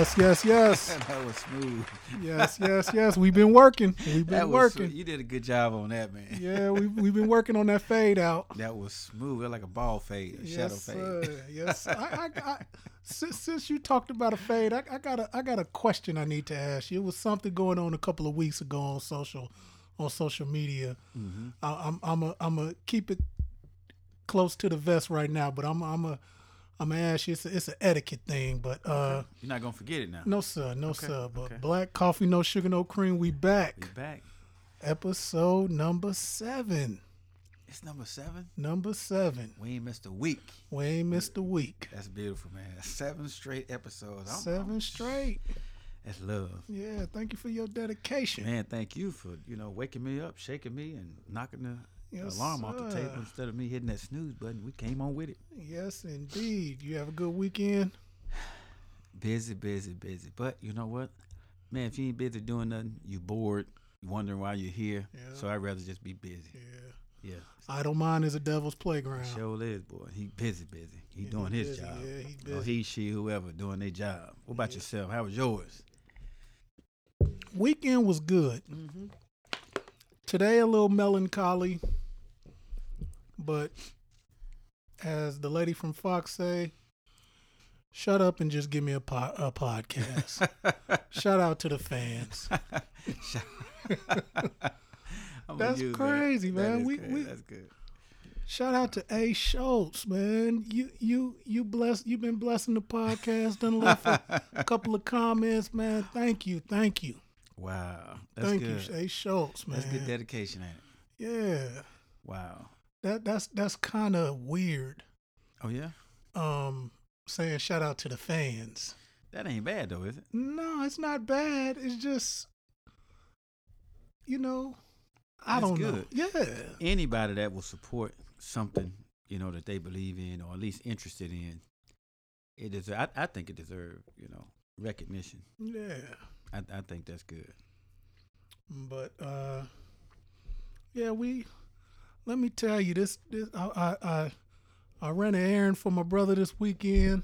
Yes, yes, yes. that was smooth. Yes, yes, yes. We've been working. We've been That was working. smooth. You did a good job on that, man. Yeah, we we've been working on that fade out. That was smooth. It like a ball fade, a shadow fade. sir. Yes. I, I, I, since, since you talked about a fade, I, I got a I got a question I need to ask you. It was something going on a couple of weeks ago on social on social media. Mm-hmm. I, I'm I'm a I'm a keep it close to the vest right now, but I'm I'm a I'm gonna ask you. It's a, it's an etiquette thing, but uh, You're not gonna forget it now. no sir, no sir. But okay. black coffee, no sugar, no cream. We back. We back. Episode number seven. It's number seven. Number seven. We ain't missed a week. We ain't missed a week. That's beautiful, man. Seven straight episodes. I'm- 7 I'm- straight. That's love. Yeah, thank you for your dedication. Man, thank you for you know waking me up, shaking me, and knocking the Yes, alarm off the table instead of me hitting that snooze button. We came on with it. Yes, indeed. You have a good weekend. Busy, busy, busy. But you know what, man? If you ain't busy doing nothing, you bored, you wondering why you're here. Yeah. So I'd rather just be busy. Yeah. Yeah. Idle mind is a devil's playground. Sure is, boy. He busy, busy. He Yeah, doing he his busy. job. Yeah, he Or he, she, whoever doing their job. What about yourself? How was yours? Weekend was good. Mm-hmm. Today a little melancholy, but as the lady from Fox say, shut up and just give me a, po- a podcast. Shout out to the fans. That's crazy, That man. is We- good. we- That's good. Shout out to A Schultz, man. You you you bless you've been blessing the podcast. Done left a, a couple of comments, man. Thank you, thank you, Wow. That's thank good. you, A Schultz, man. That's good dedication, ain't it? yeah, Wow. That that's that's kind of weird. Oh yeah? Um, saying shout out to the fans. That ain't bad though, is it? No, it's not bad. It's just, you know, I That's don't know. Yeah, Anybody that will support something, you know, that they believe in or at least interested in, it is I, I think it deserves, you know, recognition. yeah. I I think that's good. But uh, yeah, we. Let me tell you this. This I I I, I ran an errand for my brother this weekend.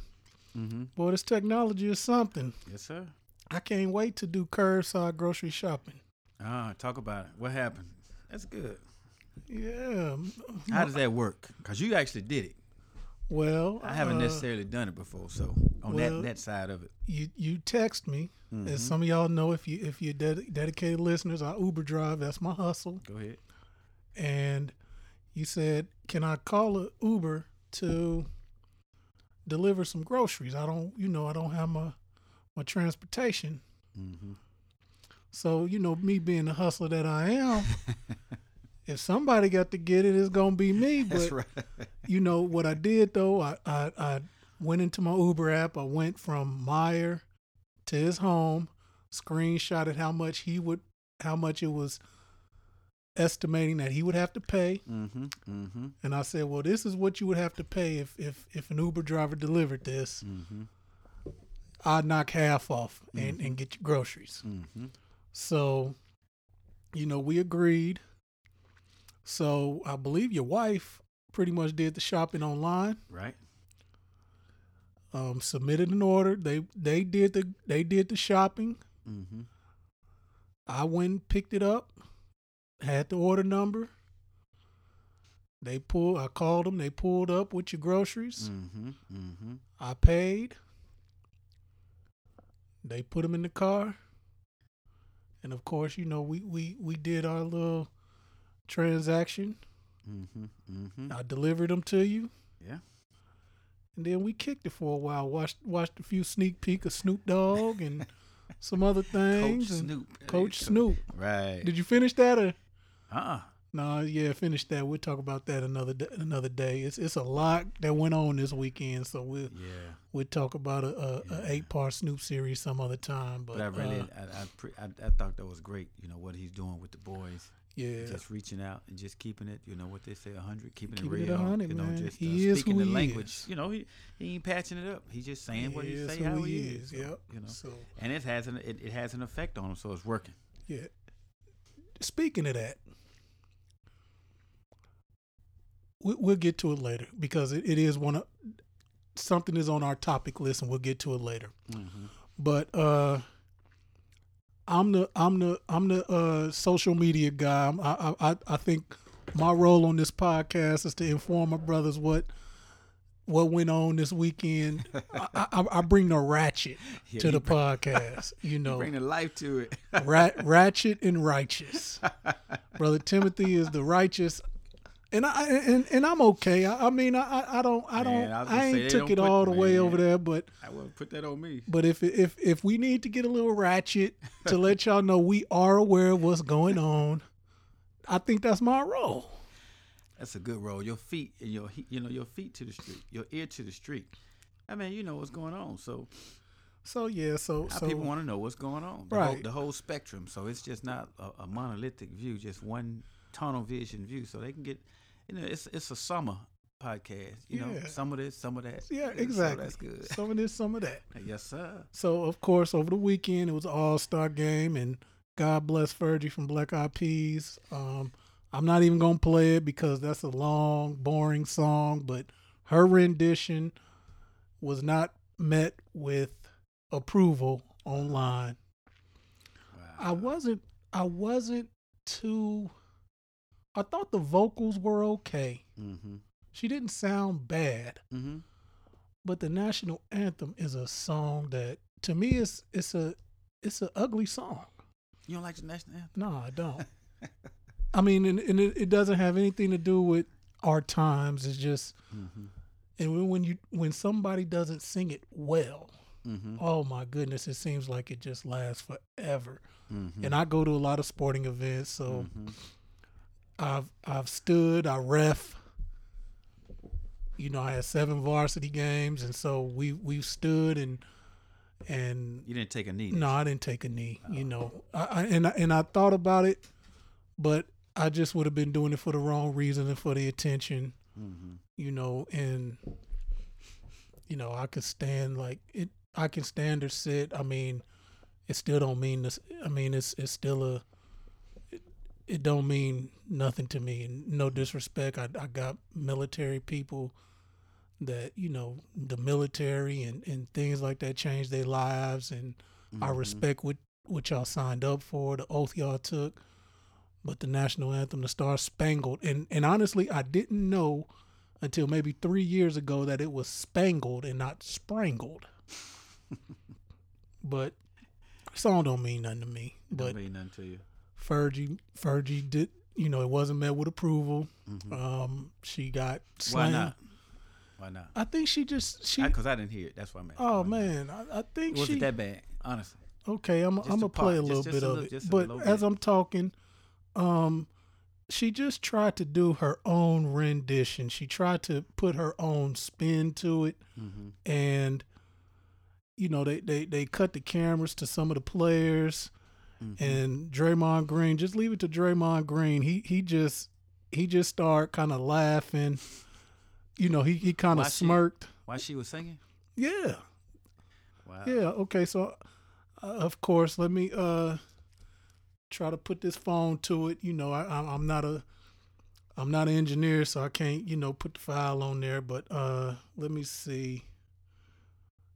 Mm-hmm. Boy, this technology is something. Yes, sir. I can't wait to do curbside grocery shopping. Ah, talk about it. What happened? That's good. Yeah. How does that work? Cause you actually did it. Well, I haven't uh, necessarily done it before, so on well, that that side of it. You you text me, Mhm. as some of y'all know, if you if you're ded- dedicated listeners, I Uber drive. That's my hustle. Go ahead. and you said, "Can I call a Uber to deliver some groceries?" I don't, you know, I don't have my my transportation. Mm-hmm. So you know, me being the hustler that I am, if somebody got to get it, it's gonna be me. But That's right. you know what I did though? I, I I went into my Uber app. I went from Meijer to his home, screenshotted how much he would, how much it was estimating that he would have to pay. mm-hmm. Mm-hmm. And I said, "Well, this is what you would have to pay if if if an Uber driver delivered this. Mm-hmm. I'd knock half off and, and get your groceries." Mm-hmm. So, you know, we agreed. So I believe your wife pretty much did the shopping online. Right. Um, submitted an order. They they did the they did the shopping. Mm-hmm. I went and picked it up. Had the order number. They pulled. I called them. They pulled up with your groceries. Mm-hmm. Mm-hmm. I paid. They put them in the car. And of course, you know, we we we did our little transaction. Mm-hmm. Mm-hmm. I delivered them to you. Yeah. And then we kicked it for a while. Watched watched a few sneak peek of Snoop Dogg and some other Coach things. and Snoop. Coach. Snoop. Right. Did you finish that or uh-uh. no, yeah, finish that. We'll talk about that another day, another day. It's it's a lot that went on this weekend, so we'll Yeah. we'll talk about a, a, a eight part Snoop series some other time. But, But I really, uh, I, I, pre- I, I thought that was great. You know what he's doing with the boys, yeah, just reaching out and just keeping it. You know what they say, hundred, keeping, Keeping it real. 100, you know, man. just He uh, is speaking who the he language. is. You know, he he ain't patching it up. He's just saying what he is say who how he he is. So, Yep. You know, So and it has an it, it has an effect on him, so it's working. yeah. Speaking of that, we, we'll get to it later because it, it is one of something is on our topic list, and we'll get to it later. Mm-hmm. But uh, I'm the I'm the I'm the uh, social media guy. I'm, I I I think my role on this podcast is to inform my brothers what what went on this weekend. I, I, I bring the ratchet Yeah, to the bring- podcast. You know, Bring the life to it. Rat, ratchet and righteous. Brother Timothy is the righteous, and I and, and I'm okay. I, I mean, I I- don't I don't Man, I I, ain't took it put- all the way over there, but I wouldn't put that on me. but if if if we need to get a little ratchet to let y'all know we are aware of what's going on, I think that's my role. That's a good role. Your feet and your you know your feet to the street, your ear to the street. I mean, you know what's going on. So So yeah, so so people want to know what's going on. The whole, Right. the whole spectrum. So it's just not a, a monolithic view, just one tunnel vision view. So they can get, you know, it's it's a summer podcast. You know, some of this, some of that. yeah, So exactly. that's good. Some of this, some of that. yes, sir. So of course, over the weekend it was All Star game, and God bless Fergie from Black Eyed Peas. Um, I'm not even gonna play it because that's a long, boring song. But her rendition was not met with approval online. I wasn't. I wasn't too. I thought the vocals were okay. Mm-hmm. She didn't sound bad Mm-hmm. but the national anthem is a song that to me it's it's a it's an ugly song. You don't like the national anthem? No, I don't. I mean, and, and it, it doesn't have anything to do with our times. It's just Mm-hmm. and when, when you when somebody doesn't sing it well, Mm-hmm. oh my goodness, it seems like it just lasts forever. Mm-hmm. And I go to a lot of sporting events, so Mhm. I've I've stood, I ref. You know, I had seven varsity games, and so we we stood and and you didn't take a knee. No, I didn't take a knee. You know, I, I and I, and I thought about it, but I just would have been doing it for the wrong reason and for the attention. Mm-hmm. You know, and you know I could stand like it. I can stand or sit. I mean, it still don't mean this. I mean, it's it's still a. It, it don't mean nothing to me. And no disrespect. I I got military people that you know the military and and things like that change their lives and I Mm-hmm. respect what what y'all signed up for, the oath y'all took. But the national anthem, the Star Spangled, and and honestly, I didn't know until maybe three years ago that it was spangled and not sprangled. but song don't mean nothing to me. Don't But mean nothing to you. Fergie, Fergie did, you know, it wasn't met with approval. Mhm. Um, she got Why slammed. not? Why not? I think she just she. Because I, didn't hear it. That's why I'm asking. oh Why man, I, I think It wasn't she. that bad, honestly. Okay, I'm Just I'm gonna play a little just bit a of little- it. just a But little as bit. I'm talking, um, she just tried to do her own rendition. She tried to put her own spin to it, Mm-hmm. and you know they they they cut the cameras to some of the players, Mm-hmm. and Draymond Green. Just leave it to Draymond Green. He he just he just started kind of laughing. You know, he he kind of she- smirked. Why she was singing? Yeah. Wow. Yeah. Okay. So, uh, of course, let me uh try to put this phone to it. You know, I, I'm I'm not a I'm not an engineer, so I can't you know put the file on there. But uh, let me see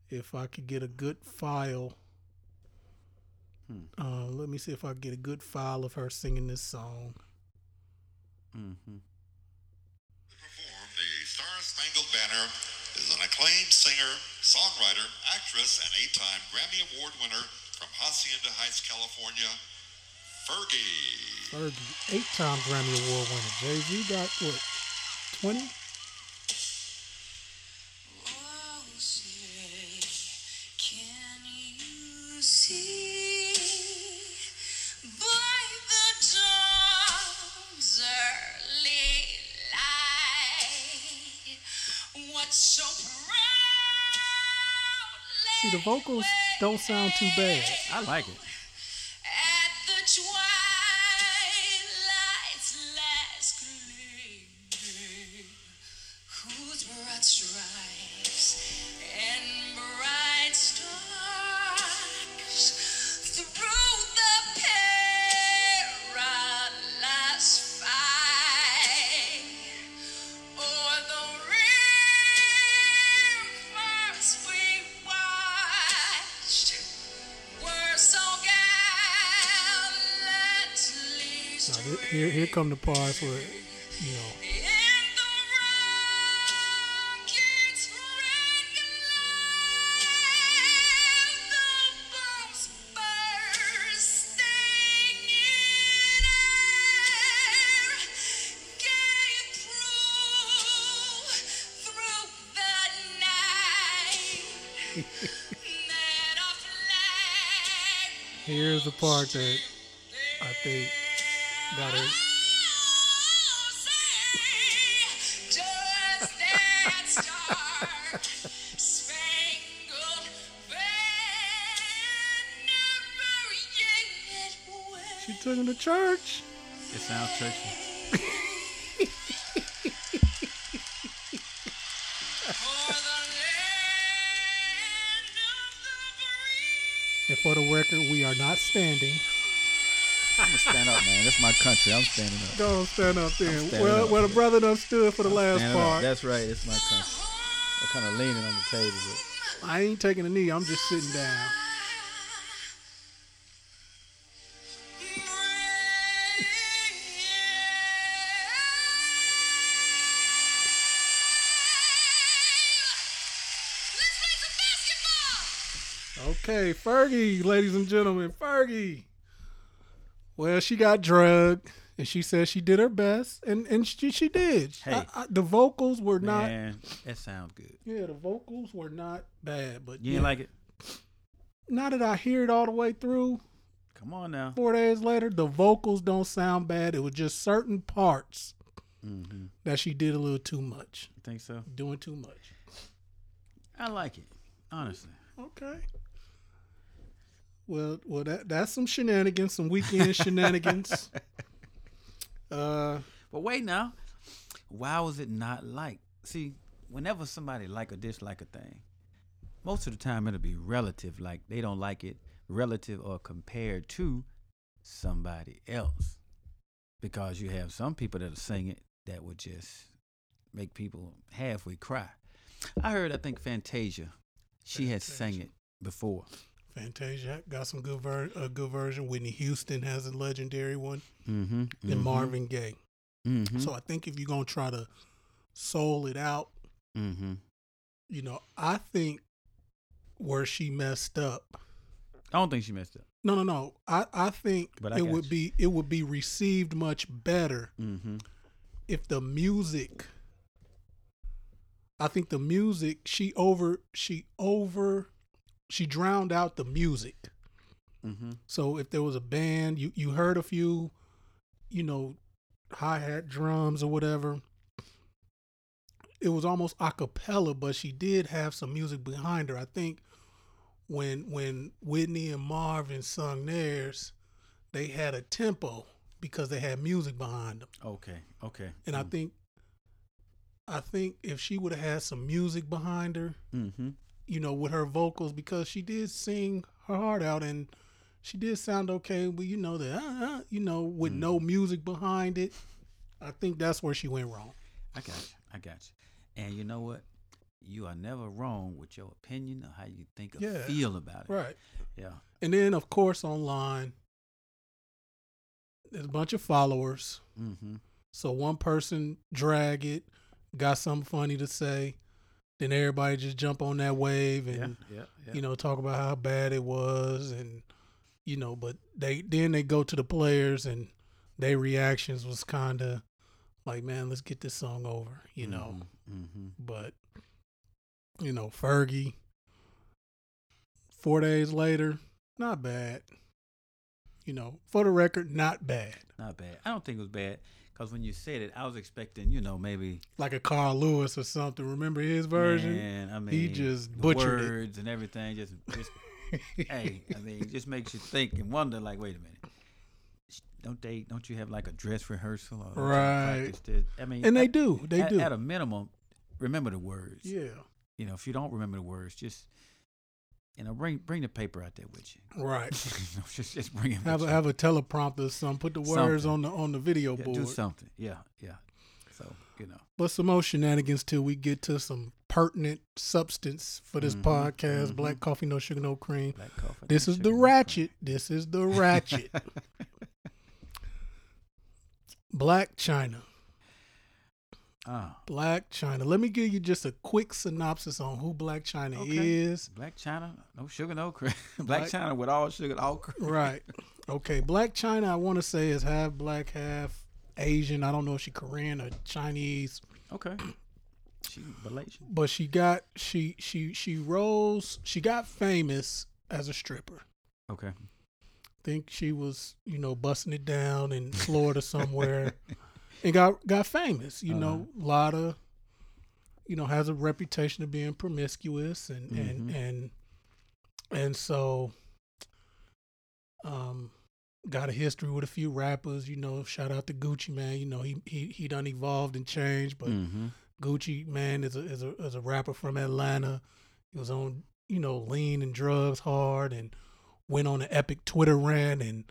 if I could get a good file. Hmm. Uh, let me see if I can get a good file of her singing this song. Mm-hmm. perform the Star Spangled Banner is an acclaimed singer, songwriter, actress, and eight-time Grammy Award winner from Hacienda Heights, California, Fergie. Fergie, eight-time Grammy Award winner. Jay Z got what? Twenty? Vocals don't sound too bad. I like it. Come the parts where, you know, And the rockets recognize the bombs bursting in air gave proof through the night that a flag here's the part that I think got her. To church. It sounds churchy. for the land of the free. And for the record, we are not standing. I'm gonna stand up, man. That's my country. I'm standing up. Go stand up there. standing Well, up. well, the brother done stood for the last Standing up. part. That's right. It's my country. I'm kind of leaning on the table. But I ain't taking a knee. I'm just sitting down. Fergie, ladies and gentlemen, Fergie. Well, she got drugged, and she said she did her best, and and she she did. Hey. I- I- the vocals were not. man, that sounds good. Yeah, the vocals were not bad, but You yeah, like it? now that I hear it all the way through, Come on now. four days later, the vocals don't sound bad. It was just certain parts Mm-hmm. that she did a little too much, You think so? doing too much. I like it. Honestly. Okay. Well, well, that that's some shenanigans, some weekend shenanigans. Uh, But wait now. Why was it not like? See, whenever somebody like or dislike a thing, most of the time it'll be relative. Like they don't like it relative or compared to somebody else. Because you have some people that'll sing it that would just make people halfway cry. I heard I think Fantasia, she had sang it before. Fantasia got some good ver- a good version. Whitney Houston has a legendary one, Mm-hmm. and Marvin Gaye. Mm-hmm. So I think if you're gonna try to soul it out, mm-hmm. you know, I think where she messed up. I don't think she messed up. No, no, no. I I think But I it would you. be it would be received much better Mm-hmm. if the music I think the music she over she over she drowned out the music. Mm-hmm. So if there was a band, you you heard a few, you know, hi hat drums or whatever. It was almost a cappella, but she did have some music behind her. I think when when Whitney and Marvin sung theirs, they had a tempo because they had music behind them. Okay. Okay. And I think I think if she would have had some music behind her, Mm-hmm. You know, with her vocals because she did sing her heart out and she did sound okay, but you know that, uh, uh, you know, with no music behind it, I think that's where she went wrong. I got you. I got you. And you know what? You are never wrong with your opinion or how you think or Yeah. feel about it. Right. Yeah. And then, of course, online, there's a bunch of followers. Mm-hmm. So one person drag it, got something funny to say, then everybody just jump on that wave and yeah. Yeah. Yeah. you know talk about how bad it was and you know but they then they go to the players and their reactions was kind of like man let's get this song over you know Mm-hmm. but you know fergie four days later not bad you know for the record not bad Not bad. I don't think it was bad because when you said it, I was expecting, you know, maybe like a carl lewis or something remember his version Man, I mean, he just butchered it. words and everything. Just, just hey, I mean, it just makes you think and wonder. Like, wait a minute. Don't they? Don't you have like a dress rehearsal? Or Right. I mean, and they at- do they at, do At a minimum, remember the words. yeah You know, if you don't remember the words, just you know, bring bring the paper out there with you. right You know, just just bring it. have a, you. have a teleprompter or something put the words Something. on the on the video Yeah, board do something. Yeah, yeah. So you know, but some more shenanigans till we get to some pertinent substance for this Mhm, podcast. mhm. Black coffee, no sugar, no cream. black coffee. This no is the sugar, no ratchet. This is the ratchet. Blac Chyna. Oh, Blac Chyna. Let me give you just a quick synopsis on who Blac Chyna Okay. is. Blac Chyna, no sugar, no cream. Black Black- China with all sugar, all cream. Right. Okay. Blac Chyna, I want to say, is half black, half Asian. I don't know if she Korean or Chinese, Okay. She Malaysian. but she got she she she rose. She got famous as a stripper. Okay. think she was, you know, busting it down in Florida somewhere, and got got famous. You know, a lot of, you know, has a reputation of being promiscuous, and and Mhm. and and so, um, got a history with a few rappers. You know, shout out to Gucci Mane. You know, he he he done evolved and changed, but Mm-hmm. Gucci Mane is a is a is a rapper from Atlanta. He was on you know lean and drugs hard and went on an epic Twitter rant and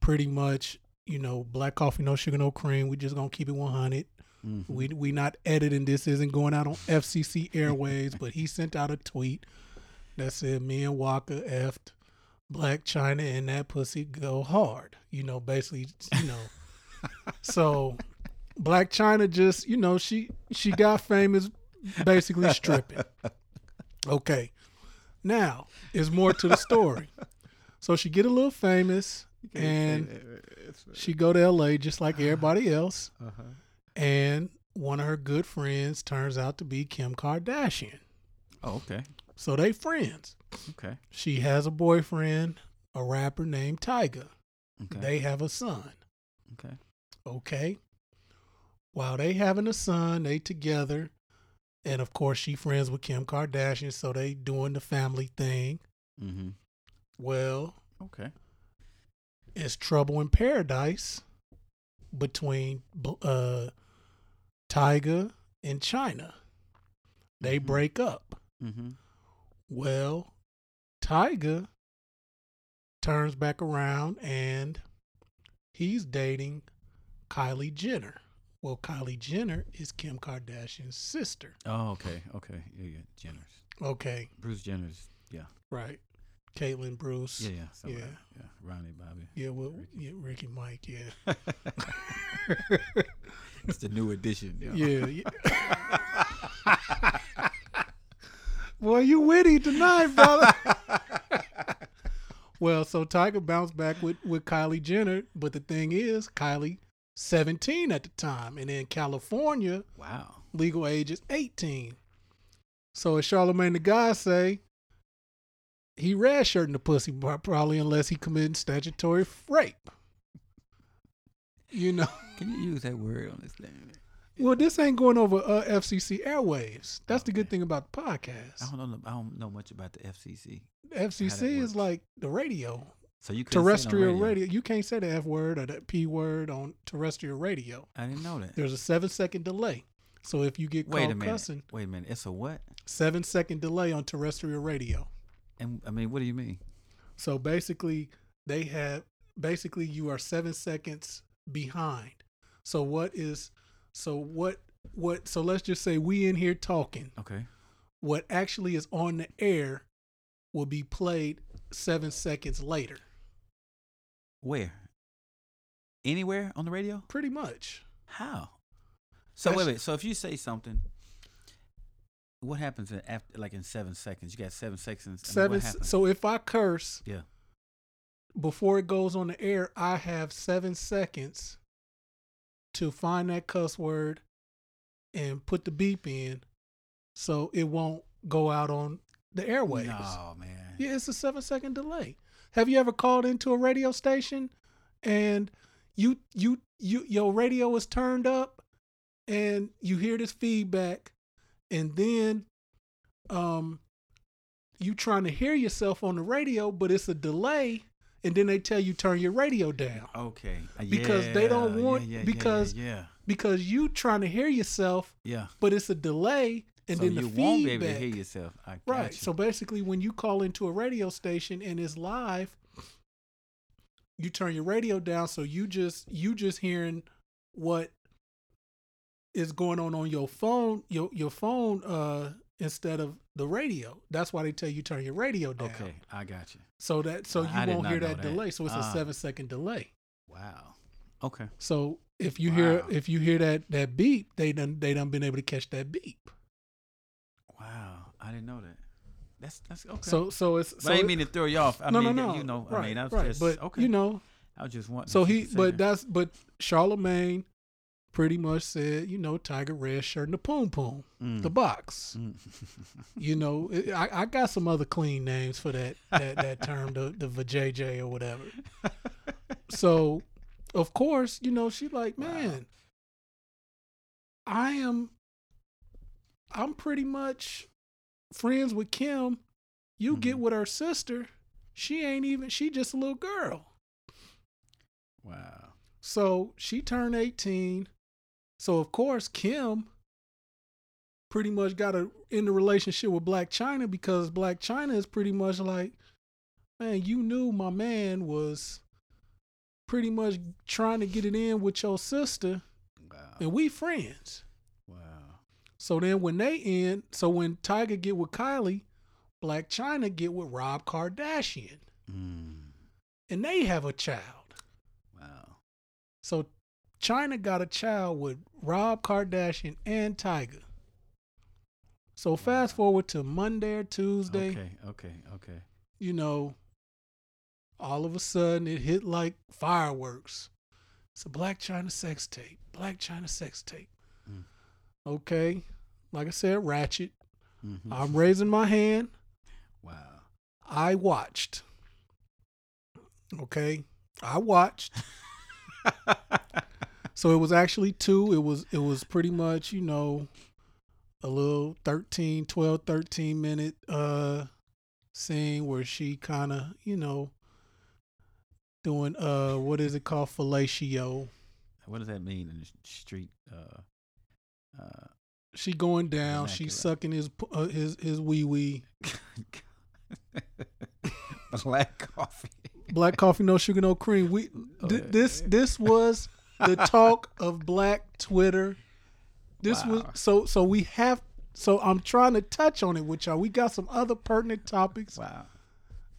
pretty much you know black coffee no sugar no cream. We just gonna keep it one hundred. Mm-hmm. We we not editing this isn't going out on FCC airways, but he sent out a tweet that said me and Waka effed Blac Chyna and that pussy go hard. You know, basically, you know. so Blac Chyna just, you know, she she got famous basically stripping. Okay. Now, is more to the story. So she get a little famous and she go to LA just like everybody else uh-huh. and one of her good friends turns out to be Kim Kardashian. Oh, okay. So they friends. Okay. She has a boyfriend, a rapper named Tyga. Okay. They have a son. okay. Okay. While they having a son, they together. And of course she friends with Kim Kardashian, so they doing the family thing. Mm-hmm. Well, Okay. It's trouble in paradise between uh Tyga and Chyna. They Mhm. break up. Mm-hmm. Well, Tyga turns back around and he's dating Kylie Jenner. Well, Kylie Jenner is Kim Kardashian's sister. Oh, okay. Okay. Yeah, yeah. Jenner's. Okay, Bruce Jenner's. Yeah. right. Caitlyn Bruce. Yeah, yeah. Yeah. like. Yeah. Ronnie Bobby. Yeah, well, Ricky. yeah, Ricky Mike, yeah. it's the new edition. Yeah. Yeah. yeah. Boy, you witty tonight, brother. well, so Tyga bounced back with, with Kylie Jenner, but the thing is, Kylie, 17 at the time. And in California, Wow. legal age is 18. So as Charlemagne the guy say, he red shirting the pussy probably unless he committing statutory rape. You know. Can you use that word on this thing? Well, this ain't going over uh, FCC airwaves. That's the good thing about the podcast. I don't know. I don't know much about the FCC. FCC is like the radio, So you couldn't say it on terrestrial radio. You can't say the F word or the P word on terrestrial radio. I didn't know that. There's a seven second delay. So if you get Wait a caught cussing, Wait a minute. It's a what? seven second delay on terrestrial radio. And I mean, what do you mean? So basically, they have basically you are seven seconds behind. So what is so what what so let's just say we in here talking. Okay. What actually is on the air will be played seven seconds later. Where? Anywhere on the radio? Pretty much. How? So wait, wait. So if you say something, what happens in after, like in seven seconds? You got seven seconds. Seven. So if I curse yeah. before it goes on the air, I have seven seconds to find that cuss word and put the beep in, so it won't go out on the airwaves. No, man. Yeah, it's a seven second delay. Have you ever called into a radio station and you you you your radio is turned up and you hear this feedback and then um you trying to hear yourself on the radio but it's a delay and then they tell you turn your radio down Okay. Uh, Because they don't want- yeah, yeah, because- yeah, because you trying to hear yourself yeah. yeah. but it's a delay and so then the you feedback won't be able to hear yourself. Right. you. So basically, when you call into a radio station and it's live, you turn your radio down, so you just you just hearing what is going on on your phone, your your phone, uh, instead of the radio. That's why they tell you turn your radio down. okay, I got you. So that so you won't hear that, that. delay. So it's a Ah. seven second delay. Wow. Okay. So if you hear if you hear that that beep, they done they done been able to catch that beep. Wow, I didn't know that. That's that's okay. So so it's but so I didn't mean to throw you off. I no mean, no no you know, right, I mean, I was right. just but okay. you know I was just wanting. so he but that. that's but Charlemagne pretty much said you know Tyga red shirt and the poom poom Mm. the box. Mm. You know I, I got some other clean names for that that that term the the vajayjay or whatever. so of course you know she like man I am I'm pretty much friends with Kim. You get Mhm. with her sister. She ain't even she just a little girl. wow. So she turned 18. So of course Kim pretty much got a in the relationship with Blac Chyna because Blac Chyna is pretty much like, man, you knew my man was pretty much trying to get it in with your sister, Wow. and we friends. Wow. So then when they end, so when Tyga get with Kylie, Blac Chyna get with Rob Kardashian, Mm. and they have a child. Wow. So Chyna got a child with Rob Kardashian and Tyga. So fast forward to Monday or Tuesday, Okay. Okay. Okay. you know, all of a sudden it hit like fireworks. It's a Blac Chyna sex tape. Blac Chyna sex tape. Mm. Okay. Like I said, ratchet. Mhm. I'm raising my hand. wow. I watched. Okay. I watched. so it was actually two. It was it was pretty much, you know, a little 13, 12, 13 minute uh scene where she kind of, you know, doing uh what is it called fellatio. What does that mean in the street? Uh. Uh. She going down, she's sucking his uh, his his wee wee. Black coffee. Black coffee, no sugar, no cream. We Oh, th- this this was the talk of Black Twitter. This was so so we have so I'm trying to touch on it with y'all. We got some other pertinent topics, Wow.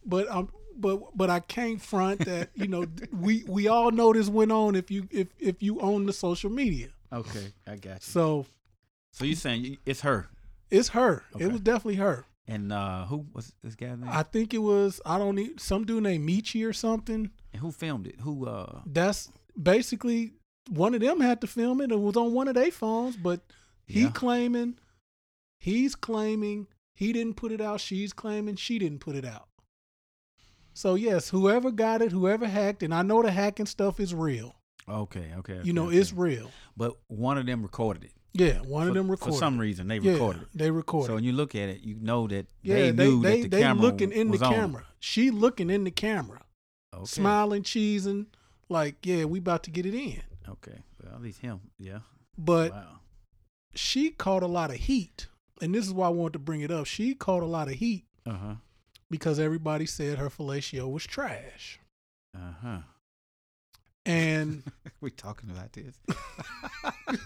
but um but but I can't front that you know we we all know this went on if you if if you own the social media. Okay, I got you. So So you saying it's her? it's her. Okay. It was definitely her. And uh, who was this guy name? I think it was I don't need some dude named Michi or something. and who filmed it? Who? Uh, that's basically one of them had to film it. It was on one of their phones, but he Yeah. claiming he's claiming he didn't put it out. She's claiming she didn't put it out. So yes, whoever got it, whoever hacked, and I know the hacking stuff is real. okay, okay. you know, okay, it's real. But one of them recorded it. Yeah, one of them recorded. For some reason, they yeah, recorded it. They recorded. So when you look at it, you know that yeah, they they knew they that the they camera looking in the was on. camera. She looking in the camera, Okay. smiling, cheesing, like yeah, we about to get it in. Okay. Well, at least him. Yeah. But wow. she caught a lot of heat, and this is why I wanted to bring it up. She caught a lot of heat Uh huh. because everybody said her fellatio was trash, Uh huh. and we talking about this.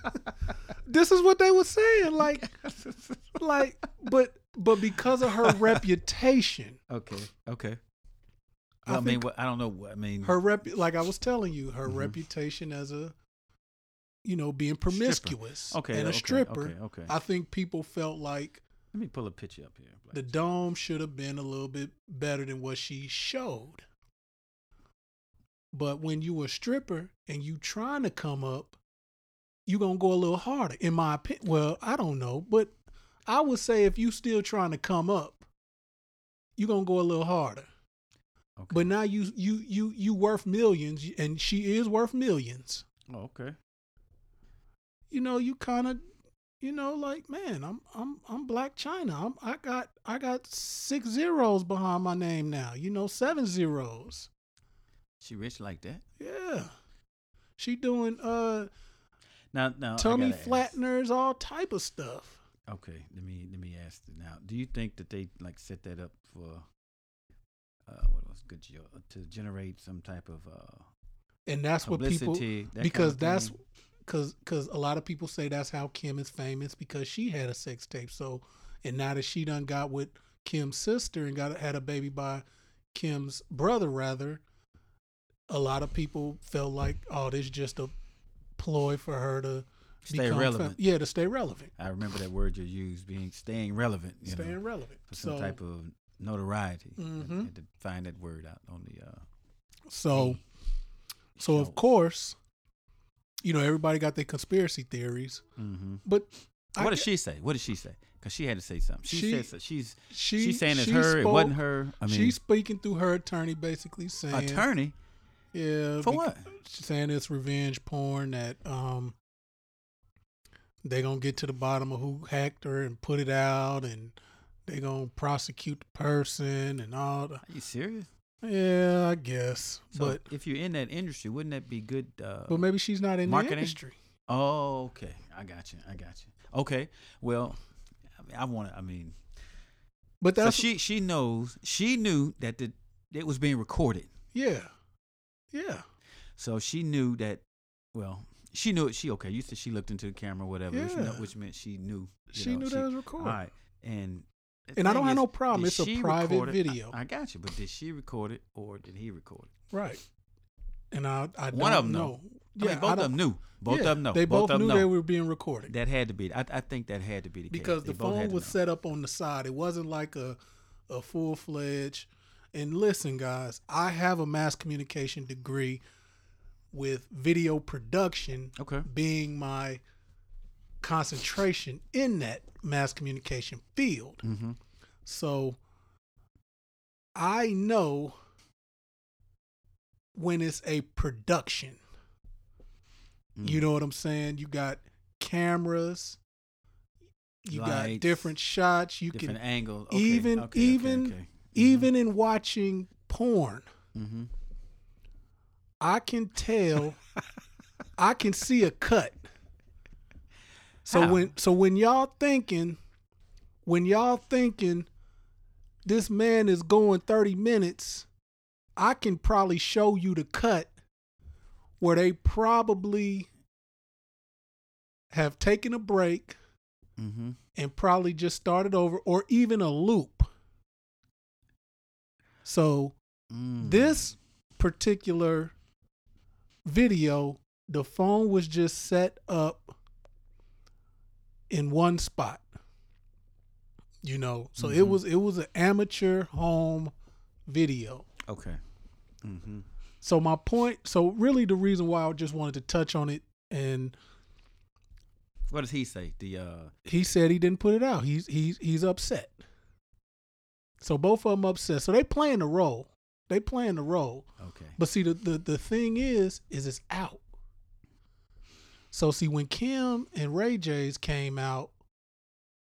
this is what they were saying. Like, like, but but because of her reputation, okay. Okay. I Well, I, mean, what, I don't know. what- I mean, her rep, like I was telling you, her Mhm. reputation as a, you know, being promiscuous Okay. and a okay, stripper. Okay. Okay. I think people felt like Let me pull a picture up here. Black the China. dome should have been a little bit better than what she showed. But when you a stripper and you trying to come up, you gonna go a little harder. In my opinion, well, I don't know, but I would say if you still trying to come up, you gonna go a little harder. Okay. But now you you you you worth millions, and she is worth millions. Oh, okay. You know, you kind of, you know, like man, I'm I'm I'm Blac Chyna. I'm I got I got six zeros behind my name now. You know, seven zeros. She rich like that? Yeah, she doing uh Now, now tummy gotta ask. flatteners, all type of stuff. Okay, let me let me ask you now. Do you think that they like set that up for uh what was good jo- to generate some type of uh And that's what people that kind because of that's because because a lot of people say that's how Kim is famous because she had a sex tape. So and now that she done got with Kim's sister and got had a baby by Kim's brother rather, a lot of people felt like oh this just a ploy for her to Stay become fam- relevant. yeah, to stay relevant, I remember that word you used, being staying relevant. You staying know, relevant. for some so, type of notoriety. I Mhm. had to find that word out on the. Uh, so, so of course, you know everybody got their conspiracy theories, hmm but I What did get- she say? What did she say? Because she had to say something. She, She- said so. she's she she's saying it's she her. it wasn't her. I mean, she's speaking through her attorney, basically saying, attorney "Yeah, for what? She's saying it's revenge porn that um they're gonna get to the bottom of who hacked her and put it out, and they gonna prosecute the person and all. The, Are you serious? yeah, I guess, So but if you're in that industry, wouldn't that be good? Uh, but maybe she's not in marketing? the industry. oh, okay. I got you. I got you. Okay. Well, I, mean, I want to. I mean, But so that's she she knows. She knew that the it was being recorded. yeah, yeah, So she knew that. Well, she knew it. She okay. You said she looked into the camera, whatever. Yeah. which meant she knew. she know, knew that was recorded. All right, and the And I don't have no problem. It's a private it? Video. I, got you, but did she record it or did he record it? Right. And I, I One don't of 'em know. know. I mean, both of them knew. Both yeah, of them know. They both, of knew them they were being recorded That had to be. I, I think that had to be the because case. The phone was set up on the side. It wasn't like a a full fledged. And listen, guys, I have a mass communication degree with video production Okay. being my concentration in that mass communication field. Mm-hmm. So I know when it's a production. Mm. You know what I'm saying? You got cameras, you got different shots. You Different can angles. Okay, even okay, even okay. even in watching porn, Mm-hmm. I can tell I can see a cut. So How? when so when y'all thinking when y'all thinking this man is going 30 minutes, I can probably show you the cut where they probably have taken a break Mm-hmm. and probably just started over or even a loop. So Mm. this particular video, the phone was just set up in one spot. You know, so it Mhm. was it was an amateur home video. Okay. Mm-hmm. So my point, so really the reason why I just wanted to touch on it and What does he say? The uh. he said he didn't put it out. He's he's he's upset. So both of them upset. So they playing the role. They playing the role. Okay. But see, the, the, the thing is, is it's out. So see, when Kim and Ray J's came out,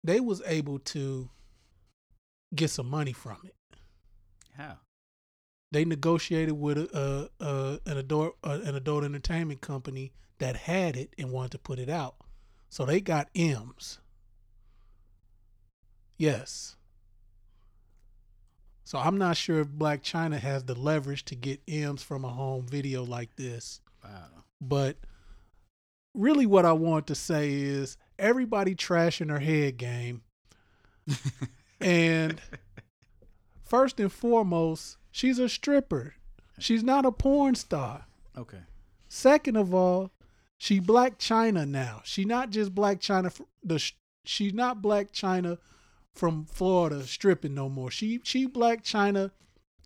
they was able to get some money from it. How? They negotiated with a, a, a an adult uh, an adult entertainment company that had it and wanted to put it out. So they got M's. Yes. So I'm not sure if Blac Chyna has the leverage to get M's from a home video like this. Wow. But really, what I want to say is everybody trashing her head game. and first and foremost, she's a stripper. She's not a porn star. Okay. Second of all, she Blac Chyna now. She not just Blac Chyna. The sh- she's not Blac Chyna from Florida stripping no more. She she Blac Chyna,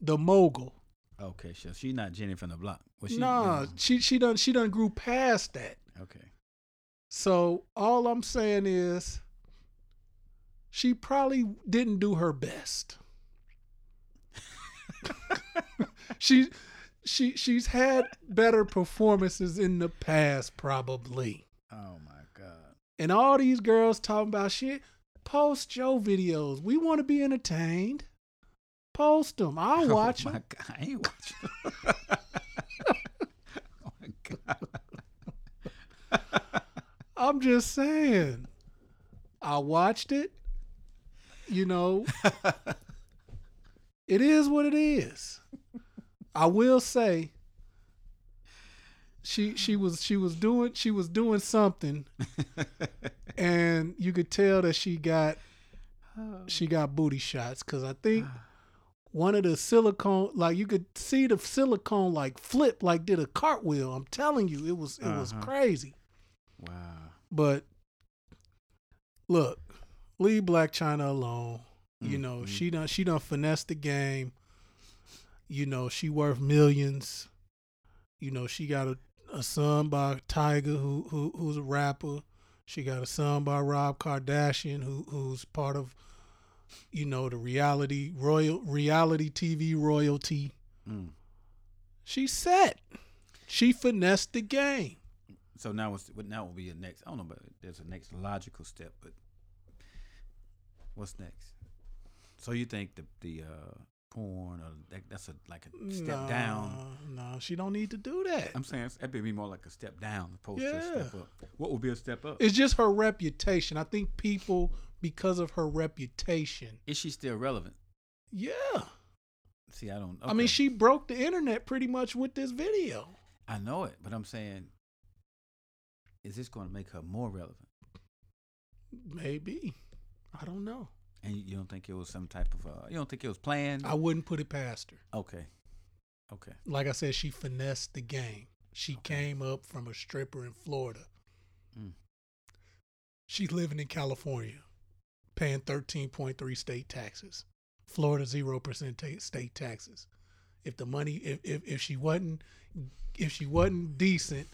the mogul. Okay. So she's not Jenny from the block. Was she? nah, she she done she done grew past that. Okay. So all I'm saying is she probably didn't do her best. she she she's had better performances in the past probably. Oh my God. And all these girls talking about shit, post your videos. We want to be entertained. Post them. I'll oh watch oh them. God. I ain't watching. oh my God. I'm just saying. I watched it. You know, it is what it is. I will say she she was she was doing she was doing something and you could tell that she got she got booty shots cuz I think one of the silicone like you could see the silicone like flip like did a cartwheel. I'm telling you, it was it was Uh-huh. crazy. Wow. But look, leave Blac Chyna alone. You know, Mhm. she done she done finessed the game. You know, she worth millions. You know, she got a, a son by Tyga who, who who's a rapper. She got a son by Rob Kardashian who who's part of you know, the reality royal reality TV royalty. Mm. She's set. She finessed the game. So now what now will be a next? I don't know, but there's a next logical step. But what's next? So you think the the uh, porn or that, that's a like a step down? No, she don't need to do that. I'm saying that'd be more like a step down opposed to a step up. What would be a step up? It's just her reputation. I think people, because of her reputation, Is she still relevant? yeah. See, I don't. I mean, she broke the internet pretty much with this video. I know it, but I'm saying, is this going to make her more relevant? Maybe. I don't know. And you- don't think it was some type of uh, you don't think it was planned? I wouldn't put it past her. okay, okay. Like I said, she finessed the game. She came up from a stripper in Florida. Mm. She's living in California, paying 13.3 state taxes. Florida 0% ta- state taxes. If the money if, if if she wasn't if she wasn't decent,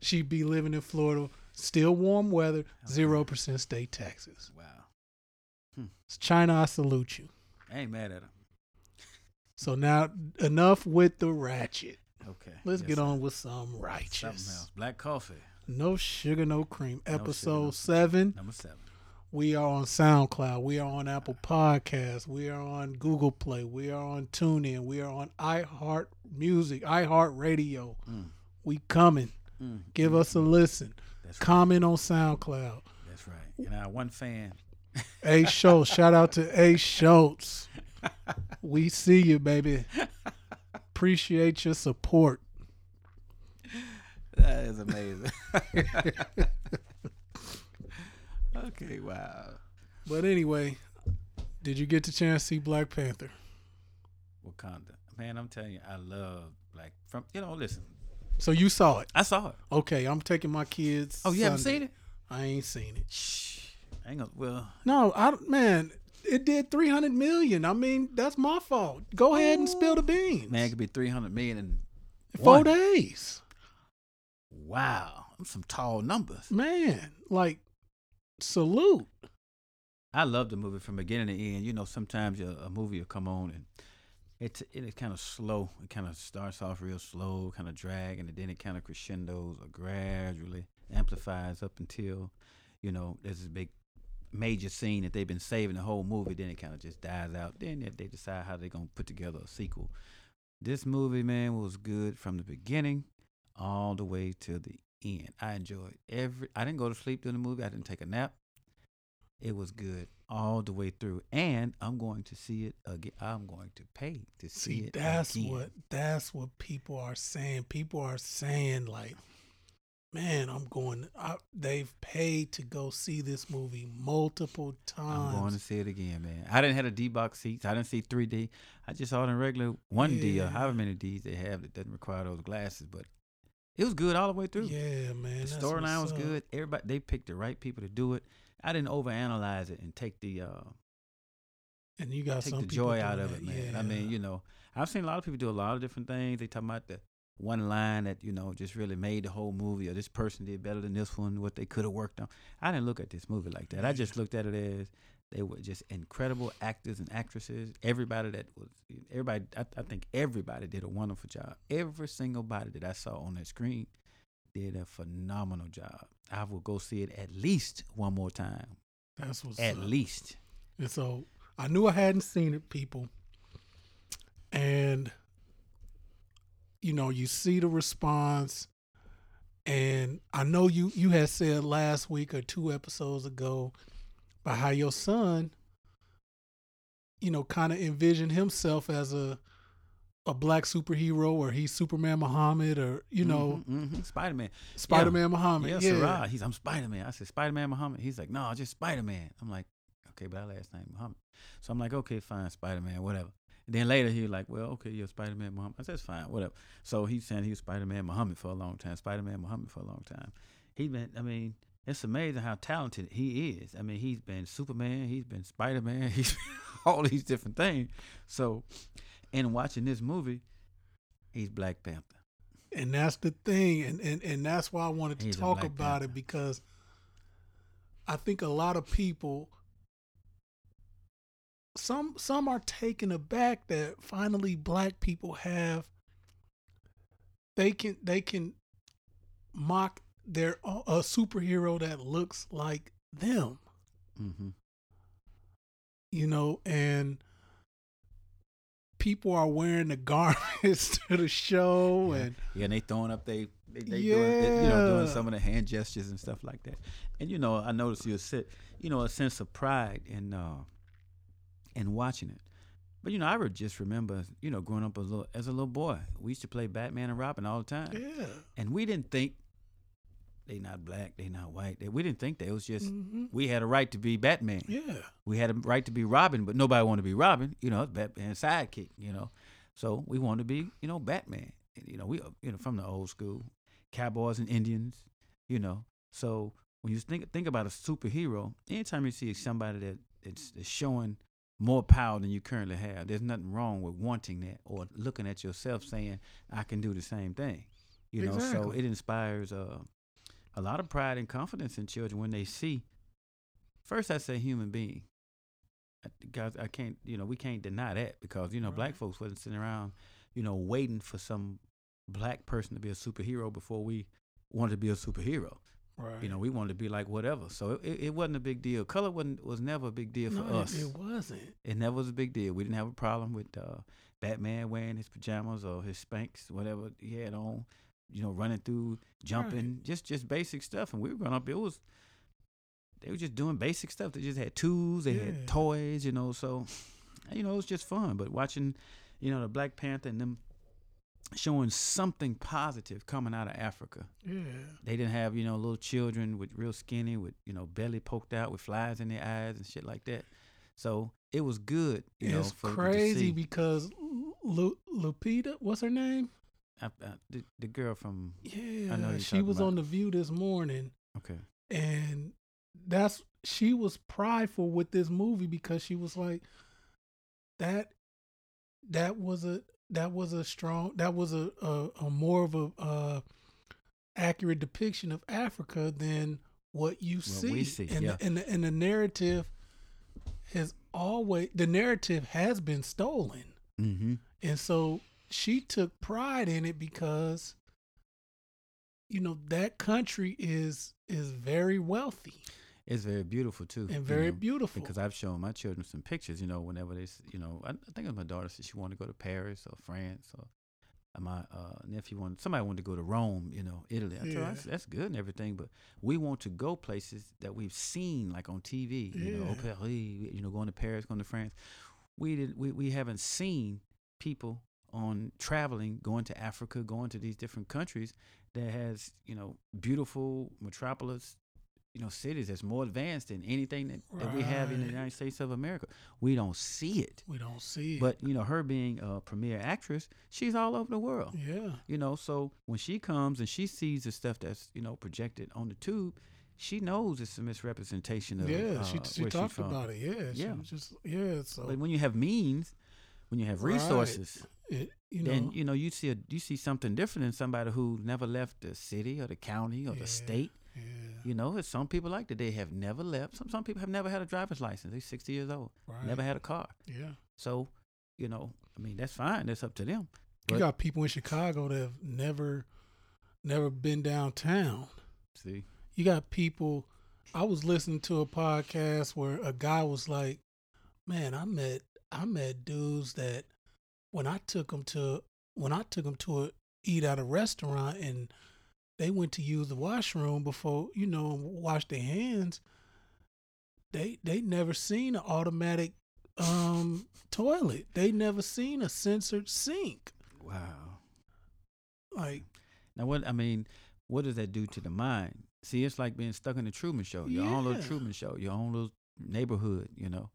she'd be living in Florida, still warm weather, 0% state taxes. Wow, Chyna, I salute you. I ain't mad at him. So now enough with the ratchet. Okay, Let's yes, get sir. on with some righteous. Something righteous. else. Black coffee, No sugar, no cream. sugar, no Episode cream. seven. number seven. We are on SoundCloud. We are on Apple Podcasts. We are on Google Play. We are on TuneIn. We are on iHeart Music, iHeart Radio. Mm. We coming. Mm. Give us a listen. That's right. Comment on SoundCloud. That's right. And I one fan. A Schultz. Shout out to A Schultz. We see you, baby. Appreciate your support. That is amazing. okay, wow. But anyway, did you get the chance to see Black Panther? Wakanda. Man, I'm telling you, I love like from you know, listen. So you saw it. I saw it. Okay, I'm taking my kids. Oh, you haven't seen it? I ain't seen it. Shh. I ain't gonna well No, I don't- man, it did 300 million. I mean, that's my fault. Go ahead and spill the beans. man, it could be three hundred million in Four one. days. Wow. Some tall numbers. Man, like salute. I love the movie from beginning to end. You know, sometimes a, a movie will come on and it is kind of slow. It kind of starts off real slow, kind of drag, and then it kind of crescendos or gradually amplifies up until, you know, there's this big major scene that they've been saving the whole movie. Then it kind of just dies out. Then they- they decide how they're gonna put together a sequel. This movie, man, was good from the beginning all the way to the end. I enjoyed every. I didn't go to sleep during the movie. I didn't take a nap. It was good all the way through, and I'm going to see it again. I'm going to pay to see, See, it. that's again. what that's what people are saying. People are saying like, man, I'm going. I, they've paid to go see this movie multiple times. I'm going to see it again, man. I didn't have a D box seats. I didn't see 3D. I just saw it in regular 1D or however many Ds they have that doesn't require those glasses. But it was good all the way through. yeah, man. the storyline was up. good. Everybody they picked the right people to do it. I didn't overanalyze it and take the uh, and you got take some the joy out of it, man. I mean, you know, I've seen a lot of people do a lot of different things. They talk about the one line that you know just really made the whole movie, or this person did better than this one. What they could have worked on. I didn't look at this movie like that. I just looked at it as they were just incredible actors and actresses. Everybody that was, everybody, I, I think everybody did a wonderful job. Every single body that I saw on that screen did a phenomenal job. I will go see it at least one more time. That's what's At up. least. And so I knew I hadn't seen it, people. And you know, you see the response, and I know you you had said last week or two episodes ago about how your son, you know, kind of envisioned himself as a a black superhero, or he's Superman Muhammad, or you know, hmm Spider Man. Spider Man Muhammad. Yeah, Yeah, Sarah. He's I'm Spider Man. I said Spider Man Muhammad. He's like, no, just Spider Man. I'm like, okay, but our last name Muhammad. So I'm like, okay, fine, Spider Man, whatever. And then later he was like, well, okay, you're Spider Man Muhammad. I said, fine, whatever. So he's saying he was Spider Man Muhammad for a long time, Spider Man Muhammad for a long time. He been, I mean, it's amazing how talented he is. I mean, he's been Superman, he's been Spider Man, he's been all these different things. So, in watching this movie, he's Black Panther. And that's the thing, and and, and that's why I wanted to He's talk about Panther. it because I think a lot of people some some are taken aback that finally black people have they can they can mock their a a superhero that looks like them Mm-hmm. you know and people are wearing the garments to the show Yeah. and Yeah, and they throwing up they they, they doing they, you know doing some of the hand gestures and stuff like that. And you know, I noticed you sit you know a sense of pride in uh in watching it. But you know, I just remember you know growing up as a little as a little boy, we used to play Batman and Robin all the time, yeah and we didn't think they not black, they not white. They, we didn't think that it was just Mhm. we had a right to be Batman. yeah We had a right to be Robin, but nobody wanted to be Robin. You know, it's Batman's sidekick. You know, so we wanted to be, you know, Batman. And, you know, we, you know, from the old school, cowboys and Indians. You know, so when you think think about a superhero, anytime you see somebody that it's, it's showing more power than you currently have, there's nothing wrong with wanting that or looking at yourself saying, "I can do the same thing." You know, so it inspires uh, a lot of pride and confidence in children when they see First, I say human being. I- Because I can't, you know, we can't deny that because you know, black folks wasn't sitting around, you know, waiting for some black person to be a superhero before we wanted to be a superhero. right You know, we wanted to be like whatever. So it, it wasn't a big deal. Color wasn't was never a big deal for no, us. it, it wasn't It never was a big deal. We didn't have a problem with uh, Batman wearing his pajamas or his Spanx, whatever he had on. You know, running through, jumping, just just basic stuff. And we were growing up. It was they were just doing basic stuff. They just had tools. They Yeah. had toys. You know, so you know it was just fun. But watching, you know, the Black Panther and them showing something positive coming out of Africa. yeah They didn't have, you know, little children with real skinny, with, you know, belly poked out with flies in their eyes and shit like that. So it was good, you know, it's to crazy because Lu- Lupita, what's her name? I, I, the, the girl from, Yeah, know she was about. on the View this morning, okay, and that's she was prideful with this movie because she was like, that, that was a that was a strong that was a a, a more of a uh, accurate depiction of Africa than what you see. we see, and yeah. the, and the, and the narrative has always the narrative has been stolen. mm-hmm. And so she took pride in it because you know that country is is very wealthy it's very beautiful too. and you very know, beautiful. Because I've shown my children some pictures, you know, whenever they, you know, I, I think my daughter said she wanted to go to Paris or France or uh, my uh, nephew wanted, somebody wanted to go to Rome, you know, Italy. I told her, Yeah. that's, that's good and everything, but we want to go places that we've seen, like on TV, you know, Yeah. Paris, you know, going to Paris, going to France. We did, we, we haven't seen people on traveling, going to Africa, going to these different countries that has, you know, beautiful metropolis, you know, cities that's more advanced than anything that, that we have in the United States of America. We don't see it. we don't see it. But, you know, her being a premier actress, she's all over the world. yeah, You know, so when she comes and she sees the stuff that's, you know, projected on the tube, she knows it's a misrepresentation of yeah, she uh, she where she's talked from. about it. Yeah, Yeah. she just yeah. So But when you have means, when you have resources, it, you know, then you know you see a you see something different in somebody who never left the city or the county or Yeah. the state. yeah, You know, there's some people like that. They have never left. Some some people have never had a driver's license. They're 60 years old, right. never had a car. Yeah, So, you know, I mean, that's fine. That's up to them. you got people in Chicago that have never, never been downtown. See, you got people i was listening to a podcast where a guy was like man i met i met dudes that when i took them to when i took them to a eat at a restaurant and they went to use the washroom before you know wash their hands they they never seen an automatic um toilet they never seen a censored sink wow. like Now, what I mean, what does that do to the mind? See, it's like being stuck in the Truman Show, your own little Truman Show, your own little neighborhood. You know,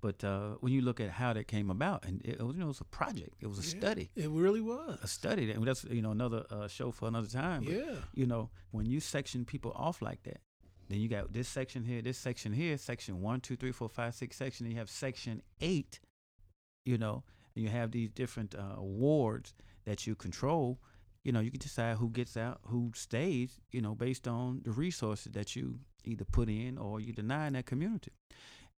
But uh, when you look at how that came about, and it, was, you know, it was a project, it was a Yeah, study, It really was. a study. That, that's you know another uh, show for another time. but, Yeah. you know, when you section people off like that, then you got this section here, this section here, section one, two, three, four, five, six section. And you have section eight, you know, and you have these different uh, wards that you control. You know, you can decide who gets out, who stays, you know, based on the resources that you either put in or you deny in that community.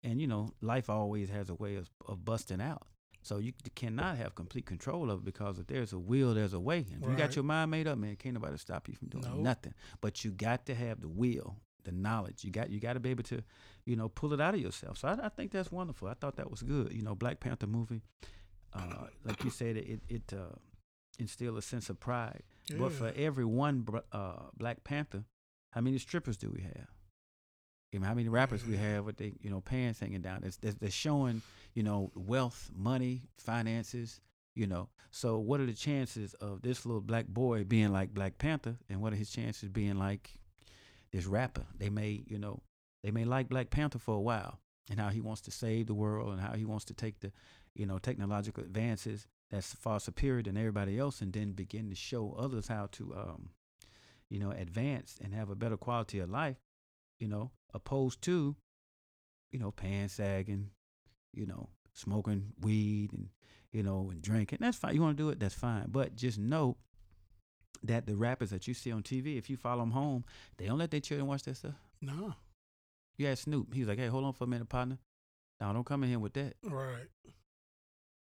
And, you know, life always has a way of, of busting out. So you cannot have complete control of it because if there's a will, there's a way. And if you got your mind made up, man, can't nobody stop you from doing Nope. nothing. But you got to have the will, the knowledge. You got you got to be able to, you know, pull it out of yourself. So I, I think that's wonderful. I thought that was good. You know, Black Panther movie, uh, like you said, it it uh, instilled a sense of pride. But for every one uh, Black Panther, how many strippers do we have? How many rappers we have with they, you know, pants hanging down? It's, they're showing, you know, wealth, money, finances, you know. So what are the chances of this little black boy being like Black Panther, and what are his chances being like this rapper? They may, you know, they may like Black Panther for a while, and how he wants to save the world, and how he wants to take the, you know, technological advances that's far superior than everybody else, and then begin to show others how to, um, you know, advance and have a better quality of life, you know, opposed to, you know, pants sagging, you know, smoking weed and, you know, and drinking. That's fine. You want to do it, that's fine. But just know that the rappers that you see on TV, if you follow them home, they don't let their children watch that stuff. No. You ask Snoop, he was like, hey, hold on for a minute, partner. Now, don't come in here with that. Right.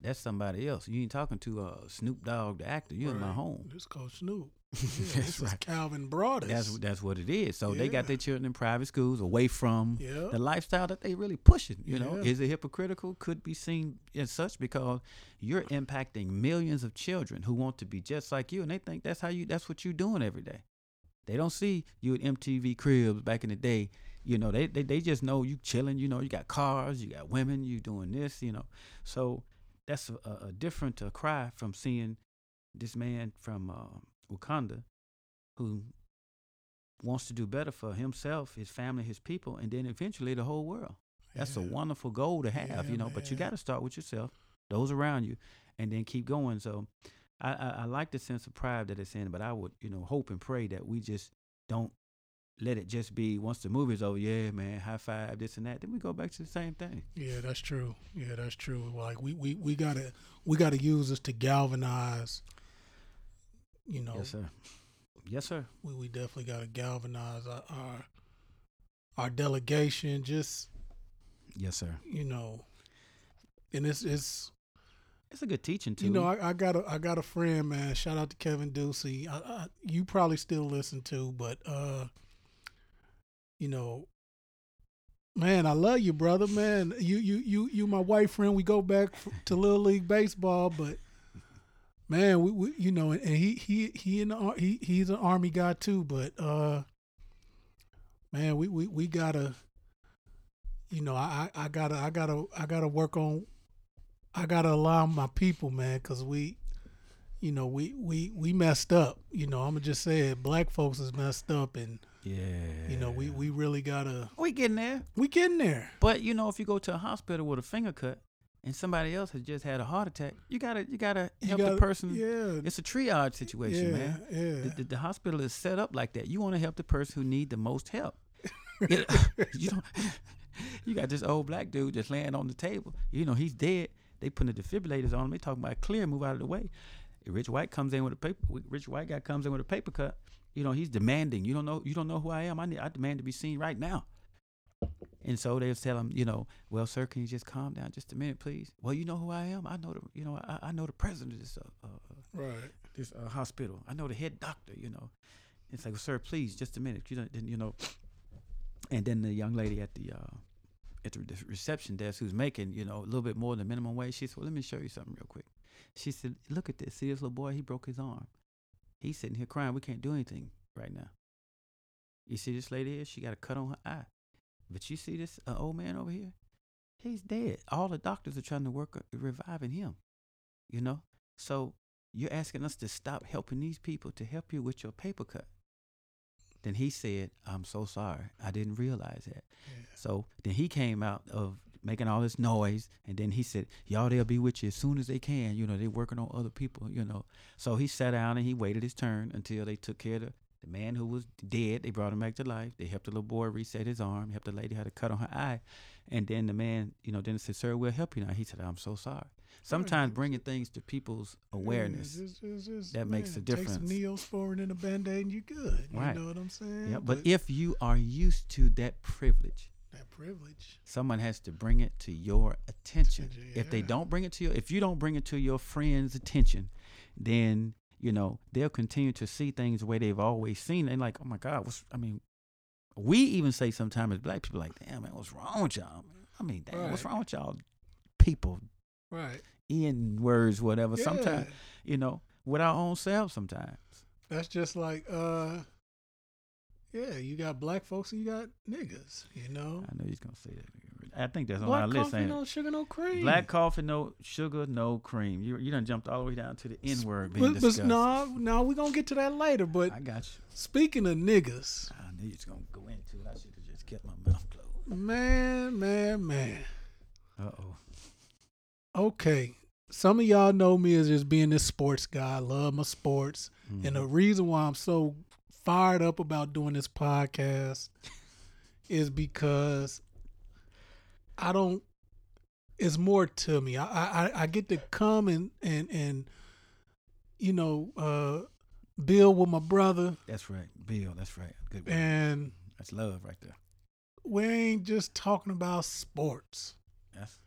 That's somebody else. You ain't talking to uh, Snoop Dogg, the actor. You're in my home. This called Snoop. Yeah, That's this is right. Calvin Broadus. That's that's what it is. So they got their children in private schools away from yeah. the lifestyle that they really pushing. You know, is it hypocritical? Could be seen as such because you're impacting millions of children who want to be just like you, and they think that's how you. That's what you're doing every day. They don't see you at MTV Cribs back in the day. You know, they they, they just know you chilling. You know, you got cars, you got women, you doing this. You know, so that's a, a, a different uh, cry from seeing this man from uh, Wakanda who wants to do better for himself, his family, his people, and then eventually the whole world. That's a wonderful goal to have, Yeah, you know. But you got to start with yourself, those around you, and then keep going. So, I, I, I like the sense of pride that it's in, but I would, you know, hope and pray that we just don't let it just be once the movie's over. Yeah, man, high five, this and that. Then we go back to the same thing. Yeah, that's true. Yeah, that's true. Like we, we, we gotta we gotta use this to galvanize. You know, Yes, sir. Yes, sir. we, we definitely gotta galvanize our, our our delegation. Just Yes, sir. you know, and it's it's It's a good teaching too. you know I, I got a I got a friend man. Shout out to Kevin Ducey. I, I, you probably still listen to, but uh, you know, man, I love you, brother. Man, you you you you my white friend. We go back to little league baseball, but man, we, we you know, and he he he in the he he's an army guy too. But uh, man, we we we gotta. You know, I, I gotta I gotta I gotta work on I gotta allow my people, man, because we, you know, we we we messed up. You know, I'm gonna just say it. Black folks is messed up, and yeah. you know, we we really gotta. we getting there. We getting there. But you know, if you go to a hospital with a finger cut and somebody else has just had a heart attack, you gotta you gotta You help gotta- the person. Yeah. It's a triage situation, yeah, man. Yeah. The, the, the hospital is set up like that. You want to help the person who need the most help. you, you don't. You got this old black dude just laying on the table. You know he's dead. They putting the defibrillators on him. They talking about clear, move out of the way. Rich White comes in with a paper. Rich White guy comes in with a paper cut. You know he's demanding. You don't know. You don't know who I am. I need. I demand to be seen right now. And so they'll tell him, you know, well, sir, can you just calm down just a minute, please? Well, you know who I am. I know the, you know, I, I know the president of this, uh, uh, right. this uh, hospital. I know the head doctor. You know, it's like, well, sir, please, just a minute. You know, then you know, and then the young lady at the uh, at the reception desk who's making you know a little bit more than minimum wage. She said, well, let me show you something real quick. She said, look at this. See this little boy? He broke his arm. He's sitting here crying. We can't do anything right now. You see this lady here? She got a cut on her eye. But you see this uh, old man over here? He's dead. All the doctors are trying to work on reviving him. You know? So you're asking us to stop helping these people to help you with your paper cut. Then he said, I'm so sorry. I didn't realize that. Yeah. So then he came out of making all this noise. And then he said, Y'all, they'll be with you as soon as they can. You know, they're working on other people, you know. So he sat down and he waited his turn until they took care of the, the man who was dead. They brought him back to life. They helped the little boy reset his arm, helped the lady had a cut on her eye. And then the man, you know, then said, Sir, we'll help you now. He said, I'm so sorry. Sometimes bringing things to people's awareness. Yeah, just- just- just, that makes a difference. Take some. Neosporin and a band-aid and you're good. Right. You know what I'm saying? Yeah, but if you are used to that privilege, that privilege. someone has to bring it to your attention. Attention, If they don't bring it to your, if you don't bring it to your friend's attention, then you know they'll continue to see things the way they've always seen. And like, oh my God, what's? I mean, we even say sometimes as black people, like, damn man, what's wrong with y'all? I mean, damn, what's wrong with y'all? People, Right. in words, whatever. Yeah. Sometimes, you know, with our own selves. Sometimes. That's just like uh yeah, you got black folks and you got niggas, you know. I know he's gonna say that. I think that's on Black our list. coffee, ain't no sugar, no cream. Black coffee, no sugar, no cream. You you done jumped all the way down to the N word being but, but no, no, we're gonna get to that later. But I got you. speaking of niggas, I knew you was gonna go into it. I should have just kept my mouth closed. man, man, man. Uh oh. Okay. Some of y'all know me as just being this sports guy. I love my sports. And the reason why I'm so fired up about doing this podcast is because I don't it's more to me. I I, I get to come and and and you know uh build with my brother That's right, Bill. That's right. Good. word. and That's love right there. we ain't just talking about sports. That's.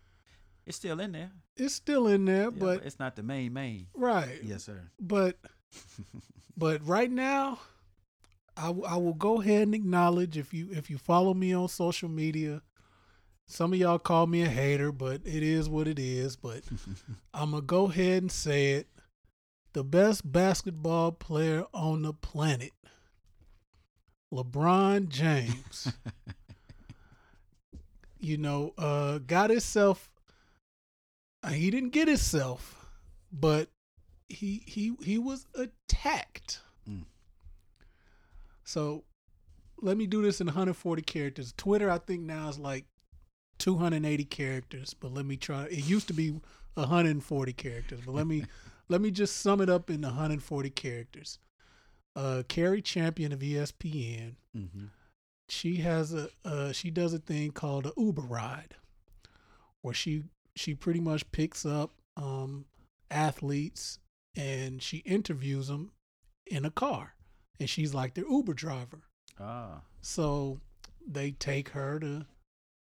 It's still in there, It's still in there, yeah, but it's not the main main. right. Yes, sir. But but right now, I, w- I will go ahead and acknowledge if you if you follow me on social media, some of y'all call me a hater, but it is what it is. But I'm gonna go ahead and say it: the best basketball player on the planet, LeBron James. you know, uh, got himself. uh, He didn't get himself, but he he he was attacked. Mm. So let me do this in 140 characters. Twitter, I think now is like 280 characters, but let me try. It used to be 140 characters, but let me let me just sum it up in 140 characters. Uh, Cari Champion of ESPN Mm-hmm. she has a uh, she does a thing called a Uber ride, where she she pretty much picks up um, athletes and she interviews them in a car, and she's like their Uber driver. Ah. So they take her to,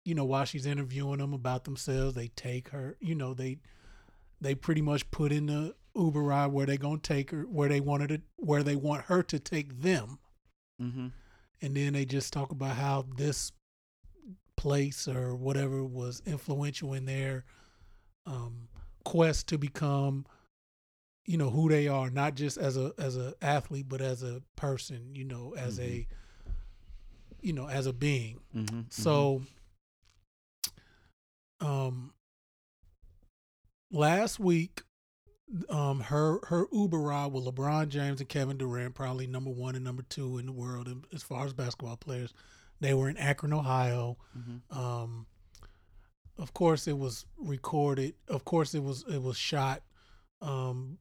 you know, while she's interviewing them about themselves, they take her, you know, they they pretty much put in the Uber ride where they gonna take her, where they wanted to, where they want her to take them Mm-hmm. and then they just talk about how this place or whatever was influential in their um, quest to become you know who they are not just as a as a athlete but as a person you know as a you know as a being Mm-hmm. so um last week um her her Uber ride with LeBron James and Kevin Durant, probably number one and number two in the world as far as basketball players. They were in Akron, Ohio. Mm-hmm. Um of course it was recorded. Of course it was it was shot um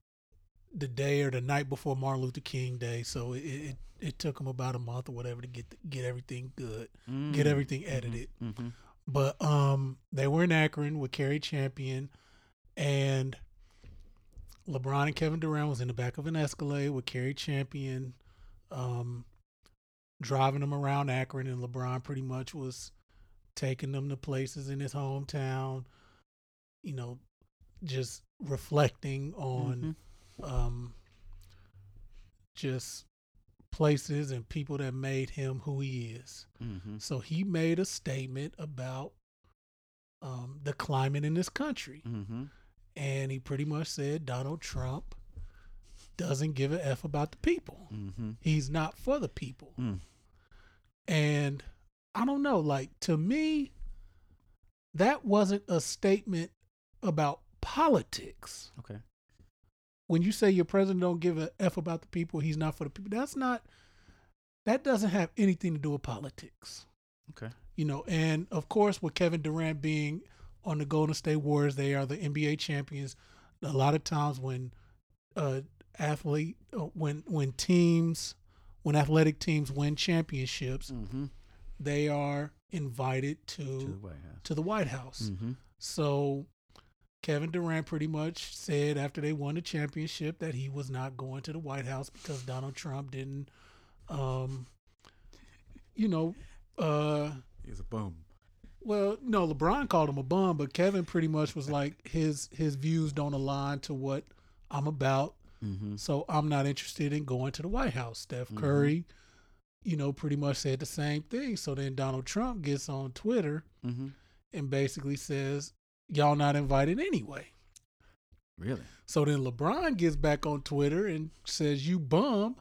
the day or the night before Martin Luther King Day. So it it, it took them about a month or whatever to get get everything good, get everything edited. Mm-hmm. But um, they were in Akron with Cari Champion, and LeBron and Kevin Durant was in the back of an Escalade with Cari Champion, um, driving them around Akron, and LeBron pretty much was taking them to places in his hometown. You know, just reflecting on um, just places and people that made him who he is. Mm-hmm. So he made a statement about um, the climate in this country. Mm-hmm. And he pretty much said Donald Trump doesn't give a F about the people. Mm-hmm. He's not for the people. Mm. And I don't know, like to me, that wasn't a statement about politics. Okay. When you say your president don't give a F about the people, he's not for the people, that's not that doesn't have anything to do with politics. Okay. you know, and of course with Kevin Durant being on the Golden State Warriors. They are the NBA champions. A lot of times when uh, athlete uh, when when teams when athletic teams win championships, Mm-hmm. they are invited to To the White House. the White House. Mm-hmm. So Kevin Durant pretty much said after they won the championship that he was not going to the White House because Donald Trump didn't, um, you know, uh, He's a bum. well, no, LeBron called him a bum, but Kevin pretty much was like his his views don't align to what I'm about, Mm-hmm. so I'm not interested in going to the White House. Steph Curry, you know, pretty much said the same thing. So then Donald Trump gets on Twitter Mm-hmm. and basically says, "Y'all not invited anyway." Really? So then LeBron gets back on Twitter and says, "You bum."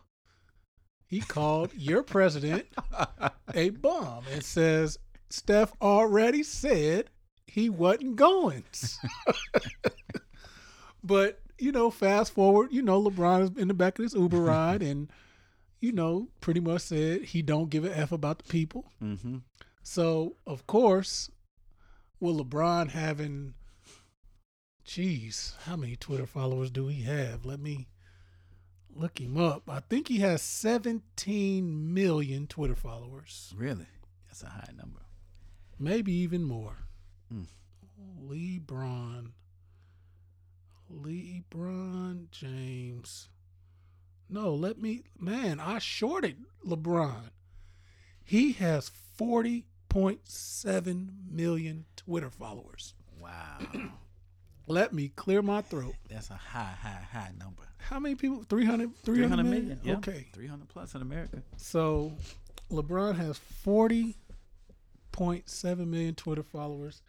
He called your president a bum and says Steph already said he wasn't going. but you know, fast forward, you know, LeBron is in the back of this Uber ride and you know, pretty much said he don't give a f about the people. Mm-hmm. So of course, with LeBron having, geez, how many Twitter followers do he have? Let me look him up. I think he has 17 million Twitter followers, Really? That's a high number. maybe even more. Mm. LeBron, LeBron James. No, let me, man, I shorted LeBron. He has 40.7 million Twitter followers. Wow. Let me clear my throat. That's a high, high, high number. How many people? 300, 300 300 million? million. Yeah. Okay. 300 plus in America. So LeBron has 40.7 million Twitter followers.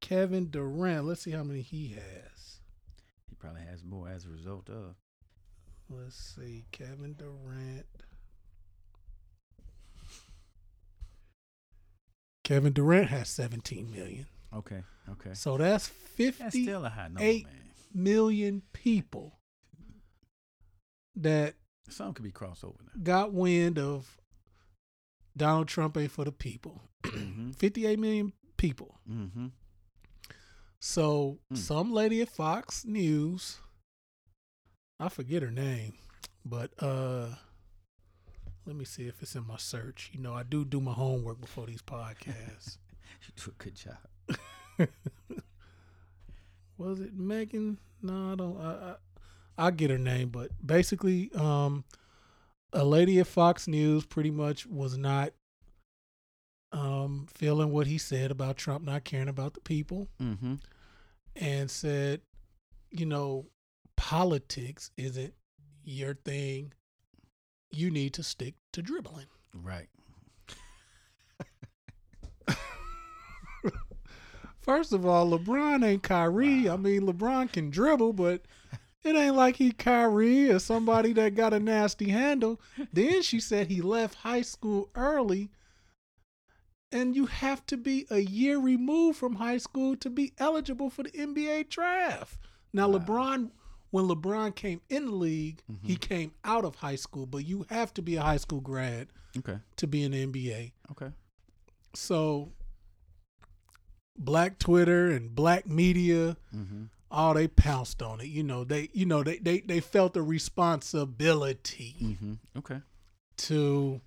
Kevin Durant, let's see how many he has. He probably has more as a result of. Let's see. Kevin Durant. Kevin Durant has 17 million. Okay. Okay. So that's That's 50 still a high number, eight- man. million people that Some could be crossover now. got wind of Donald Trump ain't for the people. mm-hmm. 58 million people. Mm-hmm. So Mm. some lady at Fox News, I forget her name, but uh let me see if it's in my search. You know, I do do my homework before these podcasts. You do a good job. Was it Megan? No, I don't. I, I I get her name, but basically, um, a lady at Fox News pretty much was not um feeling what he said about Trump not caring about the people. Mm-hmm. and said, you know, politics isn't your thing. You need to stick to dribbling. Right. First of all, LeBron ain't Kyrie. I mean, LeBron can dribble, but it ain't like he Kyrie or somebody that got a nasty handle. Then she said he left high school early. And you have to be a year removed from high school to be eligible for the NBA draft. Now, Wow. LeBron, when LeBron came in the league, he came out of high school, but you have to be a high school grad Okay. to be in the NBA. Okay. So, black Twitter and black media, Mm-hmm. oh, they pounced on it. You know, they, you know, they, they, they felt the responsibility Mm-hmm. Okay. to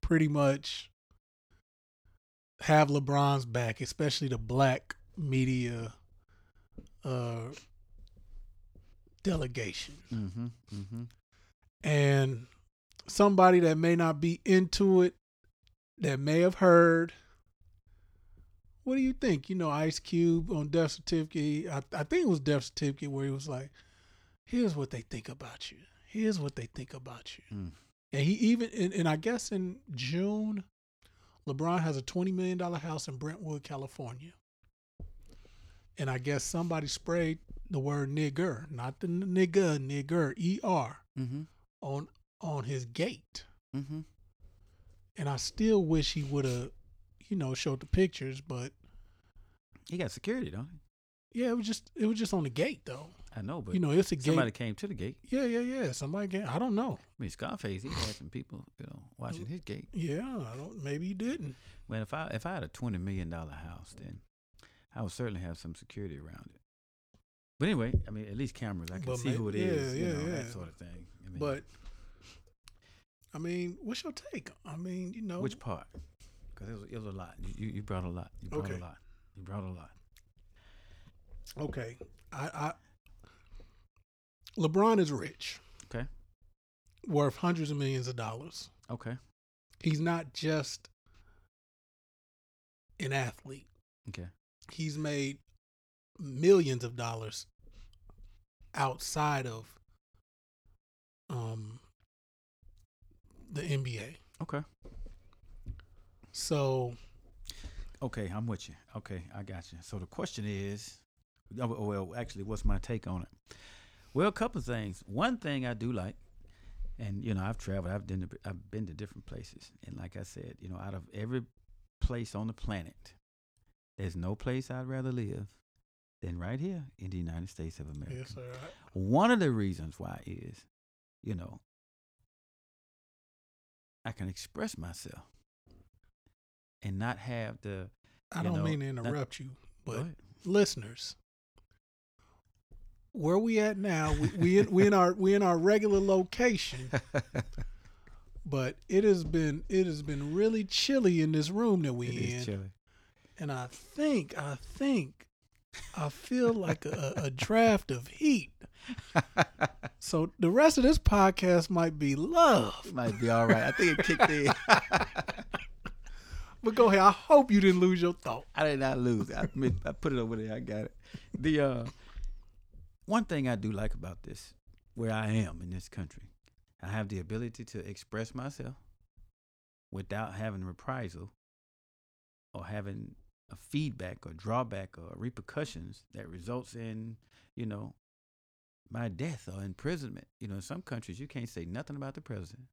pretty much have LeBron's back, especially the black media uh, delegation. Mm-hmm. Mm-hmm. and somebody that may not be into it that may have heard what do you think you know ice cube on death certificate I, I think it was death certificate where he was like here's what they think about you here's what they think about you Mm. and he even and, and i guess in june lebron has a $20 million house in brentwood california and i guess somebody sprayed the word nigger not the nigga nigger er Mm-hmm. on on his gate. Mm-hmm. And I still wish he would have, you know, showed the pictures, but He got security, don't he? yeah, it was just it was just on the gate though. I know, but you know, it's a gate. somebody gate. came to the gate. Yeah, yeah, yeah. Somebody gate. I don't know. I mean, Scarface, he had some people, you know, watching his gate. Yeah, I don't maybe he didn't. Well, if I if I had a twenty million dollar house, then I would certainly have some security around it. But anyway, I mean, at least cameras. I can But see who it yeah, is. you know, yeah. that sort of thing. I mean, But I mean, what's your take? I mean, you know, which part? Because it was, it was a lot. You, you you brought a lot. You brought Okay. a lot. You brought a lot. okay, I, I LeBron is rich, Okay. worth hundreds of millions of dollars. Okay. He's not just an athlete. Okay. He's made millions of dollars outside of um the NBA. Okay. So Okay, I'm with you. Okay, I got you. So the question is, oh, well, actually, what's my take on it? Well, a couple of things. One thing I do like, and you know, I've traveled. I've been to, I've been to different places, and like I said, you know, out of every place on the planet, there's no place I'd rather live than right here in the United States of America. yes, sir. One of the reasons why is, you know, I can express myself and not have the. I don't know, mean to interrupt you, but listeners, where we at now? We, we in, we in our we in our regular location, but it has been it has been really chilly in this room that we It is in, chilly. And I think I think I feel like a, a draft of heat. So the rest of this podcast might be love, Might be all right. I think it kicked in. but go ahead. I hope you didn't lose your thought. I did not lose. I, I put it over there. I got it. The uh, one thing I do like about this, where I am in this country, I have the ability to express myself without having reprisal or having a feedback or drawback or repercussions that results in, you know, my death or imprisonment. You know, in some countries you can't say nothing about the president.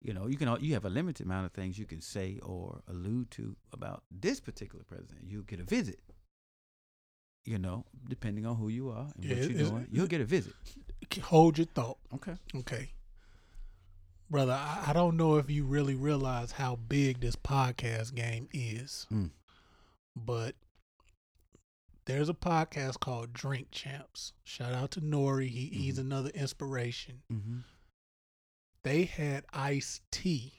You know, you can you have a limited amount of things you can say or allude to about this particular president. You get a visit. You know, depending on who you are and Yeah, what you're doing, you'll get a visit. Hold your thought. Okay. Okay. Brother, I, don't know if you really realize how big this podcast game is, Mm. But there's a podcast called Drink Champs. Shout out to Nori. He, He's another inspiration. Mm-hmm. They had Ice T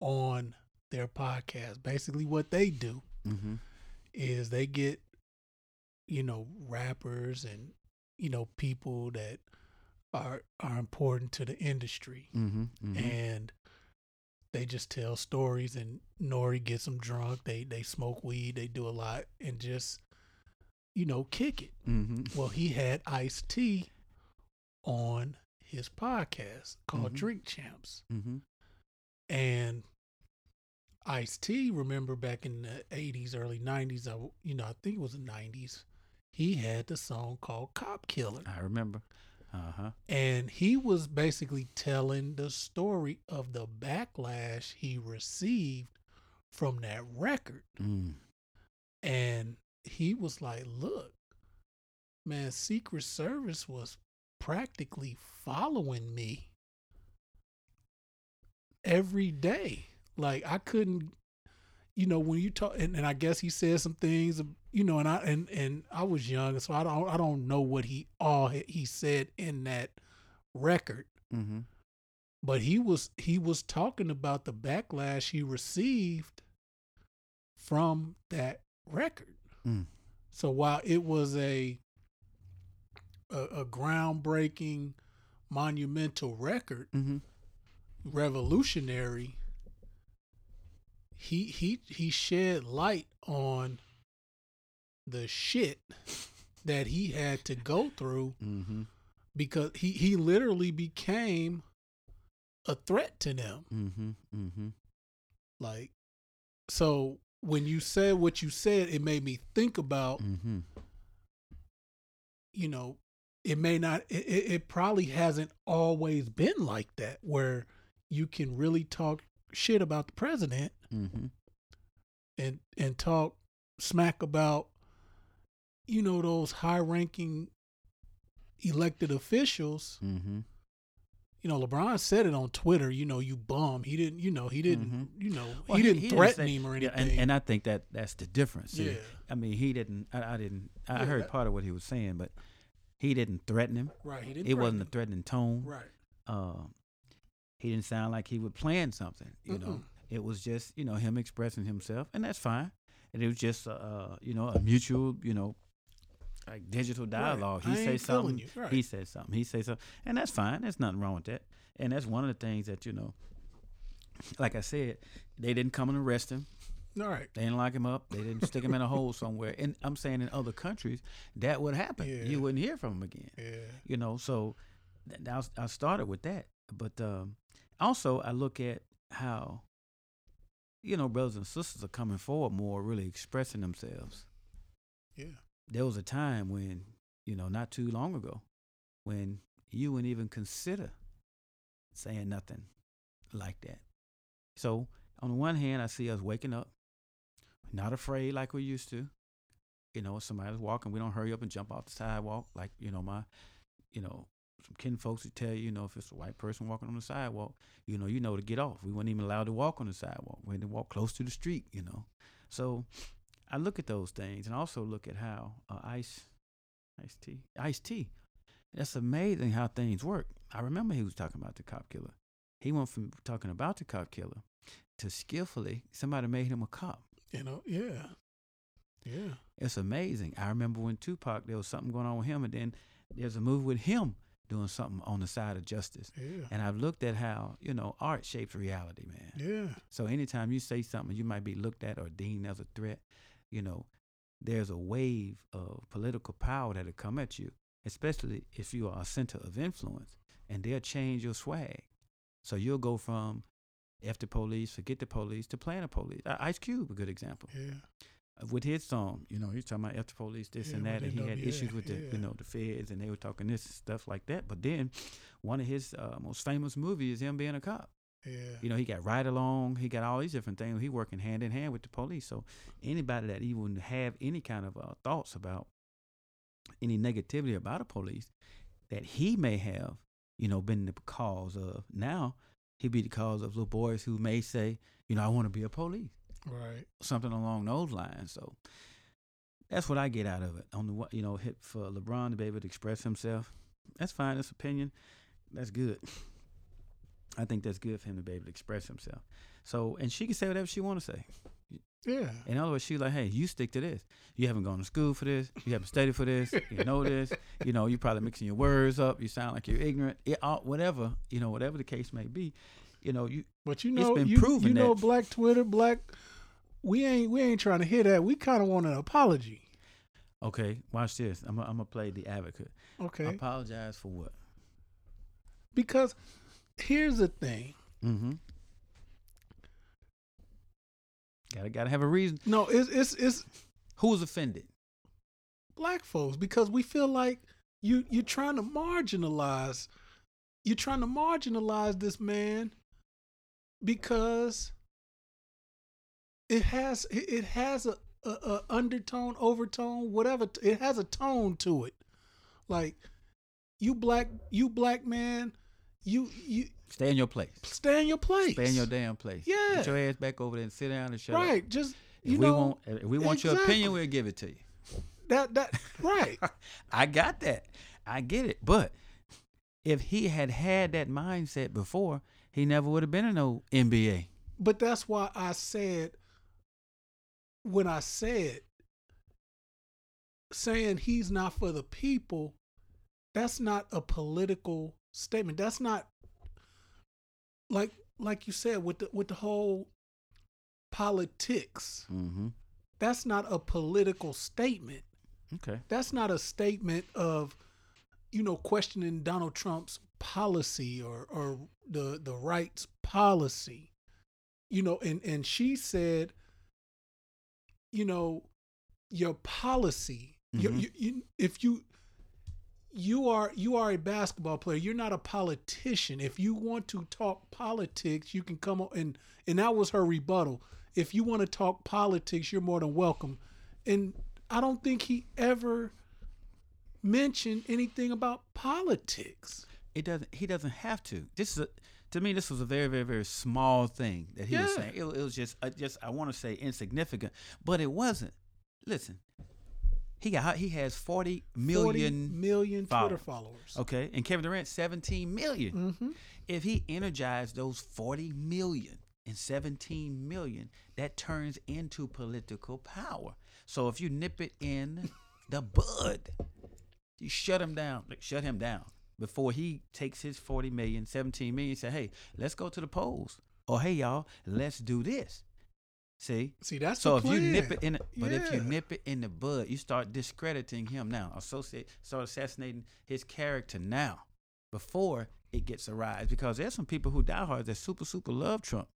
on their podcast. Basically, what they do Mm-hmm. is they get, you know, rappers and, you know, people that are are important to the industry. Mm-hmm. mm-hmm. and they just tell stories and N.O.R.E. gets them drunk. They they smoke weed, they do a lot and just you know, kick it. mm-hmm. Well, he had Ice T on his podcast called Mhm. Drink Champs. Mm-hmm. And Ice T, remember back in the 80s, early 90s, I, you know, I think it was the 90s, he had the song called Cop Killer. I remember. Uh huh. And he was basically telling the story of the backlash he received from that record. Mm. And he was like, look, man, Secret Service was practically following me every day. Like I couldn't you know, when you talk and, and I guess he said some things you know, and I and, and I was young, so I don't I don't know what he all he said in that record. Mm-hmm. But he was he was talking about the backlash he received from that record. Mm. So while it was a, a a groundbreaking, monumental record, Mm-hmm. revolutionary, he he he shed light on the shit that he had to go through Mm-hmm. because he he literally became a threat to them. Mm-hmm. Mm-hmm. Like, so when you said what you said, it made me think about, Mm-hmm. you know, it may not, it, it probably hasn't always been like that, where you can really talk shit about the president Mm-hmm. and and talk smack about, you know, those high ranking elected officials, Mm-hmm. you know, LeBron said it on Twitter. You know, you bum. He didn't. You know, he didn't. You know, Mm-hmm. Well, he, didn't threaten say- him or yeah, anything. and, and I think that that's the difference. See, Yeah. I mean, he didn't. I, I didn't. I Yeah, heard that- part of what he was saying, but he didn't threaten him. right. He didn't. It wasn't a threatening tone. Right. Uh, he didn't sound like he would plan something. You know, Mm-mm. it was just you know him expressing himself, and that's fine. And it was just uh, you know a mutual you know like digital dialogue. I He says something, you. Right. he says something, he says something, and that's fine. There's nothing wrong with that. And that's one of the things that you know. Like I said, they didn't come and arrest him. All right. They didn't lock him up. They didn't stick him in a hole somewhere. And I'm saying in other countries, that would happen. Yeah. You wouldn't hear from him again. Yeah. You know, so I, I started with that. But um, also, I look at how, you know, brothers and sisters are coming forward more, really expressing themselves. Yeah. There was a time when, you know, not too long ago, when you wouldn't even consider saying nothing like that. So, on the one hand, I see us waking up, not afraid like we used to. You know, somebody's walking, we don't hurry up and jump off the sidewalk like, you know, my, you know, some kin folks would tell you, you know, if it's a white person walking on the sidewalk, you know, you know to get off. We weren't even allowed to walk on the sidewalk. We had to walk close to the street, you know. So I look at those things and also look at how uh, ice, Ice T, Ice T. That's amazing how things work. I remember he was talking about the cop killer. He went from talking about the cop killer to skillfully somebody made him a cop. You know. Yeah. Yeah. It's amazing. I remember when Tupac, there was something going on with him, and then there's a movie with him doing something on the side of justice. Yeah. And I've looked at how, you know, art shapes reality, man. Yeah. So anytime you say something, you might be looked at or deemed as a threat. You know, there's a wave of political power that'll come at you, especially if you are a center of influence, and they'll change your swag. So you'll go from F the police, forget the police, to playing the police. Ice Cube, a good example. Yeah. Uh, With his song, you know, he's talking about F the police, this Yeah, and that, and he had NWA, issues with the, yeah. you know, the feds, and they were talking this stuff like that. But then, one of his uh, most famous movies is him being a cop. Yeah. You know, he got ride along, he got all these different things. He working hand in hand with the police. So anybody that even have any kind of uh, thoughts about any negativity about the police that he may have, you know, been the cause of, now he'd be the cause of little boys who may say, you know, I want to be a police, Right. something along those lines. So that's what I get out of it. On the you know, hit for LeBron to be able to express himself, that's fine. That's opinion. That's good. I think that's good for him to be able to express himself. So, and she can say whatever she want to say. Yeah. In other words, she's like, hey, you stick to this. You haven't gone to school for this. You haven't studied for this. You know this. You know, you're probably mixing your words up. You sound like you're ignorant. It, all, whatever, you know, whatever the case may be. You know, you But you It's know, been you, proven you know, Black Twitter, Black. We ain't we ain't trying to hear that. We kind of want an apology. okay? Watch this. I'm gonna play the advocate. Okay. Apologize for what? Because here's the thing. Mm-hmm. Gotta gotta have a reason. No, it's it's it's Who's offended? black folks because we feel like you you're trying to marginalize you're trying to marginalize this man because it has it has a, a, a undertone overtone whatever it has a tone to it like you black you black man you you Stay in your place. stay in your place Stay in your damn place. Yeah. Get your ass back over there and sit down and shut up. right just If you we know want if we want your opinion, we'll give it to you. that that right I got that. I get it. But if he had had that mindset before, he never would have been in no NBA. But that's why I said when I said saying he's not for the people, that's not a political statement. That's not like like you said with the with the whole politics. Mm-hmm. That's not a political statement. Okay. That's not a statement of you know questioning Donald Trump's policy or or the the rights policy. You know, and and she said, you know, your policy. You, Mhm. you, you, if you you are you are a basketball player. You're not a politician. If you want to talk politics, you can come on and and that was her rebuttal. If you want to talk politics, you're more than welcome. And I don't think he ever mentioned anything about politics. It doesn't. He doesn't have to. This is a, to me. This was a very, very, very small thing that he was saying. It, it was just, uh, just I want to say insignificant, but it wasn't. Listen, he got he has forty 40 million. million Twitter followers. followers. Okay, and Kevin Durant seventeen million. Mm-hmm. If he energized those forty million and seventeen million, that turns into political power. So if you nip it in the bud, you shut him down. like, Shut him down before he takes his 40 million, 17 million. Say, hey, let's go to the polls. Or hey, y'all, let's do this. See? See, that's so if you nip it in, the, but if you nip it in the bud, you start discrediting him now. Associate, start assassinating his character now, before it gets a rise. Because there's some people who die hard that super super love Trump,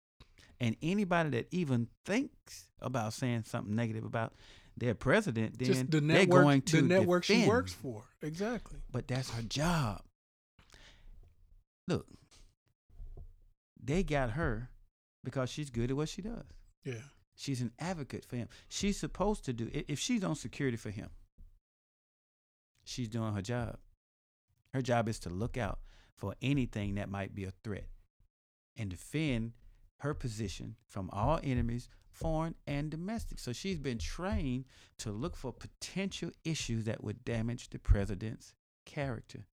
and anybody that even thinks about saying something negative about their president, then Just the they're going to the network she works for. Exactly. But that's her job. Look, they got her because she's good at what she does. Yeah. She's an advocate for him. She's supposed to do if she's on security for him. She's doing her job. Her job is to look out for anything that might be a threat and defend her position from all enemies, foreign and domestic. So she's been trained to look for potential issues that would damage the president's character.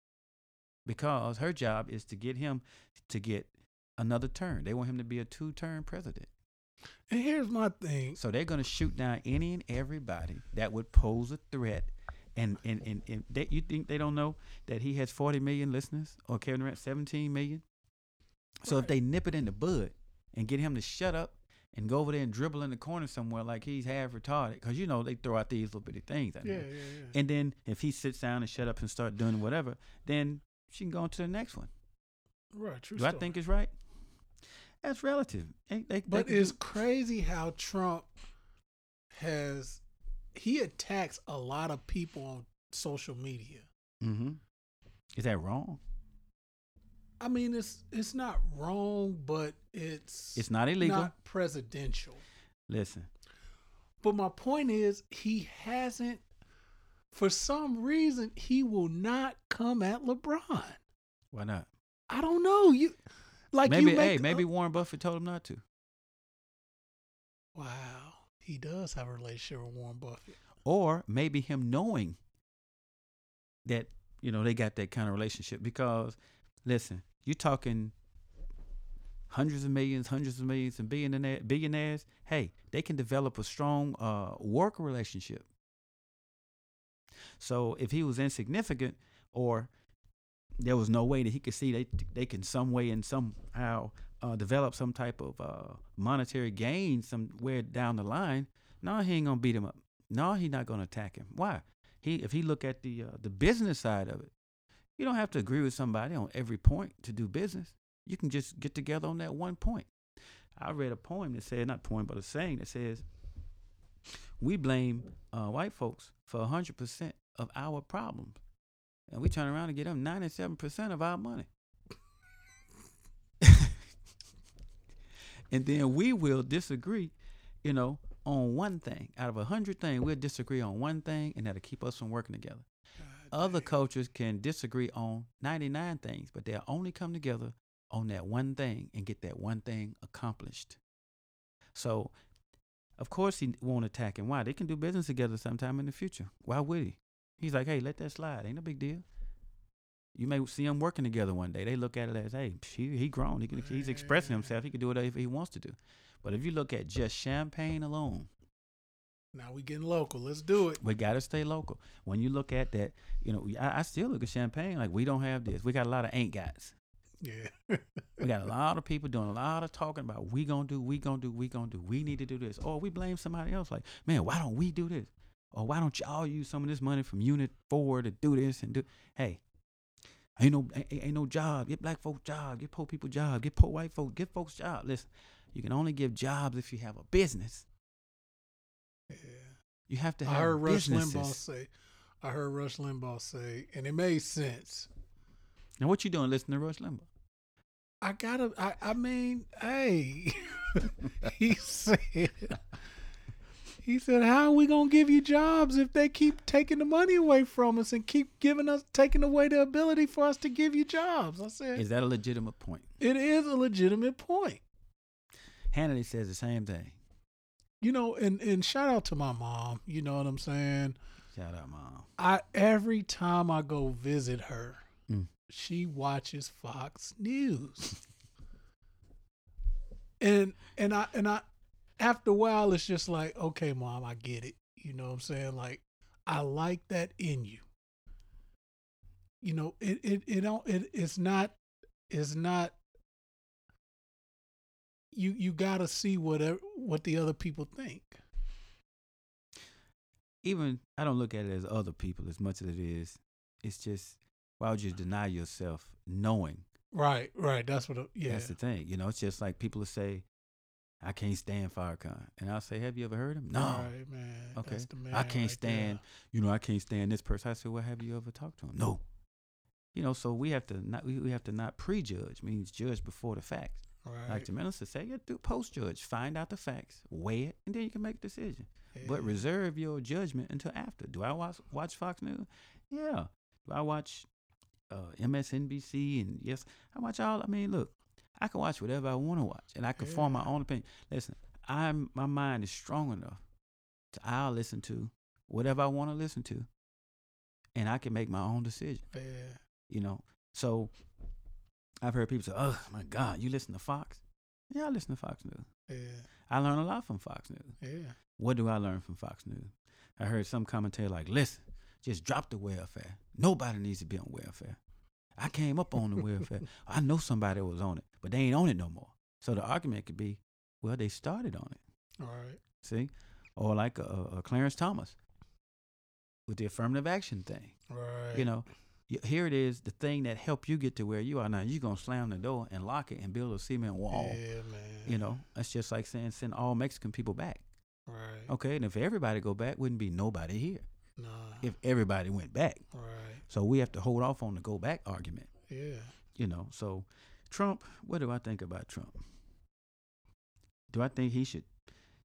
Because her job is to get him to get another term. They want him to be a two-term president. And here's my thing. So they're going to shoot down any and everybody that would pose a threat. And and and, and they, you think they don't know that he has 40 million listeners or Kevin Durant 17 million? So if they nip it in the bud and get him to shut up and go over there and dribble in the corner somewhere like he's half retarded, because you know they throw out these little bitty things. Yeah, yeah, yeah. And then if he sits down and shut up and start doing whatever, then she can go on to the next one. right. True Do I think it's right? That's relative. They, they, they But can it's do- crazy how Trump has he attacks a lot of people on social media. Mhm. Is that wrong? I mean, it's it's not wrong, but it's It's not illegal. not presidential. Listen, But my point is, he hasn't. For some reason, he will not come at LeBron. why not? I don't know. You like maybe you make, hey, maybe Warren Buffett told him not to. Wow, he does have a relationship with Warren Buffett. Or maybe him knowing that, you know, they got that kind of relationship because listen, you're talking hundreds of millions, hundreds of millions and billionaire billionaires, hey, they can develop a strong uh work relationship. So if he was insignificant or there was no way that he could see they they can some way and somehow uh, develop some type of uh, monetary gain somewhere down the line. No, he ain't gonna beat him up. No, he not gonna attack him. Why? He if he look at the uh, the business side of it, you don't have to agree with somebody on every point to do business. You can just get together on that one point. I read a poem that said not poem but a saying that says we blame uh, white folks for hundred percent of our problems, and we turn around and get them ninety seven percent of our money. and then we will disagree, you know, on one thing. Out of a hundred things, we'll disagree on one thing, and that'll keep us from working together. Other cultures can disagree on 99 things, but they'll only come together on that one thing and get that one thing accomplished. So, of course, he won't attack him. Why? They can do business together sometime in the future. Why would he? He's like, hey, let that slide. Ain't no big deal. You may see them working together one day. They look at it as, hey, he, he grown. He can, he's expressing himself. He can do whatever he wants to do. But if you look at just Champaign alone, Now we getting local. Let's do it. we got to stay local. When you look at that, you know, I, I still look at Champaign like we don't have this. We got a lot of ain't guys. Yeah. We got a lot of people doing a lot of talking about we gonna do, we gonna do, we gonna do. We need to do this, or we blame somebody else. Like, man, why don't we do this? Or why don't y'all use some of this money from Unit Four to do this and do? Hey, ain't no ain't, ain't no job. Get black folks job. Get poor people job. Get poor white folks. Get folks job. Listen, you can only give jobs if you have a business. yeah. You have to I have heard Rush. Limbaugh say. I heard Rush Limbaugh say, and it made sense. Now, what you doing? Listening to Rush Limbaugh? I gotta. I. I mean, hey, he said. He said, "How are we gonna give you jobs if they keep taking the money away from us and keep giving us taking away the ability for us to give you jobs?" I said, Is that a legitimate point? "It is a legitimate point." Hannity says the same thing. You know, and and shout out to my mom. You know what I'm saying? Shout out, mom. I every time I go visit her, Mm. she watches Fox News. and and I and I after a while it's just like, okay, mom, I get it. You know what I'm saying? Like I like that in you. You know, it it it don't it, it's not it's not you you got to see whatever what the other people think. Even I don't look at it as other people as much as it is. It's just why would you deny yourself knowing? Right, right. That's what. Uh, it- Yeah. That's the thing. You know, it's just like people will say, "I can't stand Farrakhan," and I'll say, "Have you ever heard him?" No. Right, man. Okay. That's the man I can't right stand. You know, I can't stand this person. I said, "Well, have you ever talked to him?" No. You know, so we have to not we, we have to not prejudge. Means judge before the facts. Right. Like the minister say, you do post judge, find out the facts, weigh it, and then you can make a decision. But reserve your judgment until after. Do I watch watch Fox News? Yeah. Do I watch uh, MSNBC? And yes, I watch all. I mean, look, I can watch whatever I want to watch, and I can form my own opinion. Listen, I'm my mind is strong enough to I'll listen to whatever I want to listen to, and I can make my own decision. Yeah. You know, so I've heard people say, "Oh my God, you listen to Fox?" Yeah, I listen to Fox News. Yeah. I learn a lot from Fox News. Yeah. What do I learn from Fox News? I heard some commentator like, listen, just drop the welfare. Nobody needs to be on welfare. I came up on the welfare. I know somebody was on it, but they ain't on it no more. So the argument could be, well, they started on it. All right. See? Or like a, a Clarence Thomas with the affirmative action thing. Right. You know, here it is, the thing that helped you get to where you are now. You're going to slam the door and lock it and build a cement wall. Yeah, man. You know, that's just like saying send all Mexican people back. Right. Okay, and if everybody go back, wouldn't be nobody here Nah. if everybody went back. right. So we have to hold off on the go back argument. Yeah. You know, so Trump, what do I think about Trump? Do I think he should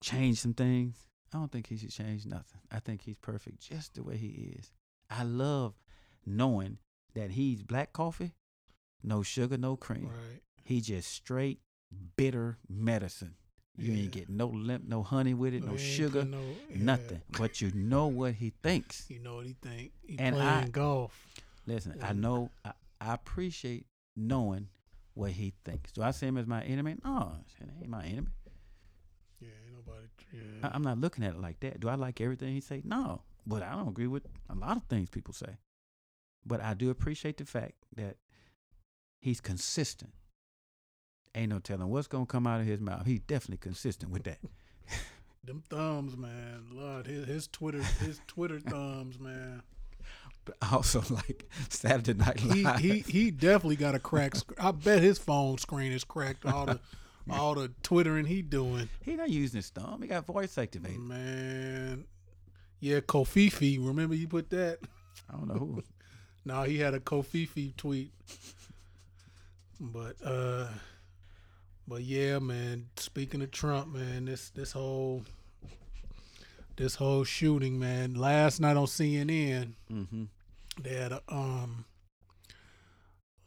change some things? I don't think he should change nothing. I think he's perfect just the way he is. I love knowing that he's black coffee, no sugar, no cream. Right. He just straight bitter medicine. You Yeah. ain't get no limp, no honey with it, no ain't sugar, no- yeah. nothing. But you know what he thinks. You know what he think? He And playing I- golf. Listen, I Mm. know, I, I appreciate knowing what he thinks. Do I see him as my enemy? No, he ain't my enemy. Yeah. Ain't nobody. Yeah. I, I'm not looking at it like that. Do I like everything he say? No, but I don't agree with a lot of things people say. But I do appreciate the fact that he's consistent. Ain't no telling what's gonna come out of his mouth. He's definitely consistent with that. Them thumbs, man. Lord, his, his Twitter, his Twitter thumbs, man. But also like Saturday Night He Live. he he definitely got a crack. sc- I bet his phone screen is cracked. All the all the twittering he doing, he not using his thumb. He got voice activated. man. Yeah, covfefe. Remember you put that? I don't know who. No, he had a covfefe tweet. But uh but yeah, man, speaking of Trump, man, this this whole this whole shooting, man. Last night on CNN, Mm-hmm. they had a um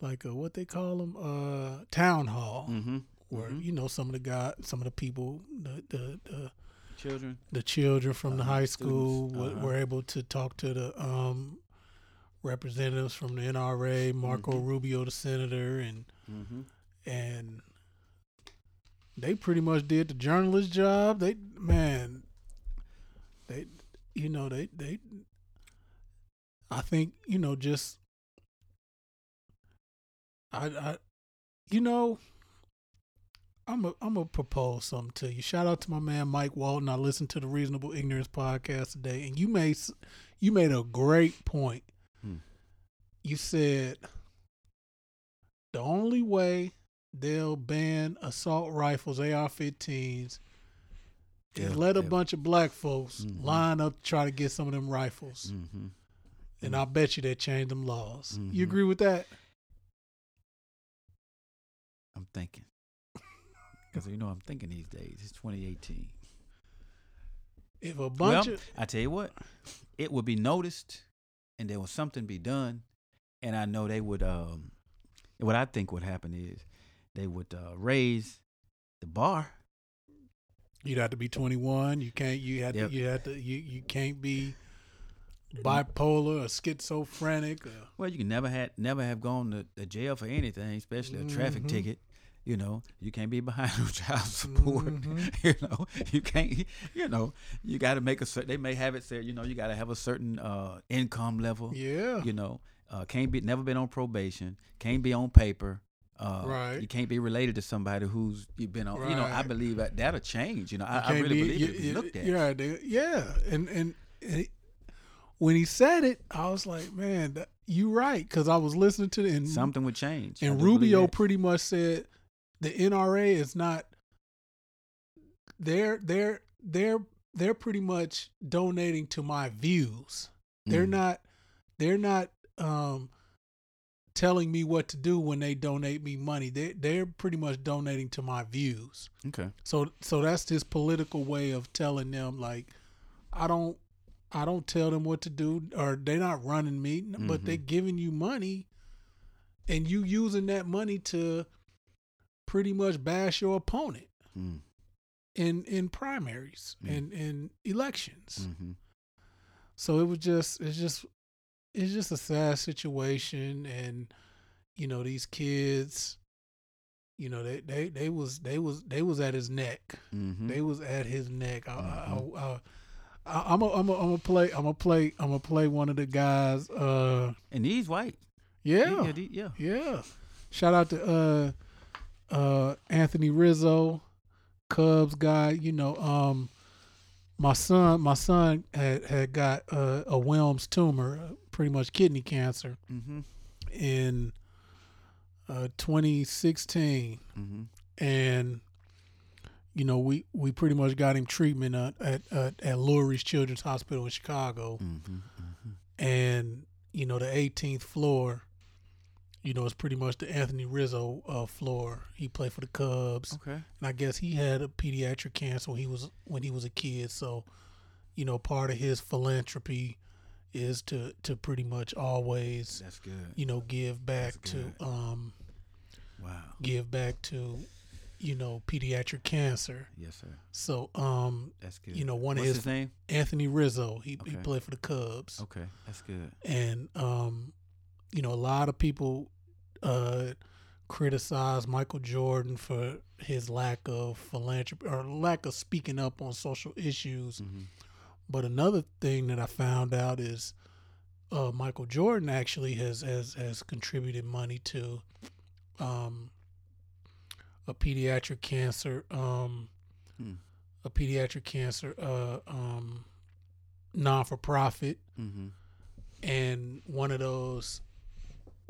like a what they call them uh town hall Mm-hmm. where Mhm. you know some of the guy some of the people the the the, Children. the children from the Uh-huh, high school students, were, uh-huh. were able to talk to the um representatives from the NRA, Marco Mhm. Rubio, the senator, and Mm-hmm. and they pretty much did the journalist job. They man, they you know they they. I think you know just. I I, you know. I'm a, I'm gonna propose something to you. Shout out to my man Mike Walton. I listened to the Reasonable Ignorance podcast today, and you made you made a great point. Hmm. You said the only way they'll ban assault rifles, AR-15s, and Yeah, let a yeah. bunch of black folks Mhm. line up to try to get some of them rifles, Mm-hmm. and I bet you they change them laws. You Mhm. agree with that? I'm thinking. Because you know I'm thinking these days. It's 2018. if a bunch well, of I tell you what, it would be noticed, and there was something be done, and I know they would. Um, what I think would happen is they would uh, raise the bar. you'd have to be 21, you can't you had Yep. to you had to you you can't be bipolar or schizophrenic or Well, you can never had never have gone to, to jail for anything, especially a traffic Mhm. ticket. You know, you can't be behind on child support. Mhm. you know, you can't. You know, you got to make a certain. They may have it said. You know, you got to have a certain uh, income level. yeah. You know, uh, can't be never been on probation. Can't be on paper. Uh, Right. You can't be related to somebody who's you've been on. You know, I believe that that'll change. You know, You I, I really be- believe you- it. You looked at. Yeah, yeah, and and, and he- when he said it, I was like, man, that, you right, because I was listening to it, and Something would change. And Rubio pretty much said the NRA is not. They're they're they're they're pretty much donating to my views. They're Mhm. not they're not um telling me what to do when they donate me money. They they're pretty much donating to my views. Okay. So so that's his political way of telling them like I don't I don't tell them what to do or they're not running me, but Mhm. they're giving you money and you using that money to pretty much bash your opponent Mm. in in primaries Mm. and in elections. hmm So it was just it's just it's just a sad situation and you know these kids you know they they they was they was they was at his neck. hmm They was at his neck. I, Mhm. I, I, I, I'm a, I'm a, I'm a play I'm a play I'm gonna play one of the guys. Uh, And he's white. yeah, Yeah. yeah. yeah. Shout out to uh, uh, Anthony Rizzo, Cubs guy. You know, um, my son my son had had got uh, a Wilms tumor, uh, pretty much kidney cancer, Mm-hmm. in uh, 2016. Mm-hmm. and you know we we pretty much got him treatment at at, at, at Lurie's Children's Hospital in Chicago, Mm-hmm. Mm-hmm. and you know the 18th floor, you know it's pretty much the Anthony Rizzo uh, floor. He played for the Cubs, Okay. and I guess he had a pediatric cancer when he was when he was a kid. So, you know, part of his philanthropy is to to pretty much always That's good. you know give back to um Wow. give back to you know pediatric cancer. Yes, sir. So, um, That's good. you know, one of his, his name? Anthony Rizzo, he he played for the Cubs, Okay, that's good. and um, you know, a lot of people uh criticize Michael Jordan for his lack of philanthropy or lack of speaking up on social issues. Mm-hmm. But another thing that I found out is uh, Michael Jordan actually has has has contributed money to um, a pediatric cancer um, Hmm. a pediatric cancer uh, um, non for profit, Mm-hmm. and one of those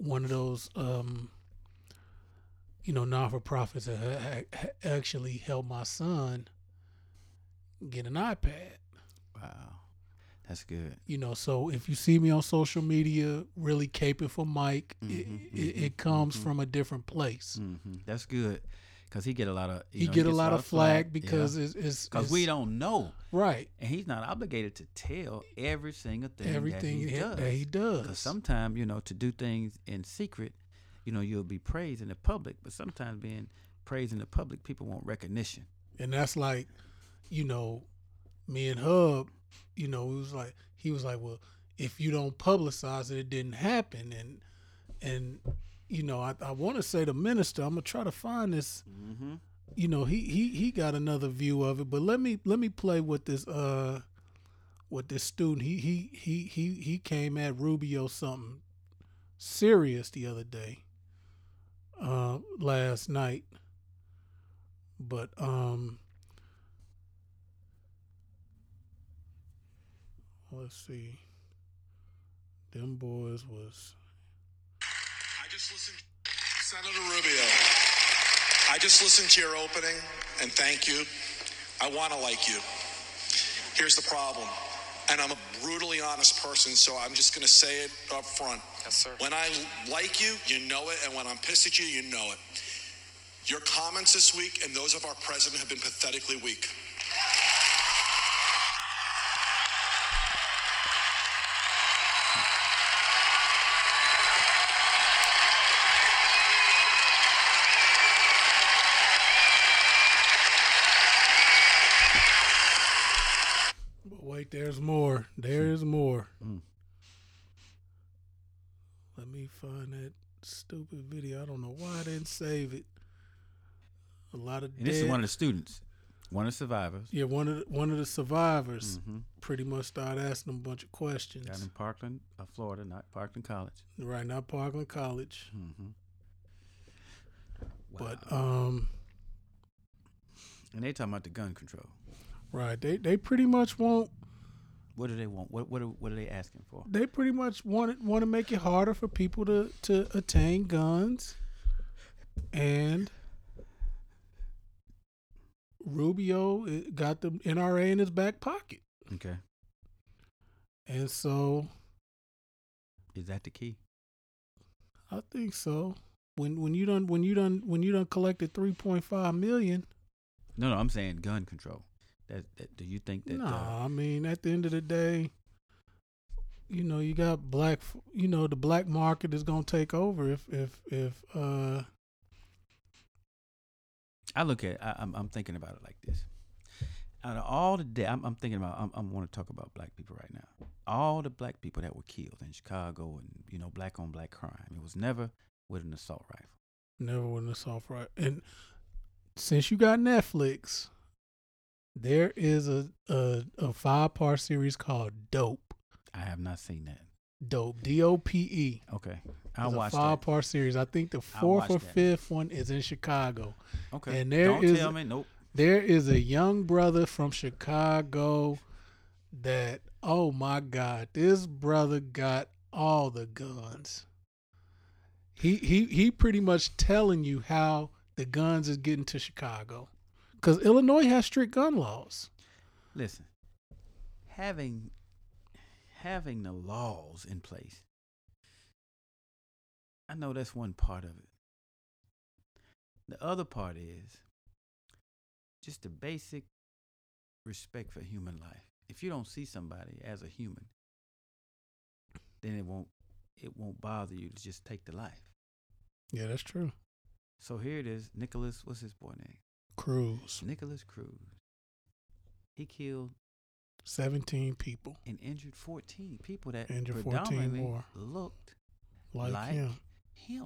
one of those um, you know non for profits that ha- ha- actually helped my son get an iPad. Wow, that's good. you know so if you see me on social media really caping for mike Mhm, it, mhm, it, it comes mhm. from a different place Mm-hmm. That's good, cause he get a lot of you he know, get a gets lot of flack because it's, it's, cause we don't know, right. And he's not obligated to tell every single thing everything that he he- does. that he does. Because sometimes, you know, to do things in secret, you know, you'll be praised in the public, but sometimes being praised in the public, people want recognition. and that's like you know me and hub you know it was like he was like well if you don't publicize it it didn't happen. And and you know i, I want to say the minister i'm gonna try to find this Mm-hmm. you know he he he got another view of it but let me let me play with this uh with this student. He he he he he came at rubio something serious the other day uh last night. But um let's see. Them boys was just listened, Senator Rubio. I just listened to your opening, and thank you. I want to like you. Here's the problem, and I'm a brutally honest person, so I'm just going to say it up front. Yes, sir. When I like you, you know it, and when I'm pissed at you, you know it. Your comments this week and those of our president have been pathetically weak. there's more. There's more. Mm. Let me find that stupid video. I don't know why I didn't save it. A lot of And this is one of the students, one of the survivors. yeah one of the, one of the survivors hmm pretty much started asking them a bunch of questions. Down in Parkland, uh, Florida, not Parkland College. Right now, Parkland College, hmm but um, and they talking about the gun control. right they they pretty much want What do they want? What what are, what are they asking for? they pretty much want want to make it harder for people to to attain guns, and Rubio got the NRA in his back pocket, Okay, and so is that the key? I think so. When when you done when you done when you done collected three point five million, No, no, I'm saying gun control. That, that do you think that? no, uh, I mean at the end of the day, you know you got black, you know the black market is gonna take over if if if uh I look at. I, I'm I'm thinking about it like this. Out of all the day, I'm, I'm thinking about. I'm, I'm want to talk about black people right now. All the black people that were killed in Chicago and you know black on black crime. It was never with an assault rifle. Never with the soft rifle. And since you got Netflix, there is a a, a five part series called Dope. I have not seen that. Dope. D O P E. Okay, I'll It's a watch five that. part series. I think the fourth or that. fifth one is in Chicago. Okay, and there don't is- tell me. Nope. There is a young brother from Chicago that oh my god, this brother got all the guns. He he he pretty much telling you how the guns is getting to Chicago. Cuz Illinois has strict gun laws. Listen, having having the laws in place, I know that's one part of it. The other part is just the basic respect for human life. If you don't see somebody as a human, then it won't it won't bother you to just take the life. Yeah, that's true. So here it is, Nikolas. What's his boy name? Cruz. Nikolas Cruz. He killed 17 people and injured 14 people that Injured 14 predominantly more. looked like, like, him. him.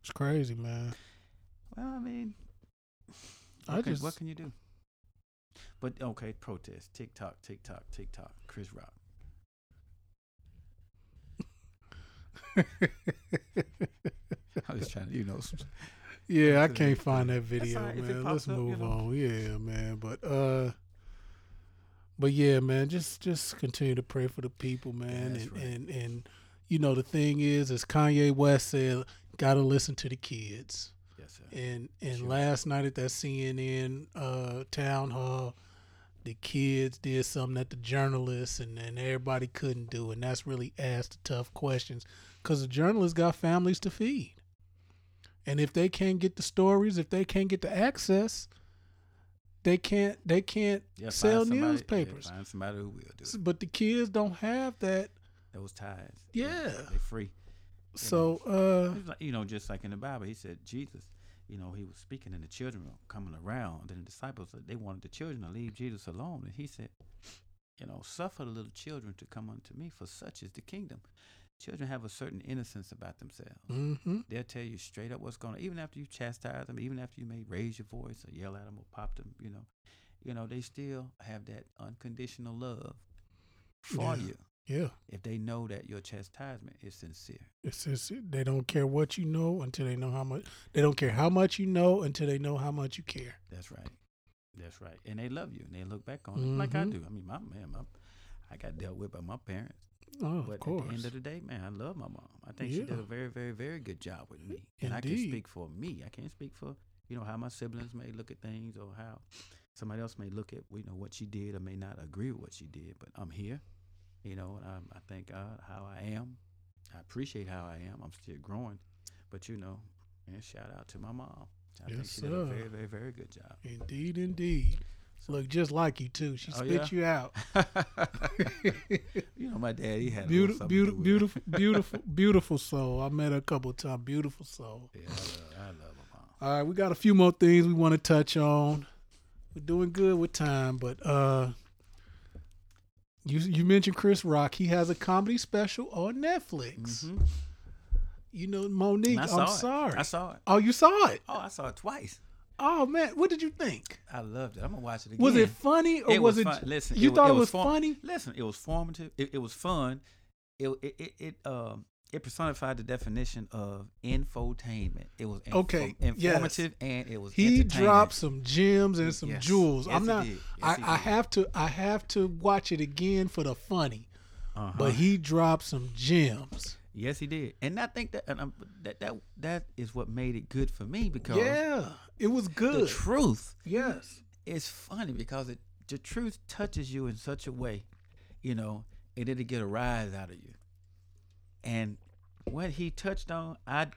It's crazy, man. Well, I mean, I can, just what can you do? But okay, protest, TikTok, TikTok, TikTok, Chris Rock. I was trying to, you know, Yeah, I can't find that video, right. Man. Let's up, you move know. on. Yeah, man. But uh but yeah, man, just just continue to pray for the people, man. that's and, right. and and you know the thing is, as Kanye West said, gotta listen to the kids. yes, sir. And and Sure. last night at that CNN uh town hall, the kids did something that the journalists and, and everybody couldn't do, and that's really asked the tough questions. Cause the journalists got families to feed. And if they can't get the stories, if they can't get the access, they can't they can't Yeah, sell somebody- yeah, newspapers. find somebody who will do it. But the kids don't have that. Those ties. Yeah. They're free. So uh like, you know, just like in the Bible, he said Jesus, you know, he was speaking and the children were coming around, and the disciples they wanted the children to leave Jesus alone, and he said, you know, suffer the little children to come unto me, for such is the kingdom. Children have a certain innocence about themselves. hmm They'll tell you straight up what's going on, even after you chastise them, even after you may raise your voice or yell at them or pop them. You know, you know, they still have that unconditional love for Yeah. you Yeah. if they know that your chastisement is sincere. It's just they don't care what you know until they know how much they don't care how much you know until they know how much you care. That's right. That's right. And they love you and they look back on it like I Mhm. do. I mean, my man, my, I got dealt with by my parents. Oh, but of at the end of the day, man, I love my mom. I think she did a very, very, very good job with me. And I can Indeed. speak for me. I can't speak for, you know, how my siblings may look at things or how somebody else may look at, you know, what she did or may not agree with what she did. But I'm here, you know, and I'm, I thank God how I am. I appreciate how I am. I'm still growing. But, you know, and shout out to my mom. I think Yes, she did a very, very, very good job. Indeed, indeed. Look just like you too. She Oh, spit yeah? you out. you know, my dad, he had beautiful, beautiful, do with it. beautiful, beautiful, beautiful soul. I met her a couple of times. Beautiful soul. Yeah, I love, I love my mom. All right, we got a few more things we want to touch on. we're doing good with time, but uh, you you mentioned Chris Rock. He has a comedy special on Netflix. Mhm. You know, Mo'Nique. I'm it. sorry. I saw it. oh, you saw it. Oh, I saw it twice. Oh man, what did you think? I loved it. I'm gonna watch it again. Was it funny or it was, was, it? fun. Listen, you it, thought it was, form- funny? Listen, it was formative. It, it was fun. It it it, it um it personified the definition of infotainment. It was inf- Okay, yes. informative and it was He dropped some gems and some Yes. jewels. Yes, I'm not. Yes, I, I have to. I have to watch it again for the funny. Uh-huh. But he dropped some gems. Yes, he did, and I think that and um, that that that is what made it good for me because Yeah, it was the good. truth yes. it's funny because it the truth touches you in such a way, you know, and it'll get a rise out of you. And what he touched on, I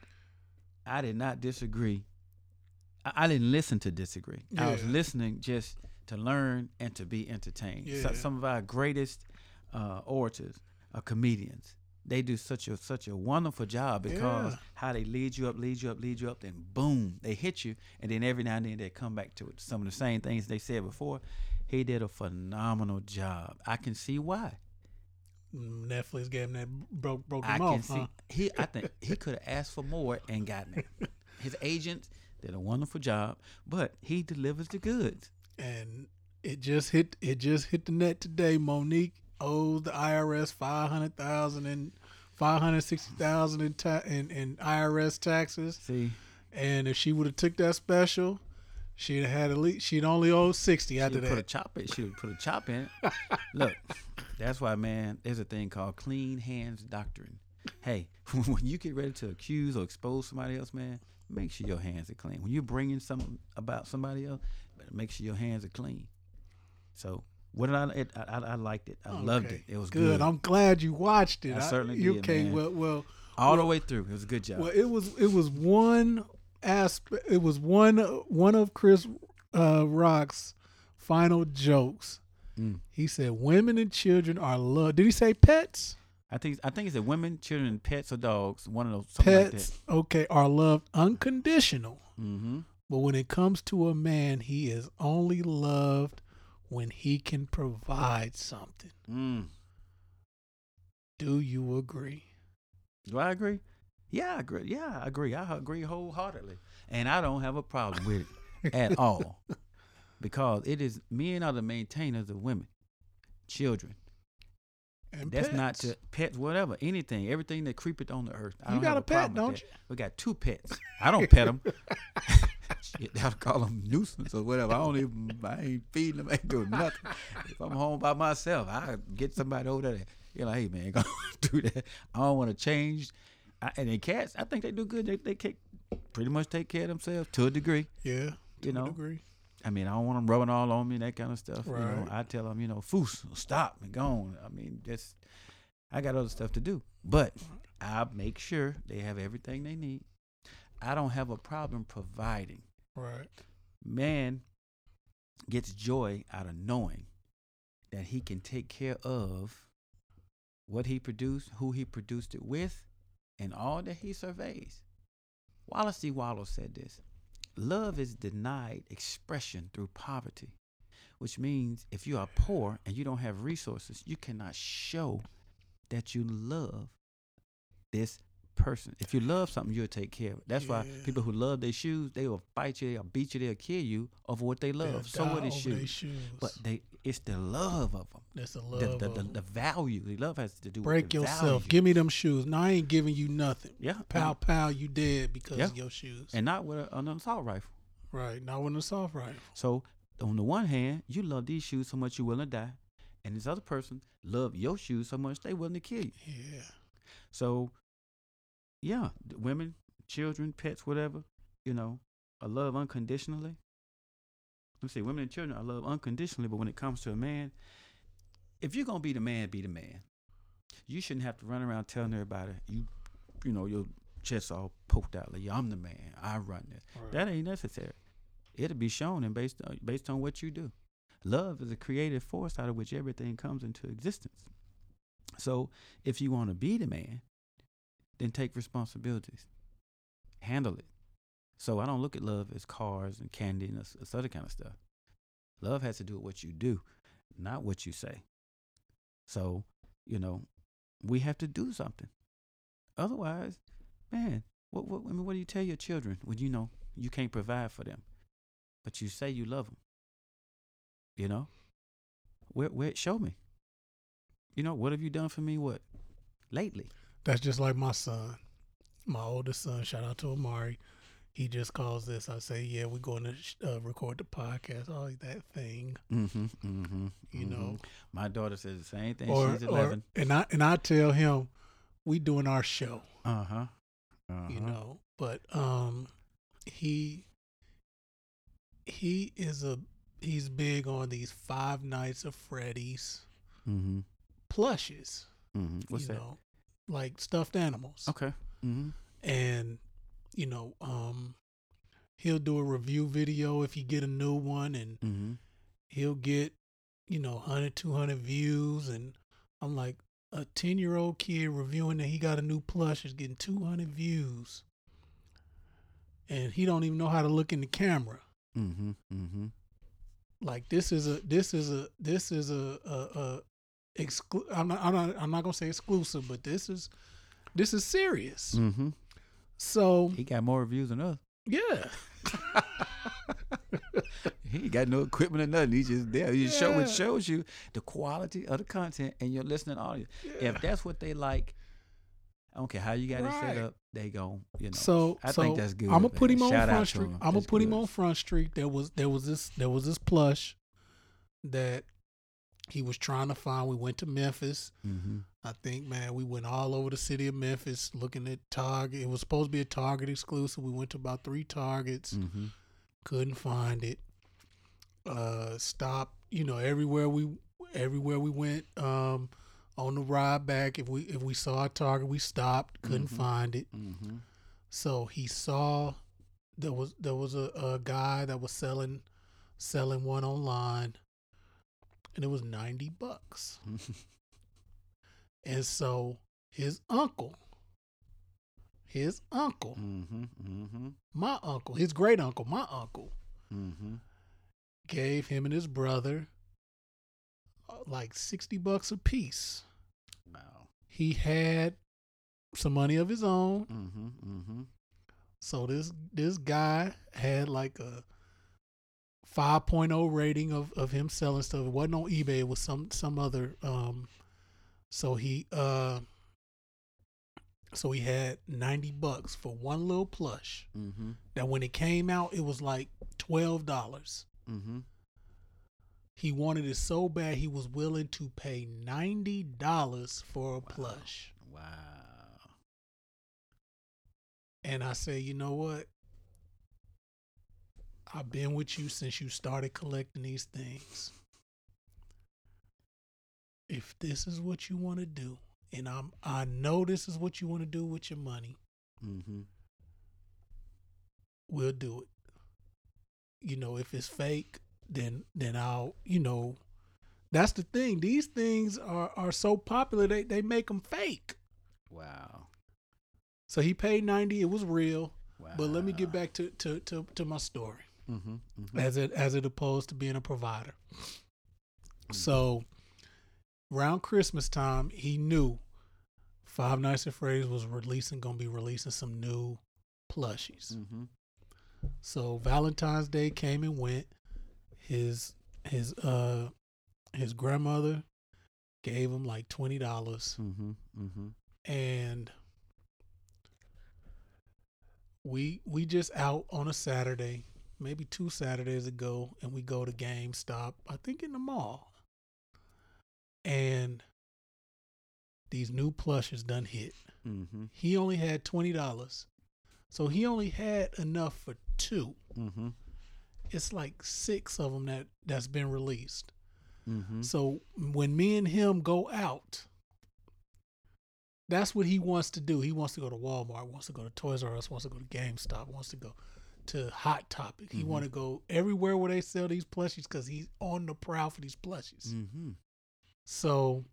I did not disagree. I, I didn't listen to disagree. I was listening just to learn and to be entertained. So- some of our greatest uh, orators are comedians. They do such a such a wonderful job because Yeah. how they lead you up, lead you up, lead you up, then boom, they hit you, and then every now and then they come back to it. Some of the same things they said before. He did a phenomenal job. I can see why. Netflix gave him that broke broke I him can off. see huh? he. I think he could have asked for more and gotten it. His agent did a wonderful job, but he delivers the goods. and it just hit it just hit the net today. Mo'Nique owes the IRS five hundred thousand and five hundred sixty thousand in, ta- in in IRS taxes. See, And if she would have took that special, she'd have had at least she'd only owe sixty she after put a that. chop in. She would put a chop in it. Look, that's why, man. There's a thing called clean hands doctrine. Hey, when you get ready to accuse or expose somebody else, man, make sure your hands are clean. When you're bringing something about somebody else, make sure your hands are clean. So, what did I? It, I, I, liked it. I loved it. It was good. good. I'm glad you watched it. I certainly you, did, Okay, man. well, well, all the way through. It was a good job. well, it was it was one aspect. It was one one of Chris uh, Rock's final jokes. Mm. He said, "Women and children are loved." Did he say pets? I think I think it's a women, children, pets, or dogs. One of those. Something like Pets, that. okay, are loved unconditional. Mm-hmm. But when it comes to a man, he is only loved when he can provide something. Mm. Do you agree? Do I agree? Yeah, I agree. Yeah, I agree. I agree wholeheartedly, and I don't have a problem with it at all, because it is men are the maintainers of women, children. And That's not pets. to pets, whatever, anything, everything that creepeth on the earth. I You got have a pet, don't you? We got two pets. I don't pet them. Shit, they'll call them nuisance or whatever. I don't even. I ain't feeding them. I ain't doing nothing. If I'm home by myself, I get somebody over there. You're like, hey man, go do that. I don't want to change. I, and then cats, I think they do good. They they take, pretty much take care of themselves to a degree. Yeah, You a know, degree. I mean, I don't want them rubbing all on me and that kind of stuff. You know, I tell them, you know, foos, stop and go on. I mean, just I got other stuff to do, but I make sure they have everything they need. I don't have a problem providing. Right. Man gets joy out of knowing that he can take care of what he produced, who he produced it with, and all that he surveys. Wallace D. Wattles said this Love is denied expression through poverty, which means if you are poor and you don't have resources, you cannot show that you love this person. If you love something, you'll take care of it. That's why people who love their shoes, they will fight you, they'll beat you, they'll kill you over what they They'll love. So die what is shoes? shoes. But they it's the love of them. that's the The, love. the, of the, 'em. the value. The love has to do Break with the yourself. value. Give me them shoes. No, I ain't giving you nothing. yeah. Pow pow, you dead because Yeah. of your shoes. and not with a, an assault rifle. right. Not with a soft rifle. So on the one hand, you love these shoes so much you're willing to die, and this other person love your shoes so much they willing to kill you. Yeah. So yeah, women, children, pets, whatever, you know, I love unconditionally. Let's see, women and children I love unconditionally, but when it comes to a man, if you're gonna be the man, be the man. You shouldn't have to run around telling everybody you, you know, your chest all poked out like I'm the man. I run this. Right. That ain't necessary. It'll be shown and based on, based on what you do. Love is a creative force out of which everything comes into existence. So if you want to be the man, then take responsibilities. Handle it. So I don't look at love as cars and candy and this, this other kind of stuff. Love has to do with what you do, not what you say. So, you know, we have to do something. Otherwise, man, what, what I mean, what do you tell your children when you know you can't provide for them, but you say you love them? You know, where where show me. You know, what have you done for me? What lately? That's just like my son, my oldest son. Shout out to Amari. He just calls this. I say, yeah, we're going to sh- uh, record the podcast. Oh, that thing, Mm-hmm. Mm-hmm. you know. my daughter says the same thing. Or, She's or eleven. and I and I tell him, we doing our show, Uh huh. Uh-huh. you know. But um, he he is a he's big on these Five Nights of Freddy's Mm-hmm. plushes. Mm-hmm. What's you that? know, like stuffed animals. Okay. Mm-hmm. and you know um he'll do a review video if he get a new one and Mm-hmm. he'll get you know 100 200 views and i'm like a 10 year old kid reviewing that he got a new plush is getting 200 views and he don't even know how to look in the camera Mm-hmm. Mm-hmm. like this is a this is a this is a a, a exclu- I'm not I'm not I'm not gonna say exclusive, but this is this is serious. Mm-hmm. So He got more reviews than us. yeah, He ain't got no equipment or nothing. He just there. He show Yeah. it shows you the quality of the content and your listening audience. If that's what they like, I don't care how you got it set up. They go, you know. So I so think that's good. I'm gonna put him on Shout front street. I'm gonna put him on front street. There was there was this there was this plush that he was trying to find. We went to Memphis. Mhm. I think man, we went all over the city of Memphis looking at Target. It was supposed to be a Target exclusive. We went to about three Targets. Mhm. couldn't find it uh stopped you know everywhere we everywhere we went um on the ride back if we if we saw a target we stopped couldn't Mhm. find it Mhm. so he saw there was there was a, a guy that was selling selling one online and it was 90 bucks and so his uncle his uncle Mhm. Mhm. my uncle his great uncle my uncle Mhm. gave him and his brother uh, like 60 bucks a piece. Wow. He had some money of his own. Mhm. Mhm. So this this guy had like a 5.0 rating of, of him selling stuff. It wasn't on eBay, it was some some other um so he uh so he had 90 bucks for one little plush. Mhm. That when it came out it was like $12. Mm-hmm. He wanted it so bad he was willing to pay ninety dollars for a plush. Wow. And I say, you know what? I've been with you since you started collecting these things. If this is what you want to do, and I'm I know this is what you want to do with your money, Mhm. we'll do it. You know, if it's fake, then then I'll, you know, that's the thing. These things are are so popular they they make them fake. Wow. So he paid 90, it was real. Wow. But let me get back to to to, to my story. Mhm. Mhm. As it as it opposed to being a provider. So around Christmas time, he knew Five Nights at Freddy's was releasing gonna be releasing some new plushies. Mhm. So Valentine's Day came and went. His his uh his grandmother gave him like twenty dollars Mhm. Mhm. and we we just out on a Saturday, maybe two Saturdays ago, and we go to GameStop, I think in the mall. And these new plushes done hit. Mhm. He only had twenty dollars. So he only had enough for two. Mhm. It's like six of them that that's been released. Mhm. So when me and him go out, that's what he wants to do. He wants to go to Walmart, wants to go to Toys R Us, wants to go to GameStop, wants to go to Hot Topic. He Mhm. want to go everywhere where they sell these plushies because he's on the prowl for these plushies. Mhm. So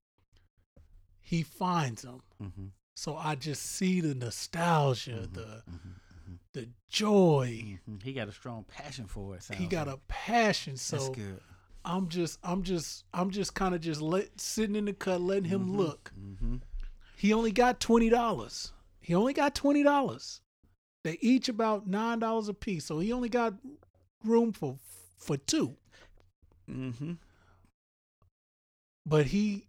he finds them. Mhm. So I just see the nostalgia, Mhm. the Mhm. the joy. He got a strong passion for it. He got like. a passion. That's So good. I'm just I'm just I'm just kind of just let sitting in the cut letting him look. Mm-hmm. He only got twenty dollars. He only got twenty dollars. They each about nine dollars a piece, so he only got room for for two. Mm-hmm. But he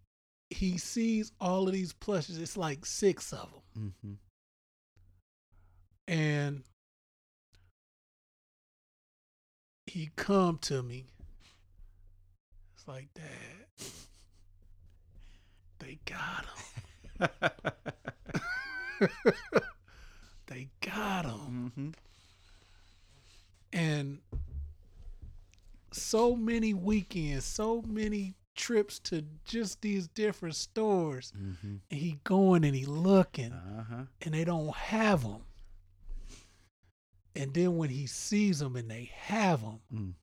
he sees all of these plushes. It's like six of them, Mm-hmm. and he come to me. It's like, Dad, they got him. they got him. mm-hmm. and so many weekends, so many trips to just these different stores, Mm-hmm. and he going and he looking, Uh-huh. and they don't have them. And then when he sees them and they have them, Mm.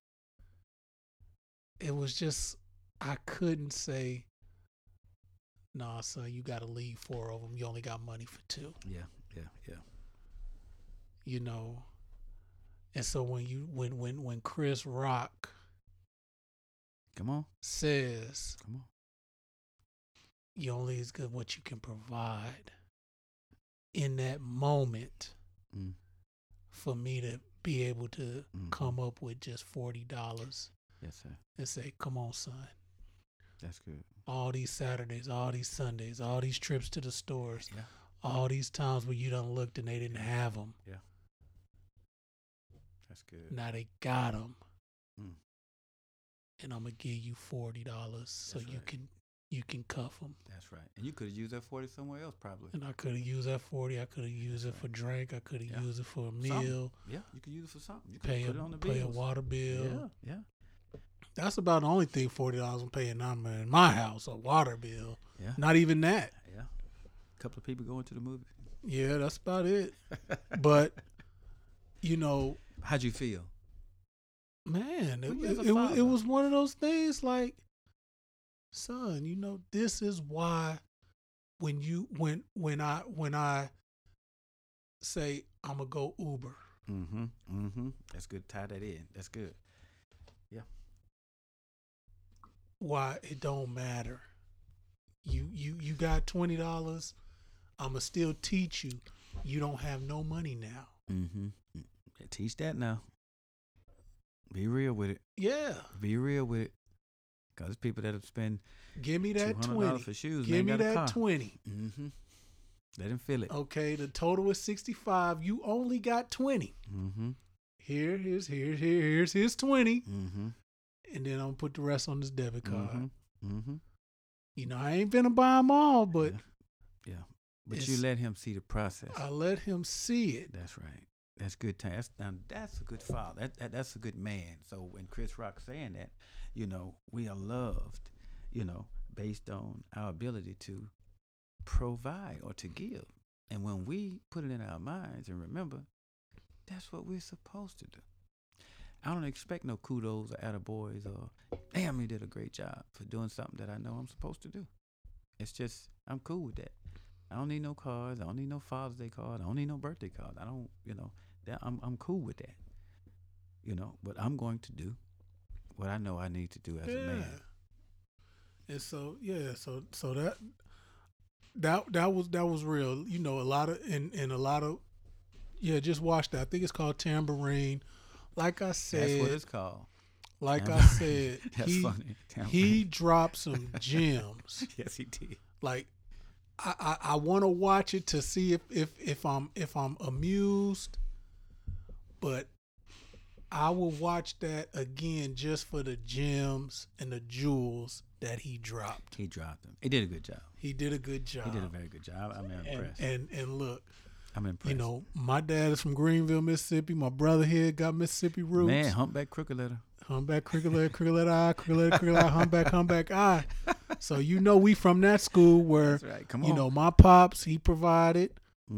it was just I couldn't say, "Nah, son, you got to leave four of them. You only got money for two. Yeah, yeah, yeah. You know." And so when you when when when Chris Rock Come on, says come on. you only as good what you can provide in that moment Mm. for me to be able to Mhm. come up with just forty dollars Yes, sir. and say, Come on, son. That's good. All these Saturdays, all these Sundays, all these trips to the stores, Yeah. all these times where you don't looked and they didn't have them. That's good. Now they got them. Mm. And I'm to give you $40 so That's you can you can cuff them. That's right. And you could have used that forty somewhere else, probably. And I could have used that 40 I could have used it for drink. I could have Yeah. used it for a Something. meal. Yeah, you could use it for something. You could pay put a, it on the pay a water bill. Yeah, yeah, That's about the only thing forty dollars I'm paying now in my house, a water bill. yeah, Not even that. yeah. A couple of people going to the movie. Yeah, that's about it. but you know, How'd you feel? man, it, Well, you as it, it, was, it was one of those things like, son, you know, this is why when you when when I when I say I'm gonna go Uber, Mm-hmm. Mm-hmm. That's good. Tie that in. That's good. Yeah. Why it don't matter. You you you got twenty dollars. I'ma still teach you. You don't have no money now. Mm-hmm. Teach that now. Be real with it. Yeah, Be real with it. Cause there's people that'll spend give me that twenty. for shoes. Give me ain't got a that twenty. Mm-hmm. Let him feel it. Okay, the total is sixty five. You only got twenty. Mm-hmm. Here, here's here, here, here's his twenty, Mm-hmm. and then I'm gonna put the rest on this debit card. Mm-hmm. Mm-hmm. You know, I ain't gonna buy them all, but yeah. yeah. But you let him see the process. I let him see it. That's right. That's good time. That's now, that's a good father. That, that that's a good man. So when Chris Rock saying that, you know, we are loved, you know, based on our ability to provide or to give. And when we put it in our minds and remember, that's what we're supposed to do. I don't expect no kudos or attaboys or damn you did a great job for doing something that I know I'm supposed to do. It's just I'm cool with that. I don't need no cards. I don't need no Father's Day card. I don't need no birthday card. I don't, you know, that I'm I'm cool with that. You know, but I'm going to do what I know I need to do as a man. And so yeah, so so that that that was that was real. You know, a lot of and and a lot of yeah, just watch that. I think it's called Tamborine. Like I said, That's what it's called. like I said, That's he he dropped some gems. yes, he did. Like I I, I want to watch it to see if if if I'm if I'm amused, but I will watch that again just for the gems and the jewels that he dropped. He dropped them. He did a good job. He did a good job. He did a very good job. I'm and, impressed. and and look, I'm impressed. you know, my dad is from Greenville, Mississippi. My brother here got Mississippi roots. man, humpback crooked letter. Humpback, cricket letter, cricket letter eye, cricket letter, cricket letter, humpback, humpback eye. So you know we from that school where right. You know my pops he provided,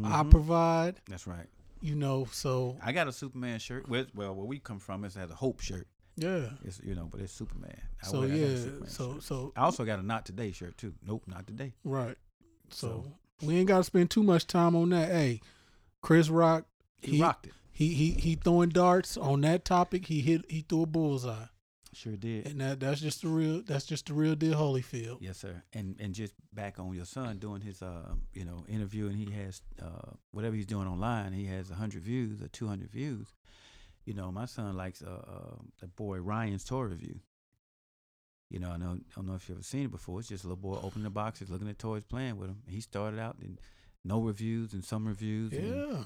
I Mhm. provide. That's right. You know, so I got a Superman shirt. Well, well, where we come from, it has a Hope shirt. yeah. It's you know, but it's Superman. I So wear- I got a yeah, so shirt. so I also got a Not Today shirt too. Nope, not today. right. So, So- we ain't got to spend too much time on that. Hey, Chris Rock, He, rocked it. he he he throwing darts on that topic. He hit he threw a bullseye. Sure did. and that that's just the real that's just the real deal Holyfield. Yes, sir. And and just back on your son doing his uh you know interview, and he has uh whatever he's doing online, he has hundred views or two hundred views. You know, my son likes uh, uh the boy Ryan's toy review. You know, I know I don't know if you ever seen it before. It's just a little boy opening the boxes, looking at toys, playing with them. He started out in no reviews and some reviews. and Yeah,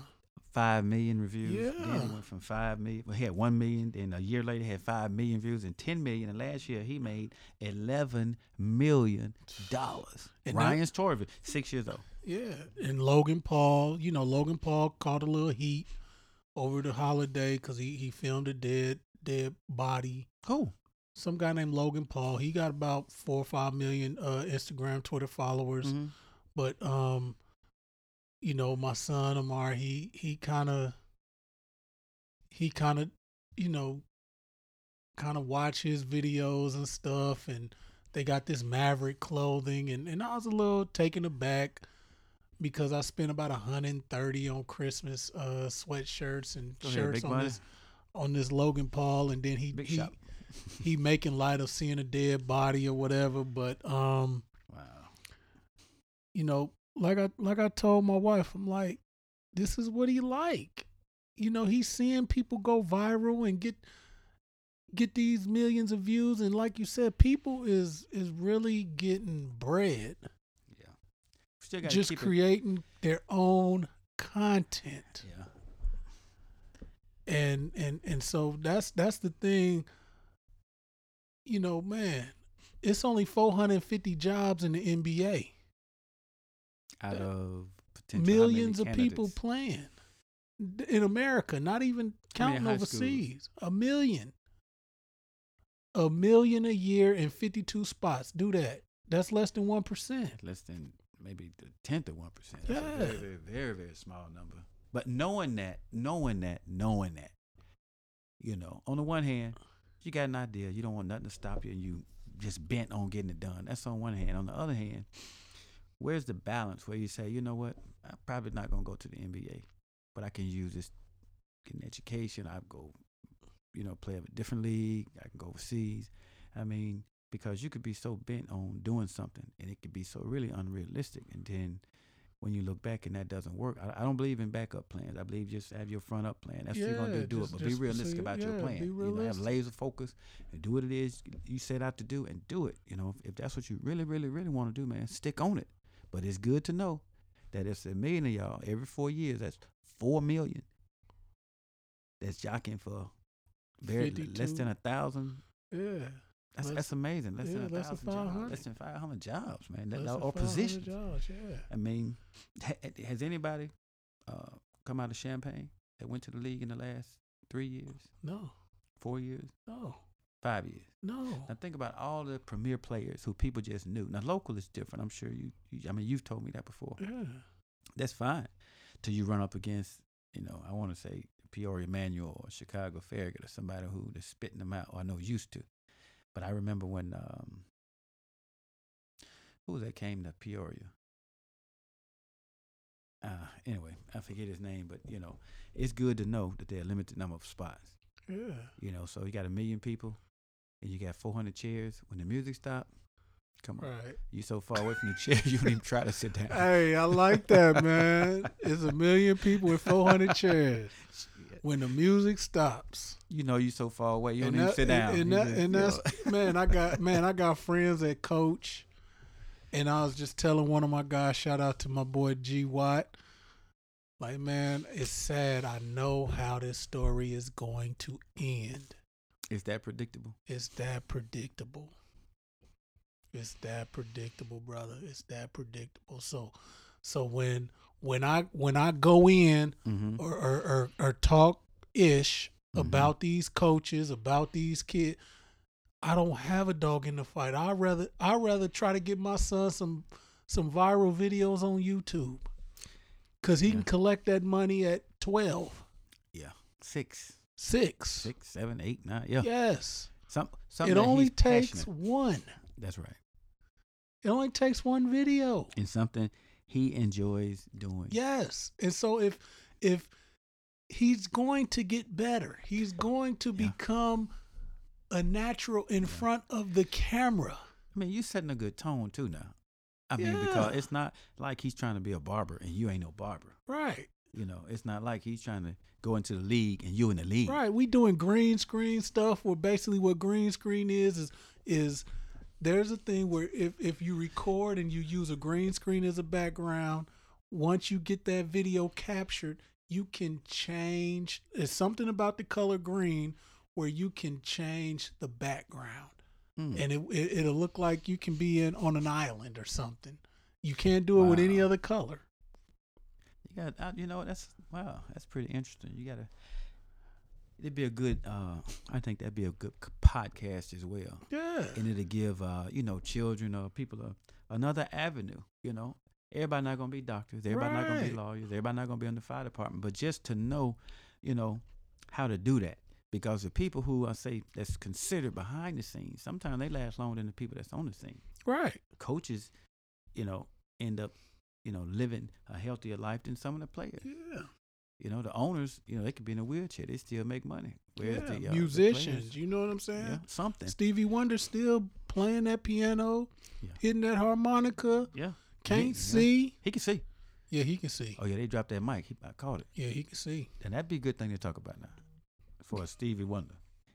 five million reviews. Then Yeah. it went from five million. Well, he had one million. Then a year later, he had five million views and ten million. And last year, he made eleven million dollars. Ryan's toy six years old. yeah. And Logan Paul, you know, Logan Paul caught a little heat over the holiday because he he filmed a dead dead body. Cool. Some guy named Logan Paul. He got about four or five million uh, Instagram, Twitter followers. Mm-hmm. but um you know my son Amar he he kind of he kind of you know kind of watch his videos and stuff and they got this Maverick clothing and and I was a little taken aback because I spent about 130 on Christmas uh sweatshirts and ahead, shirts big on money. this on this Logan Paul and then he Big he, he making light of seeing a dead body or whatever but um Wow. you know, like I like I told my wife, I'm like, this is what he like. You know, he's seeing people go viral and get get these millions of views and like you said, people is is really getting bread. Yeah. Still Just keep it- creating their own content. Yeah. And and and so that's that's the thing. You know, man, it's only 450 jobs in the NBA. Out uh, of potential millions of people playing in America, not even counting overseas. A million. A million a year in 52 spots. Do that. That's less than 1%. less than maybe the tenth of one percent. That's a Yeah. very, very, very, very small number. But knowing that, knowing that, knowing that, you know, on the one hand, you got an idea, you don't want nothing to stop you, and you just bent on getting it done. That's on one hand. On the other hand, where's the balance where you say, you know what, I'm probably not gonna go to the NBA, but I can use this, get an education. I go, you know, play a different league. I can go overseas. I mean, because you could be so bent on doing something and it could be so really unrealistic and then when you look back and that doesn't work I, I don't believe in backup plans. I believe just have your front up plan. That's what you're going to do do just- it but be realistic see- about your plan be you know have laser focus and do what it is you set out to do and do it. You know if, if that's what you really really really want to do man stick on it but it's good to know that it's a million of y'all every four years that's four million that's jockeying for very less than a thousand Yeah. that's Less- that's amazing. Less yeah, than a less thousand jobs. Less than five hundred jobs, man. Less than or 500 positions. Jobs, yeah. I mean, ha, has anybody uh, come out of Champaign that went to the league in the last three years, No. four years, No. Five years? No. Now think about all the premier players who people just knew. Now local is different. I'm sure you. you I mean, you've told me that before. Yeah. That's fine. Till you run up against, you know, I want to say Peoria Manual or Chicago Farragut or somebody who is spitting them out, or I know used to. But I remember when um, who was that came to Peoria? Uh, anyway, I forget his name, but you know, it's good to know that there are a limited number of spots. Yeah. You know, so you got a million people, and you got 400 chairs. When the music stop, come on, Right. you so far away from the chair, you don't even try to sit down. Hey, I like that, man. It's a million people with 400 chairs. When the music stops. You know, you so far away, you don't and even sit down. And, that, just, and that's man, I got man, I got friends at coach, and I was just telling one of my guys, shout out to my boy G Watt. Like, man, it's sad. I know how this story is going to end. Is that predictable? It's that predictable. It's that predictable, brother. It's that predictable. So, so when when I when I go in Mm-hmm. or or, or, or talk ish Mhm. about these coaches, about these kids. I don't have a dog in the fight. I rather I rather try to get my son some some viral videos on YouTube, cause he Yeah. can collect that money at 12, Yeah, six, 6. six, seven, eight, nine. Yeah, Yes. some. Something It only takes passionate. one. That's right, It only takes one video. and something he enjoys doing. Yes. And so if if he's going to get better, he's going to Yeah. become a natural in front of the camera. I mean, you're setting a good tone too now. I mean, Yeah. because it's not like he's trying to be a barber and you ain't no barber. Right. You know, it's not like he's trying to go into the league and you in the league. Right. We doing green screen stuff where basically what green screen is is is there's a thing where if, if you record and you use a green screen as a background, once you get that video captured, you can change it's something about the color green where you can change the background. Mm. And it, it it'll look like you can be in on an island or something. You can't do it with any other color. You got, uh, you know, that's wow, that's pretty interesting. You gotta. It'd be a good. uh I think that'd be a good c- podcast as well, Yeah. and it'll give, uh, you know, children or people a, another avenue. You know, everybody not gonna be doctors. Everybody not gonna be lawyers. Everybody not gonna be in the fire department. But just to know, you know, how to do that. Because the people who I say that's considered behind the scenes, sometimes they last longer than the people that's on the scene. Right. Coaches, you know, end up, you know, living a healthier life than some of the players. Yeah. You know, the owners, you know, they could be in a wheelchair, they still make money. Whereas yeah. the, uh, Musicians, players- you know what I'm saying? yeah, something. Stevie Wonder still playing that piano, Yeah. hitting that harmonica. Yeah, Can't Yeah. see. he can see. Yeah, he can see. Oh yeah, they dropped that mic. He, I caught it, Yeah, he can see. and that'd be a good thing to talk about now for a Stevie Wonder.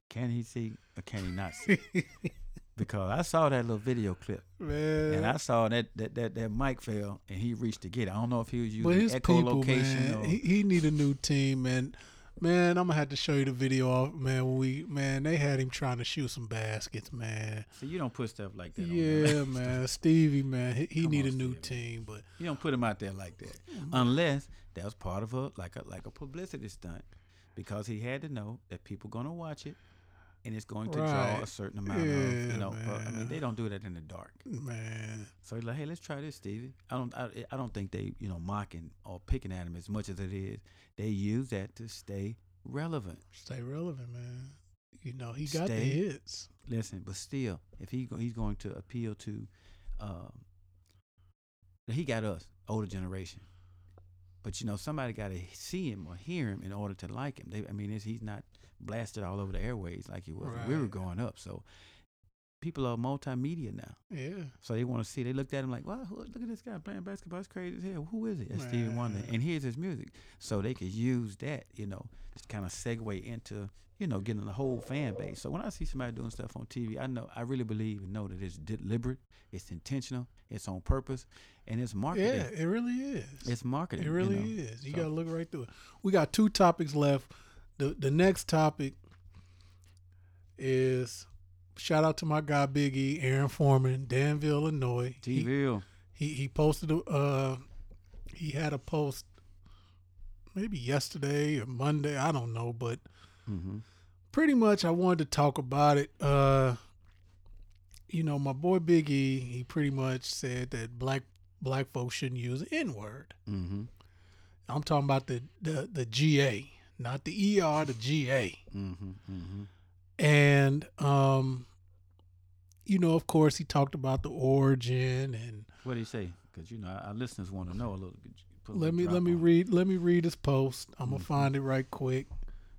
Can he see or can he not see? because I saw that little video clip, Man. and I saw that that that, that mic fell, and he reached to get it. I don't know if he was but using his people, echolocation man, or he, he need a new team, man. Man, I'm gonna have to show you the video of man when we man they had him trying to shoot some baskets, man. So You don't put stuff like that. on. Yeah, man, Stevie, man, he, he Come need on, a new Stevie. team, but You don't put him out there like that, Mm-hmm. unless that was part of a like a like a publicity stunt, because he had to know that people gonna watch it, and it's going to draw a certain amount of you know. but, I mean, they don't do that in the dark. man, So he's like, hey, let's try this, Stevie. I don't I, I don't think they you know mocking or picking at him as much as it is. They use that to stay relevant. stay relevant, man. You know he got the hits. Listen, but still, if he he's going to appeal to, um, he got us older generation. But you know, somebody got to see him or hear him in order to like him. They, I mean, he's not blasted all over the airways like he was when we were Right. growing up. So people are multimedia now. Yeah, So they want to see. They looked at him like, "Wow, who- look at this guy playing basketball. It's crazy as hell. Who is it? That's Stevie Wonder." And here's his music. So they could use that, you know, just kind of segue into, you know, getting the whole fan base. So when I see somebody doing stuff on TV, I know, I really believe and know that it's deliberate, it's intentional, it's on purpose, and it's marketing. yeah, it really is. It's marketing. It really you know. is. You So- gotta look right through it. We got two topics left. The the next topic is shout out to my guy Big E, Aaron Foreman, Danville, Illinois. He, he he posted a uh he had a post maybe yesterday or Monday, I don't know, but Mm-hmm. pretty much I wanted to talk about it. Uh you know, my boy Big E, he pretty much said that black black folks shouldn't use the N word. Mm-hmm. I'm talking about the the, the GA, not the ER, the GA. Mm-hmm. Mm-hmm. And um, you know, of course, he talked about the origin and What did he say? Because you know our listeners want to know a little. let little me let me on read let me read his post. I'm gonna Mhm. find it right quick.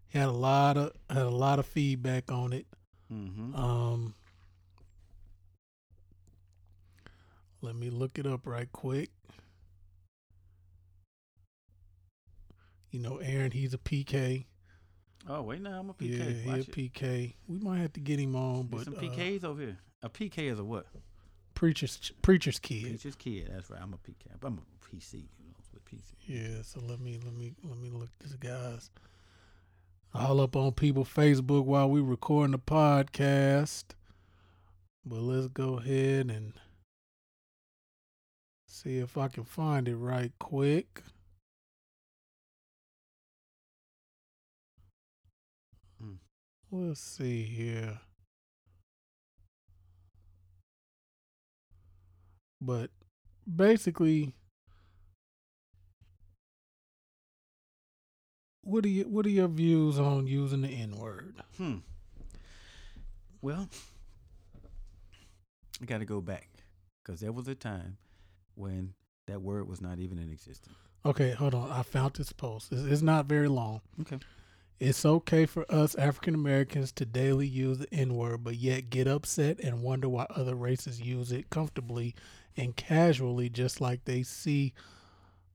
He had a lot of had a lot of feedback on it. Mm-hmm. Um, let me look it up right quick. You know, Aaron, he's a PK. Oh wait, now I'm a Yeah, PK. he a Watch it. PC. We might have to get him on, There's but some uh, PKs over here. A PK is a what? preacher's preacher's kid. Preacher's kid. That's right. I'm a PK. I'm a PC. You know, with PC. Yeah, so let me let me let me look this guys. All up on people Facebook while we recording the podcast. But let's go ahead and see if I can find it right quick. Let's see here. But basically what are you what are your views on using the N word? Hmm. Well, I got to go back because there was a time when that word was not even in existence. Okay, hold on. I found this post. It's, it's not very long. Okay. It's okay for us African Americans to daily use the N word, but yet get upset and wonder why other races use it comfortably and casually, just like they see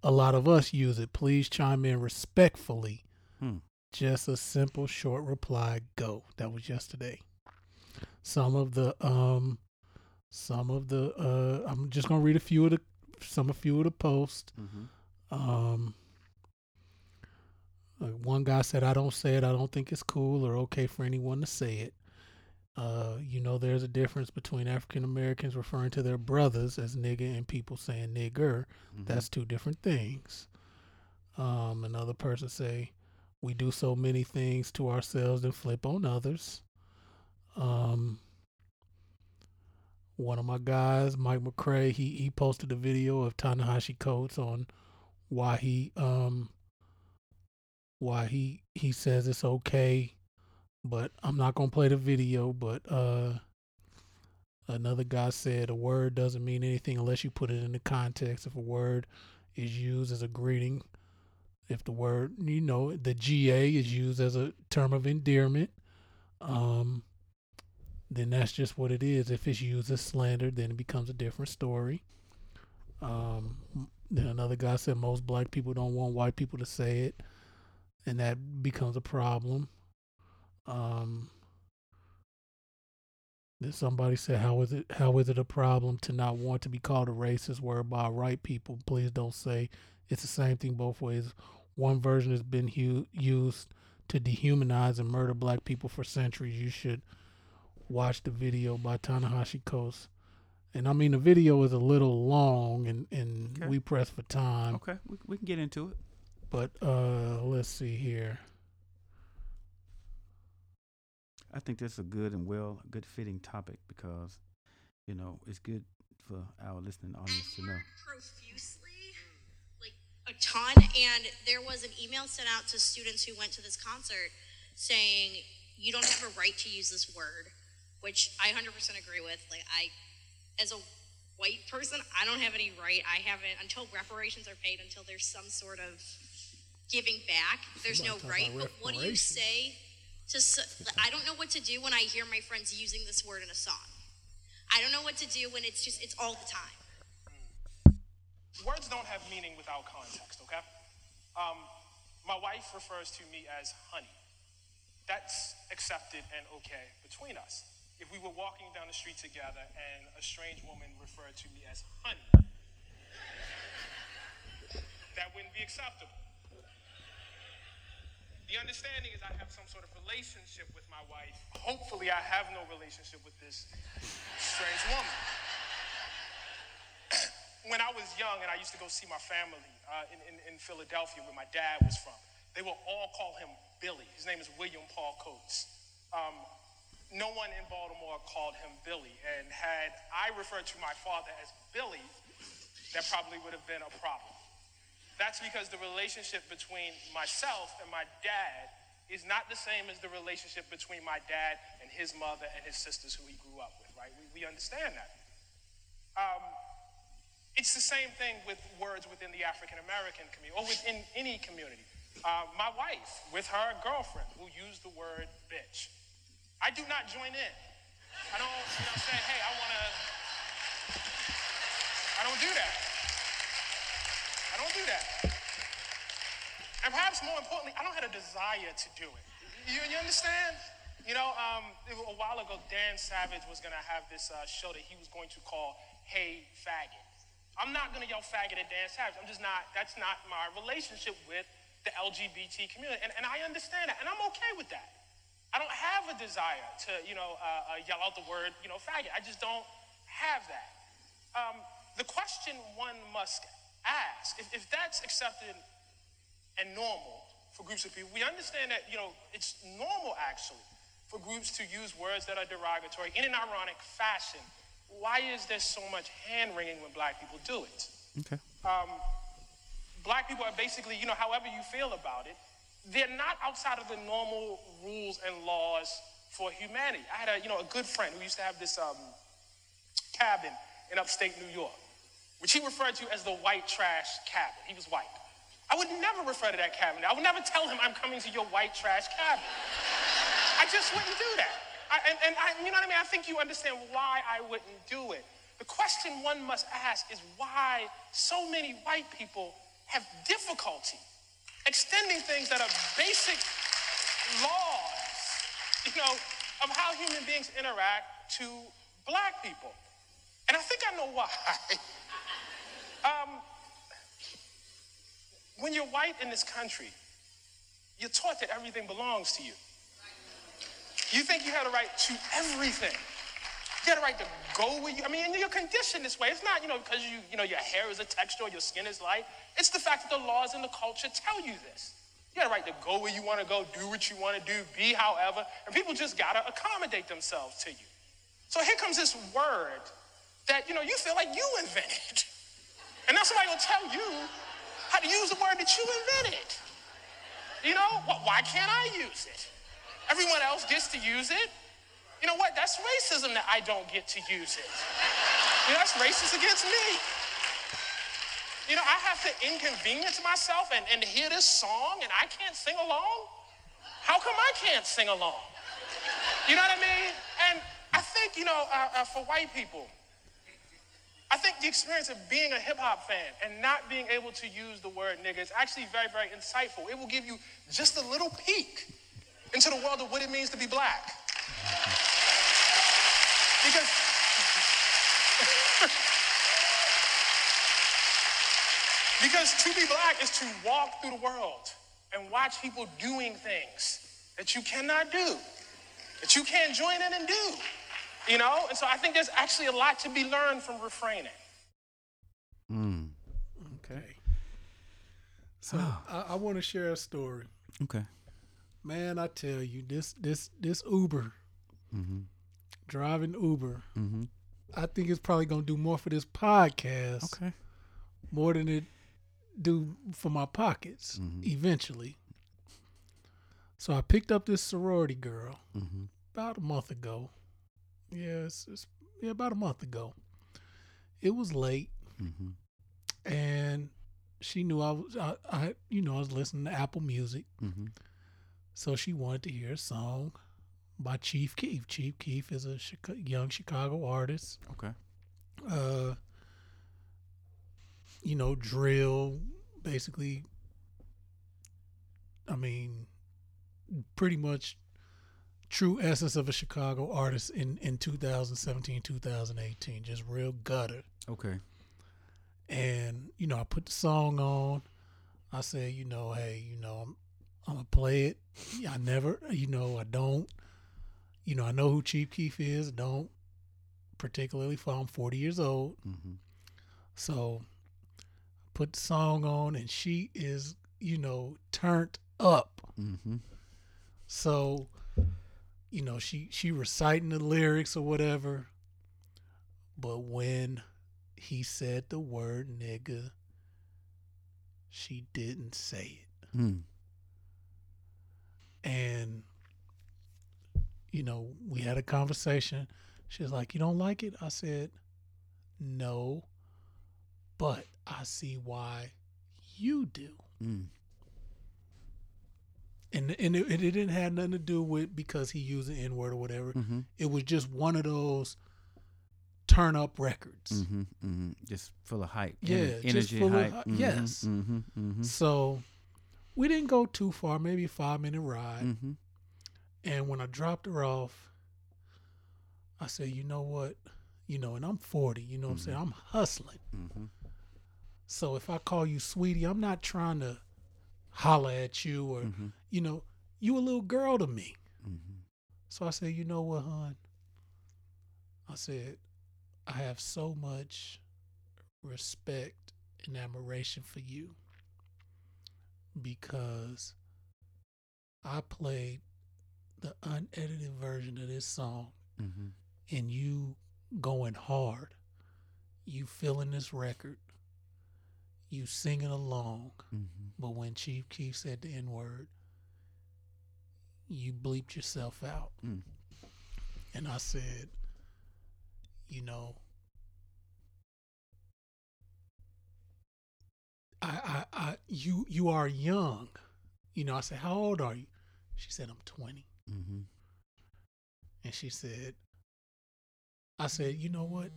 a lot of us use it. Please chime in respectfully. Hmm. Just a simple, short reply. Go. That was yesterday. Some of the um, some of the uh, I'm just gonna read a few of the some a few of the posts. Mm-hmm. Um, uh, one guy said, "I don't say it. I don't think it's cool or okay for anyone to say it." Uh, you know, there's a difference between African Americans referring to their brothers as nigga and people saying nigger. That's two different things. Um, another person say, "We do so many things to ourselves and flip on others." Um, one of my guys, Mike McCrae, he he posted a video of Ta-Nehisi Coates on why he um why he he says it's okay but i'm not gonna play the video but uh another guy said a word doesn't mean anything unless you put it in the context if a word is used as a greeting. If the word you know the ga is used as a term of endearment um then that's just what it is. If it's used as slander then it becomes a different story. Um then another guy said most black people don't want white people to say it, and that becomes a problem. Um, then somebody said, "How is it? How is it a problem to not want to be called a racist word by white people? Please don't say it's the same thing both ways. One version has been hu- used to dehumanize and murder black people for centuries. You should watch the video by Ta-Nehisi Coates." And I mean, the video is a little long, and and Okay. we press for time. Okay, we, we can get into it. But uh let's see here. I think that's a good and well, good fitting topic because, you know, it's good for our listening audience to know. Profusely, like a ton. And there was an email sent out to students who went to this concert saying, you don't have a right to use this word, which I 100% agree with. Like, I, as a white person, I don't have any right. I haven't, until reparations are paid, until there's some sort of giving back, there's no right. But what do you say to, I don't know what to do when I hear my friends using this word in a song. I don't know what to do when it's just, it's all the time. Words don't have meaning without context, okay? Um, my wife refers to me as honey. That's accepted and okay between us. If we were walking down the street together and a strange woman referred to me as honey, that wouldn't be acceptable. The understanding is I have some sort of relationship with my wife. Hopefully, I have no relationship with this strange woman when I was young and I used to go see my family uh, in, in, in Philadelphia where my dad was from, they will all call him Billy. His name is William Paul Coates. Um, no one in Baltimore called him Billy. And had I referred to my father as Billy, that probably would have been a problem. That's because the relationship between myself and my dad is not the same as the relationship between my dad and his mother and his sisters who he grew up with, right? We, we understand that. Um, it's the same thing with words within the African American community or within any community. Uh, my wife, with her girlfriend, who use the word bitch. I do not join in. I don't, you know, say, hey, I want to. I don't do that. Don't do that. And perhaps more importantly, I don't have a desire to do it. You, you understand? You know, um, a while ago, Dan Savage was going to have this uh, show that he was going to call Hey Faggot. I'm not going to yell faggot at Dan Savage. I'm just not, that's not my relationship with the LGBT community. And, and I understand that, and I'm okay with that. I don't have a desire to, you know, uh, uh, yell out the word, you know, faggot. I just don't have that. Um, the question one must ask, if, if that's accepted and normal for groups of people, we understand that, you know, it's normal actually for groups to use words that are derogatory in an ironic fashion. Why is there so much hand wringing when black people do it? Okay. black people are basically, you know, however you feel about it, they're not outside of the normal rules and laws for humanity. I had a, you know, a good friend who used to have this um, cabin in upstate New York, which he referred to as the white trash cabin. He was white. I would never refer to that cabin. I would never tell him I'm coming to your white trash cabin. I just wouldn't do that. I, and and I, you know what I mean? I think you understand why I wouldn't do it. The question one must ask is why so many white people have difficulty extending things that are basic laws, you know, of how human beings interact to black people. And I think I know why. um, when you're white in this country, you're taught that everything belongs to you. You think you have a right to everything. You have a right to go where you. I mean, you're conditioned this way. It's not, you know, because you, you know, your hair is a texture or your skin is light. It's the fact that the laws and the culture tell you this. You got a right to go where you want to go, do what you want to do, be however, and people just gotta accommodate themselves to you. So here comes this word that you know you feel like you invented, and now somebody will tell you how to use the word that you invented. You know, wh- why can't I use it? Everyone else gets to use it. You know what? That's racism that I don't get to use it. You know, that's racist against me. You know, I have to inconvenience myself and, and hear this song and I can't sing along? How come I can't sing along? You know what I mean? And I think, you know, uh, uh, for white people, I think the experience of being a hip hop fan and not being able to use the word nigga is actually very, very insightful. It will give you just a little peek into the world of what it means to be black. Because Because to be black is to walk through the world and watch people doing things that you cannot do, that you can't join in and do. You know? And so I think there's actually a lot to be learned from refraining. Mm. Okay. So I, I want to share a story. Okay. Man, I tell you, this this this Uber, driving Uber, Mm-hmm. I think it's probably gonna do more for this podcast Okay. more than it do for my pockets eventually. So I picked up this sorority girl Mm-hmm. about a month ago. Yeah, it's, it's yeah about a month ago. It was late, Mm-hmm. and she knew I was I, I you know I was listening to Apple Music, Mm-hmm. so she wanted to hear a song by Chief Keef. Chief Keef is a young Chicago artist. Okay. uh you know drill basically i mean pretty much true essence of a chicago artist in in 2017 2018 just real gutter Okay. and you know i put the song on i said you know hey you know i'm, I'm gonna play it i never you know i don't you know i know who chief keef is I don't particularly for i'm 40 years old Mm-hmm. so put the song on and she is, you know, turned up. Mm-hmm. So, you know, she she reciting the lyrics or whatever. But when he said the word nigga, she didn't say it. Mm. And you know, we had a conversation. She was like, "You don't like it?" I said, "No, but I see why you do." Mm. And and it, it didn't have nothing to do with because he used the N word or whatever. Mm-hmm. It was just one of those turn up records. Mm-hmm. Mm-hmm. Just full of hype. Yeah, Ener- energy, full of hype. hy- Mhm, yes. Mm-hmm. Mm-hmm. So we didn't go too far, maybe five minute ride. Mm-hmm. And when I dropped her off, I said, you know what? You know, and I'm 40, you know what I'm saying? I'm hustling. Mm-hmm. So if I call you sweetie, I'm not trying to holler at you or, Mm-hmm. you know, you a little girl to me. Mm-hmm. So I said, you know what, hon? I said, I have so much respect and admiration for you because I played the unedited version of this song Mm-hmm. and you going hard, you feeling this record, you singing along. Mm-hmm. But when Chief Keef said the N word, you bleeped yourself out. Mm. And I said, you know, I, I, I, you, you are young. You know, I said, how old are you? She said, I'm 20. Mm-hmm. And she said, I said, you know what?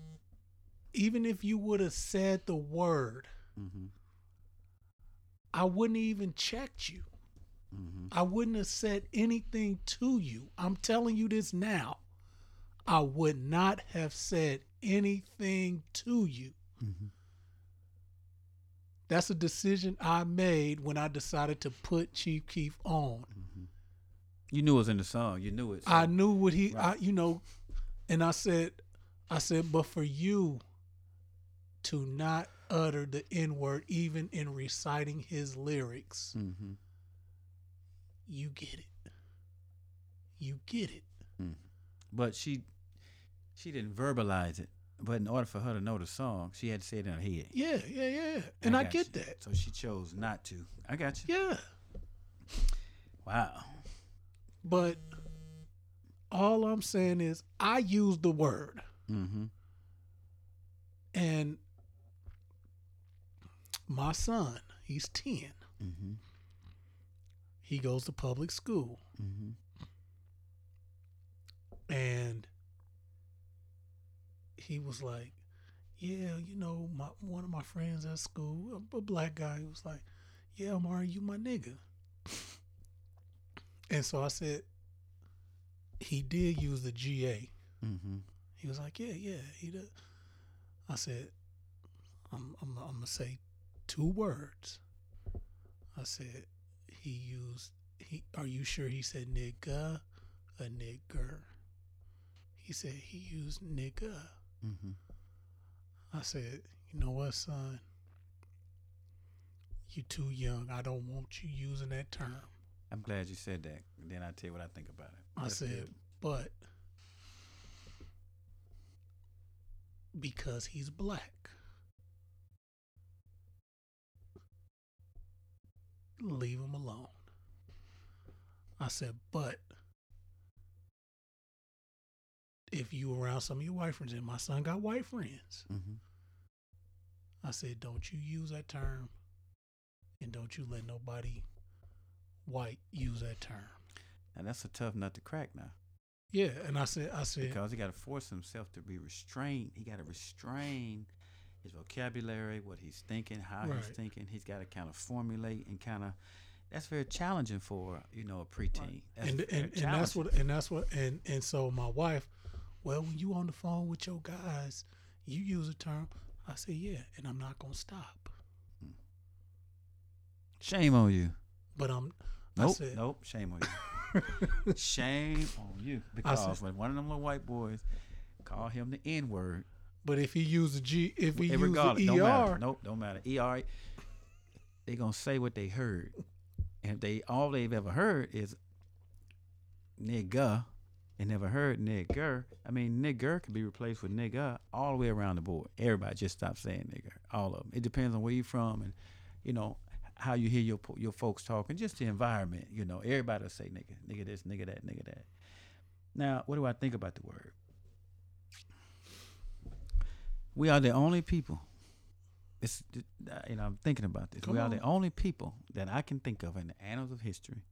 Even if you would have said the word, Mm-hmm. I wouldn't even checked you. Mm-hmm. I wouldn't have said anything to you. I'm telling you this now. I would not have said anything to you. Mm-hmm. That's a decision I made when I decided to put Chief Keef on. You knew it was in the song. You knew it. so- I knew what he, I, you know, and I said, I said, but for you to not utter the N word even in reciting his lyrics, Mhm. you get it. You get it. But she she didn't verbalize it. But in order for her to know the song, she had to say it in her head. Yeah, yeah, yeah. And I, got get you. that. So she chose not to. I got you. Yeah. Wow. But all I'm saying is I use the word Mm-hmm. and my son, he's 10. Mm-hmm. He goes to public school. Mm-hmm. and he was like, "Yeah, you know, my one of my friends at school, a, a black guy, was like, "Yeah, Amari, you my nigga." And so I said, he did use the GA. Mm-hmm. He was like, "Yeah, yeah, he did." I said, "I'm, I'm, I'm gonna say two words." I said, "He used he. Are you sure he said nigga, a nigger?" He said he used nigga. Mm-hmm. I said, "You know what, son? You too young. I don't want you using that term." I'm glad you said that. Then I tell you what I think about it. I said, good. but because he's black, leave him alone. I said, but if you around some of your white friends, and my son got white friends, Mhm. I said, don't you use that term, and don't you let nobody white use that term. And that's a tough nut to crack now. Yeah, and I said, I said, because he got to force himself to be restrained. He got to restrain his vocabulary, what he's thinking, how he's thinking. He's got to kind of formulate and kind of. That's very challenging for you know a preteen. That's and and, and that's what and that's what and and so my wife, well, when you on the phone with your guys, you use a term. I say yeah, and I'm not gonna stop. Shame on you. But I'm. I Nope. said, Nope. Shame on you. Shame on you. Because when one of them little white boys call him the N word, But if he use a G, if he use regardless, the matter. ER, Nope, don't matter. ER, they gonna say what they heard, and if they all they've ever heard is nigga, and never heard nigger. I mean, nigger could be replaced with nigga all the way around the board. Everybody just stop saying nigger. All of them. It depends on where you're from and you know how you hear your your folks talking, just the environment. You know, everybody will say nigga, nigga this, nigga that, nigga that. Now, what do I think about the word? We are the only people. It's uh, you know I'm thinking about this. Come we are the only people that I can think of in the annals of history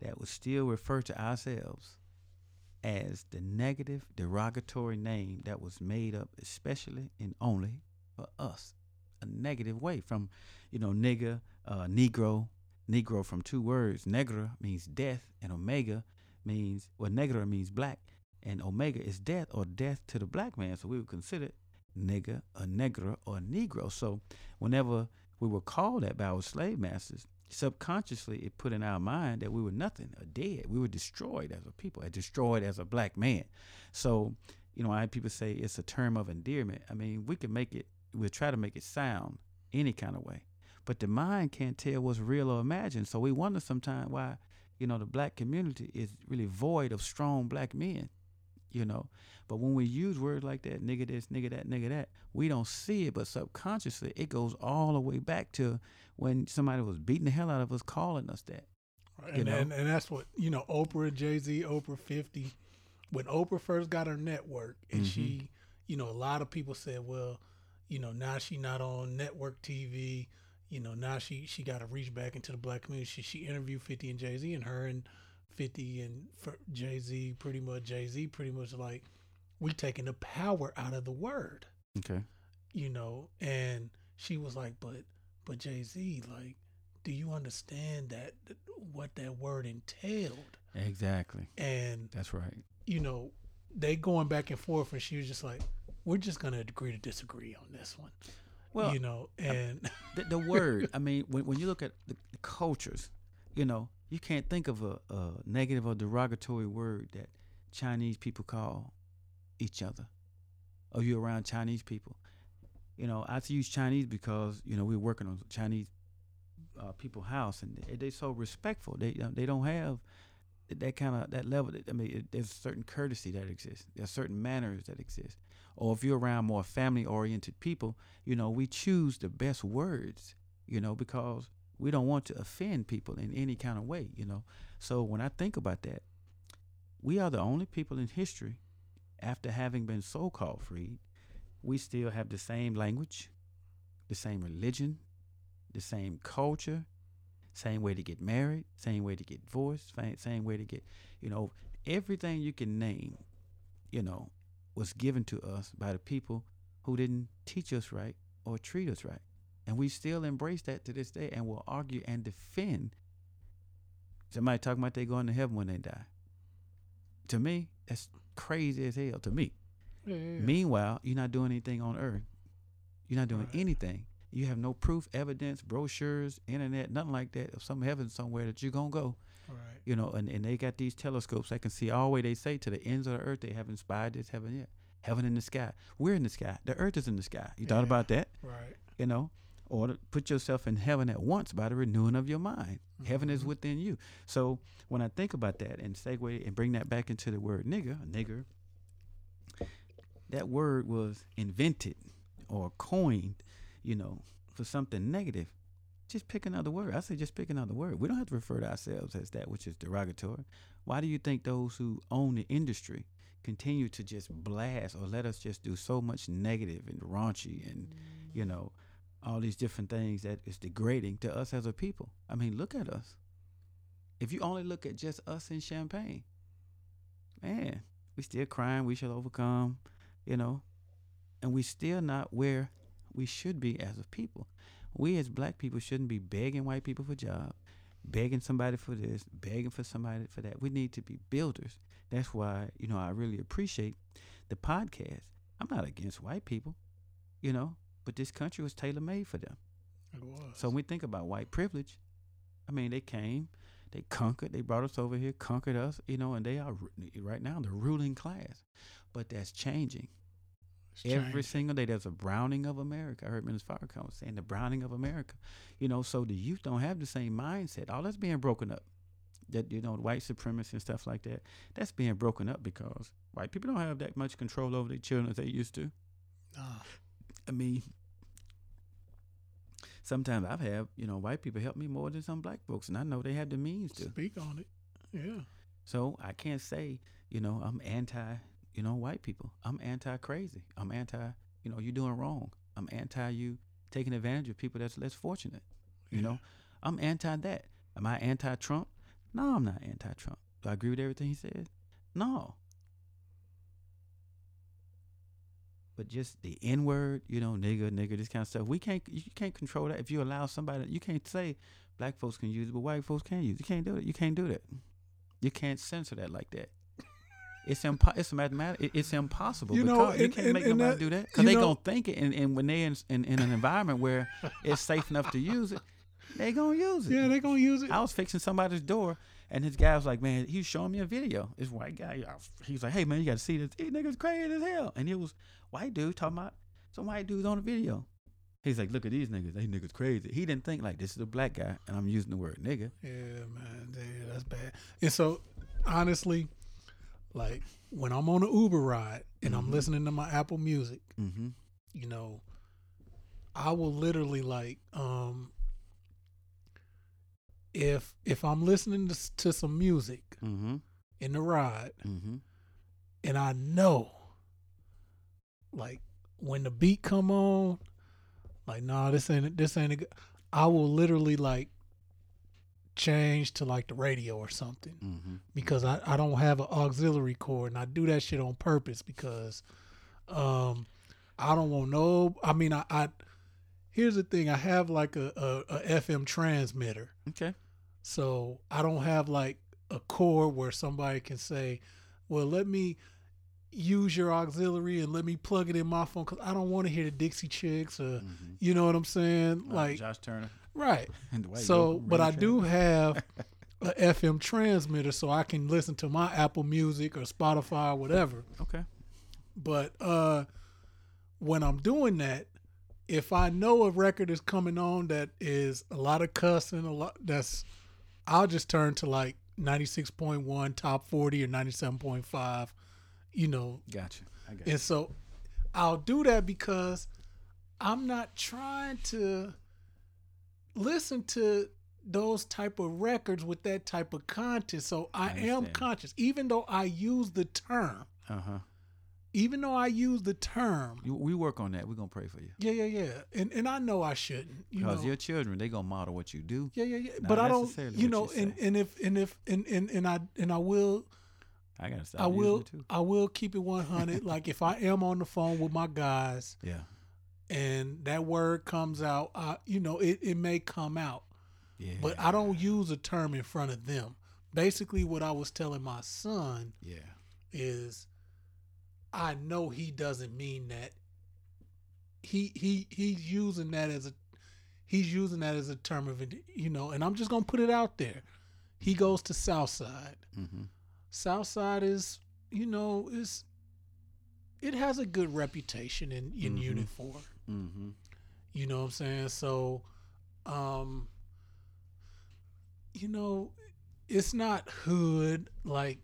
that would still refer to ourselves as the negative derogatory name that was made up especially and only for us. A negative way from, you know, nigger, uh, negro, negro from two words. Negra means death and omega means well negra means black and omega is death or death to the black man. So we would consider nigger, a negra, or a negro. So whenever we were called that by our slave masters, subconsciously it put in our mind that we were nothing, or dead. We were destroyed as a people, or destroyed as a black man. So, you know, I have people say it's a term of endearment. I mean, we can make it, we'll try to make it sound any kind of way. But the mind can't tell what's real or imagined. So we wonder sometimes why, you know, the black community is really void of strong black men, you know. But when we use words like that, nigga this, nigga that, nigga that, we don't see it, but subconsciously it goes all the way back to when somebody was beating the hell out of us calling us that. and, you know? and and that's what you know. Oprah, Jay Z, Oprah fifty. When Oprah first got her network, and Mm-hmm. she, you know, a lot of people said, well, you know, now she not on network TV. you know, now she she got to reach back into the black community. She, she interviewed 50 and Jay Z, and her and 50 and Jay Z, pretty much Jay Z, pretty much like we taking the power out of the word, Okay. you know. And she was like, but but Jay Z, like, do you understand that what that word entailed? Exactly. And That's right. you know, they going back and forth, and she was just like, we're just gonna agree to disagree on this one. Well, you know, and the, the word. I mean, when when you look at the, the cultures, you know, you can't think of a, a negative or derogatory word that Chinese people call each other. Or you around Chinese people. You know, I use Chinese because you know we're working on Chinese uh, people house, and they, they so respectful. They uh, they don't have that- kind of that level. I mean, it, there's certain courtesy that exists. There's certain manners that exist. Or if you're around more family oriented people, you know, we choose the best words, you know, because we don't want to offend people in any kind of way, you know. So when I think about that, we are the only people in history, after having been so called freed, we still have the same language, the same religion, the same culture, same way to get married, same way to get divorced, same, way to get, you know, everything you can name, you know, was given to us by the people who didn't teach us right or treat us right. And we still embrace that to this day and will argue and defend somebody talking about they going to heaven when they die. To me, that's crazy as hell to me. Yeah, yeah. Meanwhile, you're not doing anything on earth. You're not doing Right. anything. You have no proof, evidence, brochures, internet, nothing like that of some heaven somewhere that you're gonna go. right. You know, and, and they got these telescopes that can see all the way they say to the ends of the earth. They haven't spied this heaven yet. Heaven in the sky. We're in the sky. The earth is in the sky. You thought Yeah. about that? Right. You know? Or put yourself in heaven at once by the renewing of your mind. Heaven is Mhm. within you. So when I think about that and segue and bring that back into the word nigger, nigger, that word was invented or coined, you know, for something negative. Just pick another word. I say just pick another word. We don't have to refer to ourselves as that which is derogatory. Why do you think those who own the industry continue to just blast or let us just do so much negative and raunchy and, you know, all these different things that is degrading to us as a people? I mean, look at us. If you only look at just us in Champaign, man, we still crying, we shall overcome, you know, and we still not where we should be as a people. We as black people shouldn't be begging white people for jobs, begging somebody for this, begging for somebody for that. We need to be builders. That's why, you know, I really appreciate the podcast. I'm not against white people, you know, but this country was tailor made for them. It was. So when we think about white privilege, I mean, they came, they conquered, they brought us over here, conquered us, you know, and they are right now the ruling class. But that's changing. It's Every changed. single day, there's a browning of America. I heard Minister Farrakhan was saying the browning of America. You know, so the youth don't have the same mindset. All that's being broken up. That you know, white supremacy and stuff like that. That's being broken up because white people don't have that much control over their children as they used to. Nah. I mean, sometimes I've had, you know, white people help me more than some black folks, and I know they have the means to. Speak on it. Yeah. So I can't say, you know, I'm anti, you know, white people. I'm anti crazy. I'm anti, you know, you doing wrong. I'm anti you taking advantage of people that's less fortunate. You know, I'm anti that. Am I anti Trump? No, I'm not anti Trump. Do I agree with everything he said? No. But just the N word, you know, nigga, nigga, this kind of stuff. We can't, you can't control that. If you allow somebody, you can't say black folks can use it, but white folks can't use it. You can't do it. You can't do that. You can't censor that like that. It's impo- It's a mathematic. It's impossible. You because know, you can't and- make and nobody that- do that because they know- gonna think it. And, and when they in, in in an environment where it's safe enough to use it, they gonna use it. Yeah, they gonna use it. I was fixing somebody's door, and his guy was like, "Man, he's showing me a video. This white guy, was- he was like, "Hey man, you got to see this. These niggas crazy as hell." And it was white dude talking about some white dudes on the video. He's like, "Look at these niggas. They niggas crazy." He didn't think like this is a black guy, and I'm using the word nigga. Yeah, man. Yeah, that's bad. And so, honestly, like when I'm on an Uber ride and I'm Mhm. listening to my Apple Music, Mm-hmm. you know, I will literally like, um, if if I'm listening to, to some music Mm-hmm. in the ride Mm-hmm. and I know, like when the beat come on, like, nah, this ain't this ain't a good. I will literally like change to like the radio or something Mm-hmm. because I, I don't have an auxiliary cord and I do that shit on purpose because um I don't want no I mean I, I here's the thing I have like a, a, a FM transmitter Okay. So I don't have like a cord where somebody can say well let me use your auxiliary and let me plug it in my phone because I don't want to hear the Dixie Chicks or you know what I'm saying like Josh Turner. right so, but I do have a FM transmitter, so I can listen to my Apple Music or Spotify or whatever. Okay. But uh, when I'm doing that, if I know a record is coming on that is a lot of cussing, a lot that's, I'll just turn to like 96.1, top 40, or 97.5. You know, Gotcha. I got and so I'll do that because I'm not trying to listen to those type of records with that type of content. So I, am conscious, even though I use the term, Uh huh. Even though I use the term. We work on that. We're gonna pray for you. Yeah, yeah, yeah. And and I know I shouldn't. Because know. your children, they gonna model what you do. yeah, yeah, yeah. But I don't you know, you and, and if and if and, and and I and I will I gotta stop. I will. I will keep it 100 like if I am on the phone with my guys Yeah. and that word comes out, uh, you know, it, it may come out, Yeah. but I don't use a term in front of them. Basically, what I was telling my son yeah. is, I know he doesn't mean that. He he he's using that as a, he's using that as a term of it, you know, and I'm just gonna put it out there. He goes to Southside. Mm-hmm. Southside is, you know, is it has a good reputation in in Mhm. Four. Mm-hmm. You know what I'm saying? So, um, you know, it's not hood like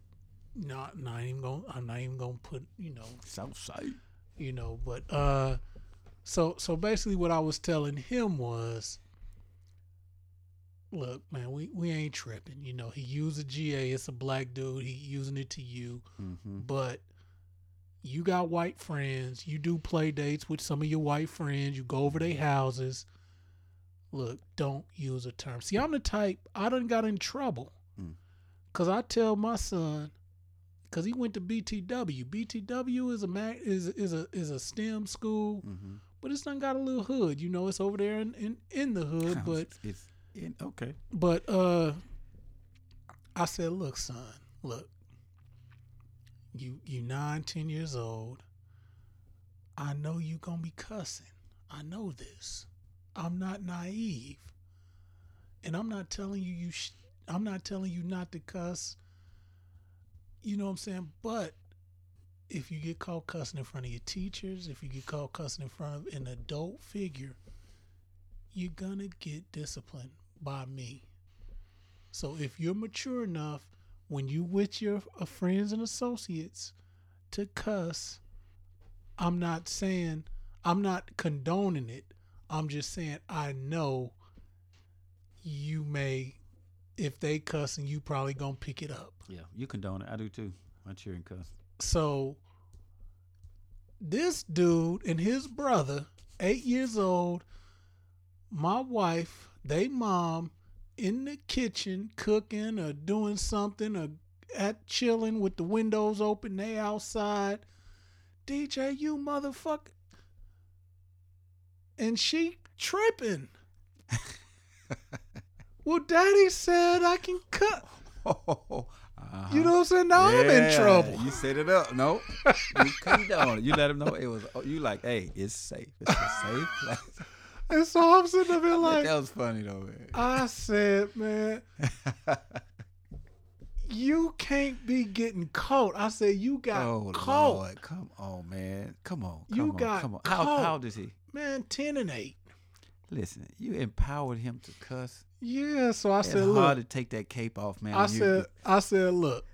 not not even gonna I'm not even gonna put, you know, Southside. you know, but uh so so basically what I was telling him was look, man, we, we ain't tripping. You know, he used a GA, it's a black dude, he using it to you Mm-hmm. but you got white friends. You do play dates with some of your white friends. You go over their houses. Look, don't use a term. See, I'm the type I done got in trouble Mm. because I tell my son because he went to BTW. BTW is a ma- is is a is a STEM school, Mm-hmm. but it's done got a little hood. You know, it's over there in in, in the hood, but it's in, okay. but uh I said, look, son, look. You you nine, ten years old. I know you gonna be cussing. I know this. I'm not naive. And I'm not telling you you sh- I'm not telling you not to cuss. You know what I'm saying? But if you get caught cussing in front of your teachers, if you get caught cussing in front of an adult figure, you're gonna get disciplined by me. So if you're mature enough when you with your uh, friends and associates to cuss, I'm not saying I'm not condoning it. I'm just saying I know you may if they cussing you probably gonna pick it up. Yeah, you condone it. I do too. My children cuss. So this dude and his brother, eight years old, my wife, they mom in the kitchen cooking or doing something or at chilling with the windows open, they outside. DJ, you motherfucker. And she tripping. well, daddy said I can cut. uh You know what I'm saying? Now I'm in trouble. You set it up. No, you condone down. You let him know it was. You like, hey, it's safe. It's a safe place. And so I'm sitting there like, that was funny though, man. I said, man, you can't be getting caught. I said, you got oh caught. Lord, come on, man. Come on, come You on, got come on. How, caught. how old is he? Man, 10 and 8. Listen, you empowered him to cuss. Yeah, so I It's said, hard look, to take that cape off, man. I you- said, I said, look,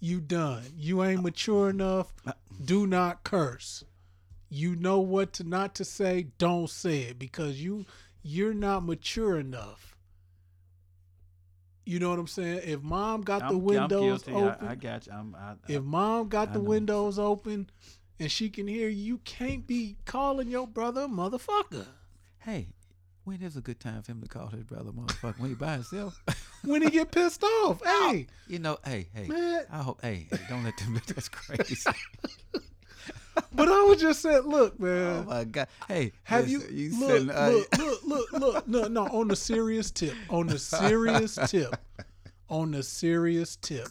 you done. You ain't mature enough. Uh, Do not curse. You know what to not to say. Don't say it because you you're not mature enough. You know what I'm saying? If mom got I'm, the windows open, I, I got you. I'm, I, I, if mom got I the know. windows open and she can hear you, you can't be calling your brother a motherfucker. Hey, When is a good time for him to call his brother motherfucker when he by himself? when he get pissed off. Hey, you know, hey, hey, Man. I hope, hey, hey, don't let them. That's crazy. but I was just saying, look, man. oh my god, hey, Have you, listen, look, uh, look, look, look, look, no, no, on the serious tip, on the serious tip, on the serious tip.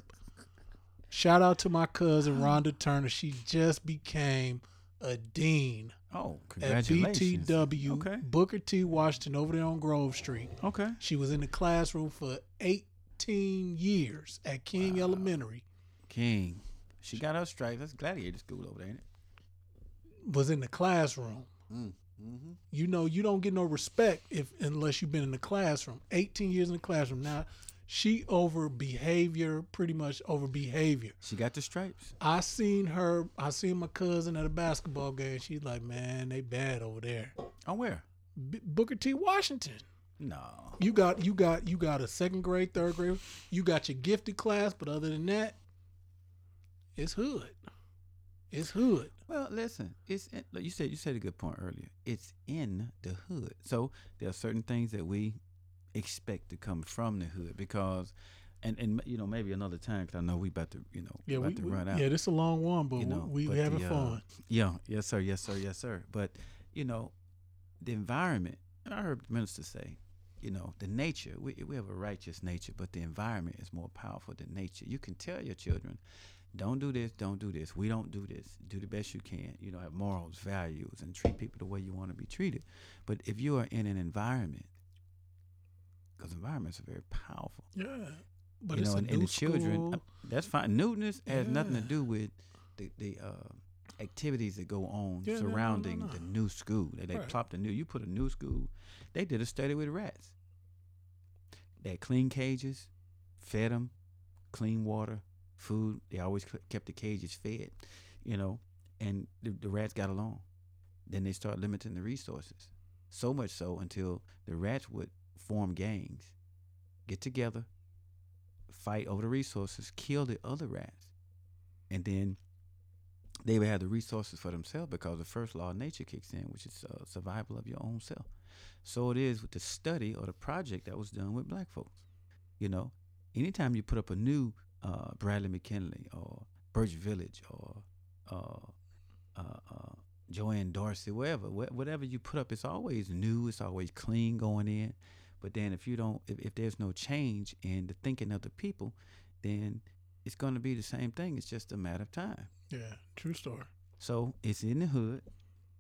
Shout out to my cousin Rhonda Turner. She just became a dean Oh, at congratulations. BTW Okay. Booker T. Washington over there on Grove Street. Okay. She was in the classroom for 18 years at King Elementary. King. She got her stripes. That's gladiator school over there, ain't it? Was in the classroom. Mm, mm-hmm. You know, you don't get no respect if unless you've been in the classroom. 18 years in the classroom. Now, she over behavior, pretty much over behavior. She got the stripes. I seen her. I seen my cousin at a basketball game. She's like, man, they bad over there. On where? B- Booker T. Washington. No. You got you got you got a second grade, third grade. You got your gifted class, but other than that, it's hood. It's hood. Well, listen. It's in, you said. You said a good point earlier. It's in the hood. So there are certain things that we expect to come from the hood because, and and you know maybe another time because I know we about to you know Yeah, about we, to run out. yeah. This is a long one, but you know, we, we but having the, uh. Yeah, yes sir, yes sir, yes sir. But you know, the environment. And I heard the minister say, you know, the nature. We we have a righteous nature, but the environment is more powerful than nature. You can tell your children, don't do this, don't do this. We don't do this. Do the best you can. You know, have morals, values, and treat people the way you want to be treated. But if you are in an environment, because environments are very powerful Yeah, but you it's know, and, and the children. Uh, that's fine. Newness has nothing to do with the the uh, activities that go on Yeah, no, no, no, surrounding no. the new school. They, they Right. plopped a new. You put a new school. They did a study with rats. They had clean cages, fed them, clean water, food. They always kept the cages fed, you know, and the, the rats got along. Then they start limiting the resources. So much so until the rats would form gangs, get together, fight over the resources, kill the other rats, and then they would have the resources for themselves because the first law of nature kicks in, which is uh, survival of your own self. So it is with the study or the project that was done with black folks. You know, anytime you put up a new uh, Bradley McKinley or Birch Village or uh, uh, uh, Joann Dorsey, wherever, wh- whatever you put up, it's always new, it's always clean going in. But then if you don't, if, if there's no change in the thinking of the people, then it's going to be the same thing. It's just a matter of time. Yeah, true story. So it's in the hood,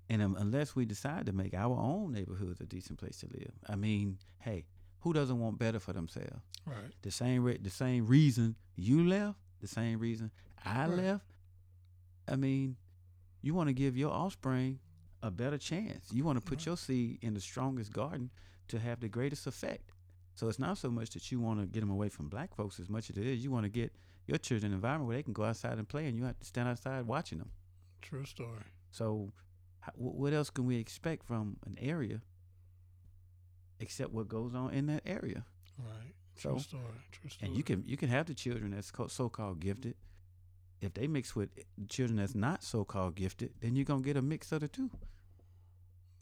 and um, unless we decide to make our own neighborhoods a decent place to live, I mean, hey, who doesn't want better for themselves? Right. The same re- the same reason you left, the same reason I Right. left. I mean, you want to give your offspring a better chance. You want to put your seed in the strongest garden to have the greatest effect. So it's not so much that you want to get them away from black folks as much as it is you want to get your children in an environment where they can go outside and play, and you have to stand outside watching them. True story. So, what else can we expect from an area except what goes on in that area? Right. True So, story. True story. and you can you can have the children that's co- so-called gifted. If they mix with children that's not so-called gifted, then you're gonna get a mix of the two.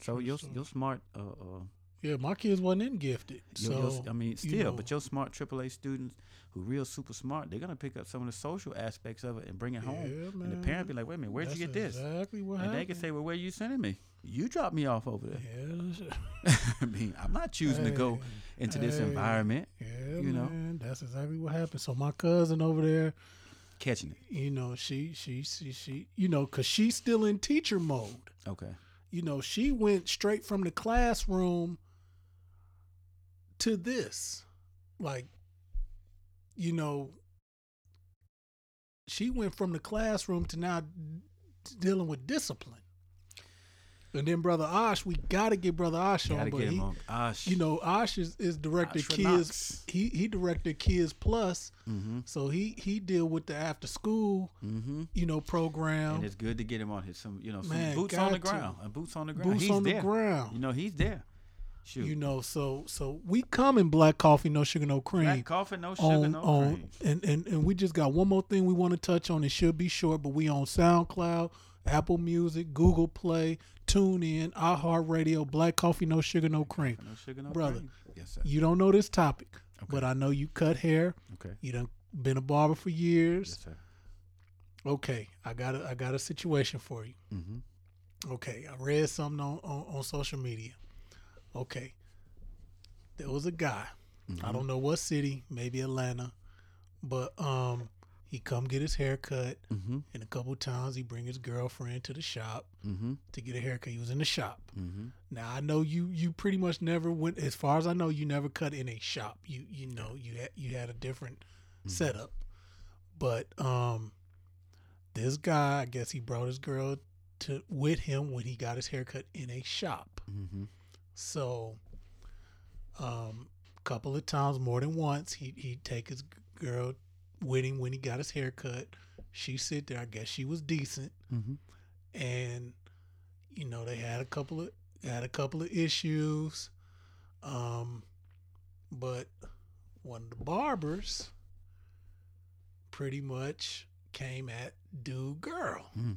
So True your story. your smart, uh, uh, Yeah, my kids wasn't in gifted. your, So your, I mean, you still, know, but your smart AAA students who real super smart, they're gonna pick up some of the social aspects of it and bring it home. Yeah, And the parent be like, "Wait a minute, where'd you that's get this?" Exactly what And happened. they can say, "Well, where you sending me? You dropped me off over there." Yeah, I mean, I'm not choosing to go Hey, into this environment, Yeah, you know. man, that's exactly what happened. So my cousin over there, catching it. you know, she she she she, you know, cause she's still in teacher mode. Okay. You know, she went straight from the classroom to this, like, you know, she went from the classroom to now dealing with discipline. And then brother Osh, we gotta get brother Osh on, but get him he, on. Osh. you know, Osh is, is directed Osh kids. He he directed Kids Plus, Mm-hmm. so he he deal with the after school, Mm-hmm. you know, program. And it's good to get him on his some, you know, some Man, boots on the got to. ground. Uh, boots on the ground. Boots he's on the ground. You know, he's there. Shoot. You know, so so we come in black coffee, no sugar, no cream. Black coffee, no sugar, on, no on cream. and, and and we just got one more thing we want to touch on. It should be short, but we on SoundCloud, Apple Music, Google Play, TuneIn, iHeartRadio, Black Coffee, No Sugar, No Cream. No sugar, no Brother, cream. Yes, sir. You don't know this topic, but I know you cut hair. Okay. You done been a barber for years. Yes, sir. Okay, I got a I got a situation for you. Mm-hmm. Okay, I read something on, on, on social media. Okay, there was a guy. I don't know what city, maybe Atlanta, but um, he come get his hair cut, Mm-hmm. and a couple times he bring his girlfriend to the shop Mm-hmm. to get a haircut. He was in the shop. Mm-hmm. Now I know you you pretty much never went as far as I know you never cut in a shop. You you know you had you had a different setup. But um this guy, I guess he brought his girl to with him when he got his haircut in a shop. So um couple of times more than once he he'd take his girl with him when he got his haircut. She sit there, I guess she was decent Mm-hmm. and you know they had a couple of had a couple of issues um but one of the barbers pretty much came at dude girl Mm.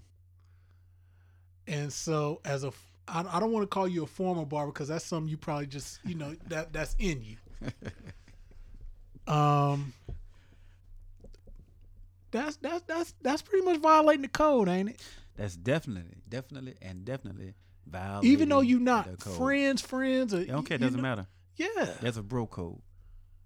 and so as a I, I don't want to call you a former barber because that's something you probably just you know that that's in you um that's that's that's that's pretty much violating the code ain't it That's definitely, definitely, and definitely violating. even though you're not friends, friends, or I. It doesn't know- matter. Yeah, that's a bro code.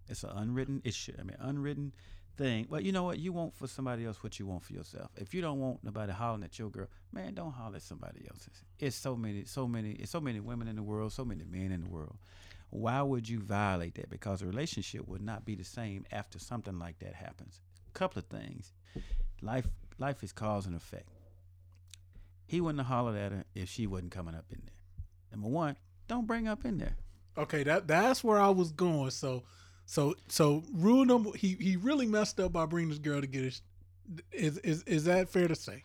It's an unwritten issue. I mean, unwritten thing. But you know what? You want for somebody else what you want for yourself. If you don't want nobody hollering at your girl, man, don't holler at somebody else's. It's so many, so many, it's so many women in the world, so many men in the world. Why would you violate that? Because a relationship would not be the same after something like that happens. A couple of things. Life, life is cause and effect. He wouldn't have hollered at her if she wasn't coming up in there. Number one, don't bring up in there. okay, that that's where I was going. So, so, so rule number he he really messed up by bringing this girl to get his. Is is is that fair to say?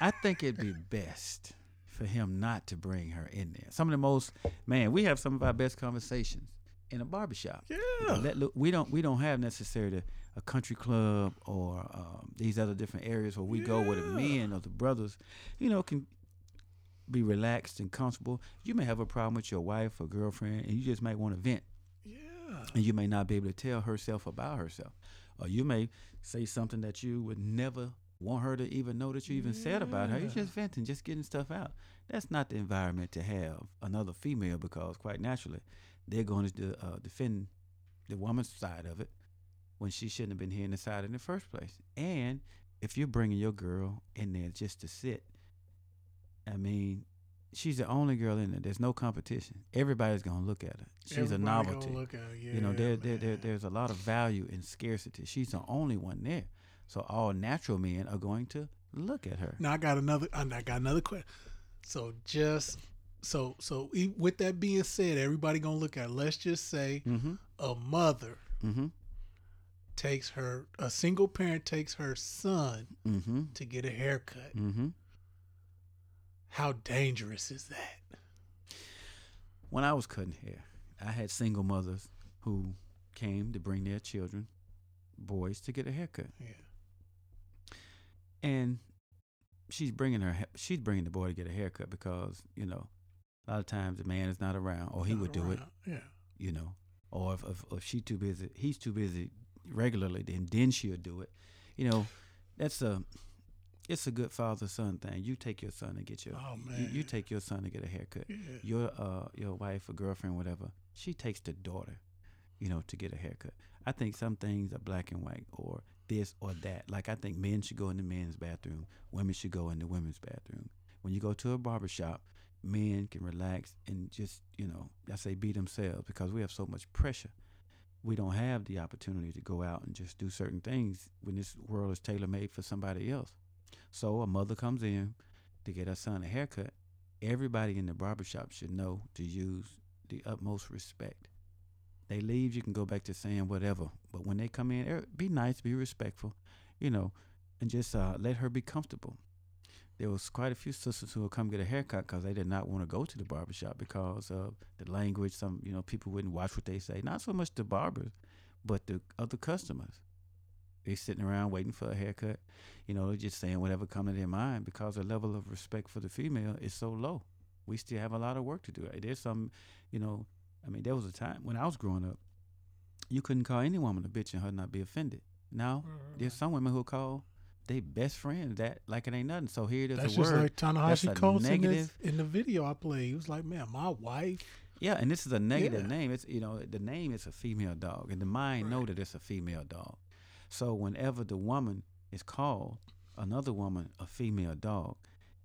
I think it'd be best for him not to bring her in there. Some of the most man, we have some of our best conversations in a barbershop. Yeah. Let, look, we don't we don't have necessarily a country club or um, these other different areas where we go where the men or the brothers, you know, can be relaxed and comfortable. You may have a problem with your wife or girlfriend, and you just might want to vent Yeah. and you may not be able to tell herself about herself. Or you may say something that you would never want her to even know that you even said about her. You're just venting, just getting stuff out. That's not the environment to have another female because, quite naturally, they're going to uh, defend the woman's side of it when she shouldn't have been hearing the side in the first place. And if you're bringing your girl in there just to sit, I mean, she's the only girl in there. There's no competition. Everybody's going to look at her. She's Everybody a novelty Look at her. Yeah, you know there, there, there there's a lot of value in scarcity she's the only one there so all natural men are going to look at her Now I got another. I got another question. So just so so with that being said, everybody gonna look at. Let's just say mm-hmm a mother mm-hmm takes her a single parent takes her son mm-hmm to get a haircut. How dangerous is that? when i was cutting hair i had single mothers who came to bring their children boys to get a haircut Yeah. and she's bringing her she's bringing the boy to get a haircut because you know a lot of times the man is not around or he Not would do it. Yeah. you know, or if, if if she too busy, he's too busy regularly, then then she'll do it. You know, that's a it's a good father son thing. You take your son to get your Oh, you, you take your son to get a haircut. Yeah. Your uh your wife or girlfriend whatever, she takes the daughter, you know, to get a haircut. I think some things are black and white or this or that. Like I think men should go in the men's bathroom, women should go in the women's bathroom. When you go to a barber shop, men can relax and just, you know, I say be themselves because we have so much pressure. We don't have the opportunity to go out and just do certain things when this world is tailor made for somebody else. So a mother comes in to get her son a haircut. Everybody in the barbershop should know to use the utmost respect. They leave, you can go back to saying whatever. But when they come in, er, be nice, be respectful, you know, and just uh, let her be comfortable. There was quite a few sisters who would come get a haircut because they did not want to go to the barbershop because of the language. Some, you know, people wouldn't watch what they say. Not so much the barbers, but the other customers. They sitting around waiting for a haircut. You know, they're just saying whatever come to their mind because the level of respect for the female is so low. We still have a lot of work to do. There's some, you know, I mean, there was a time when I was growing up, you couldn't call any woman a bitch and her not be offended. Now, mm-hmm. there's some women who call they best friend that like it ain't nothing. So here it is That's a just word. like Ta-Nehisi Coates in, this, in the video I played. He was like, "Man, my wife." Yeah, and this is a negative Yeah. name. It's you know the name is a female dog, and the mind know that it's a female dog. So whenever the woman is called another woman a female dog,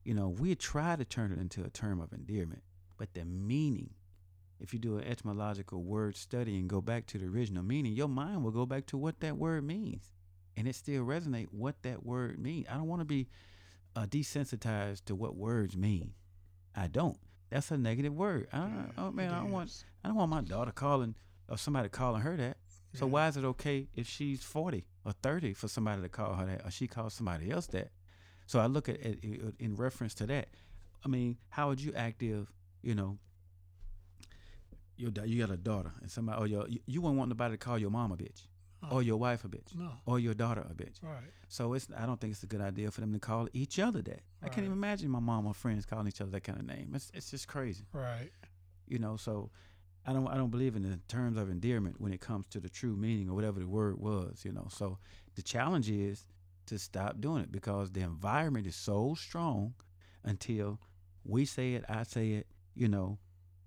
you know we try to turn it into a term of endearment, but the meaning, if you do an etymological word study and go back to the original meaning, your mind will go back to what that word means, and it still resonate what that word means. I don't want to be uh, desensitized to what words mean. I don't. That's a negative word. I don't, oh man, I don't want. I don't want my daughter calling or somebody calling her that. So Yeah. why is it okay if she's forty or thirty for somebody to call her that, or she calls somebody else that? So I look at it in reference to that. I mean, how would you act if you know your da- you got a daughter and somebody or your you, you wouldn't want nobody to call your mom a bitch or your wife a bitch No. or your daughter a bitch. Right. So it's I don't think it's a good idea for them to call each other that. I can't even imagine my mom or friends calling each other that kind of name. It's it's just crazy Right. you know so i don't i don't believe in the terms of endearment when it comes to the true meaning or whatever the word was you know. So the challenge is to stop doing it because the environment is so strong until we say it i say it you know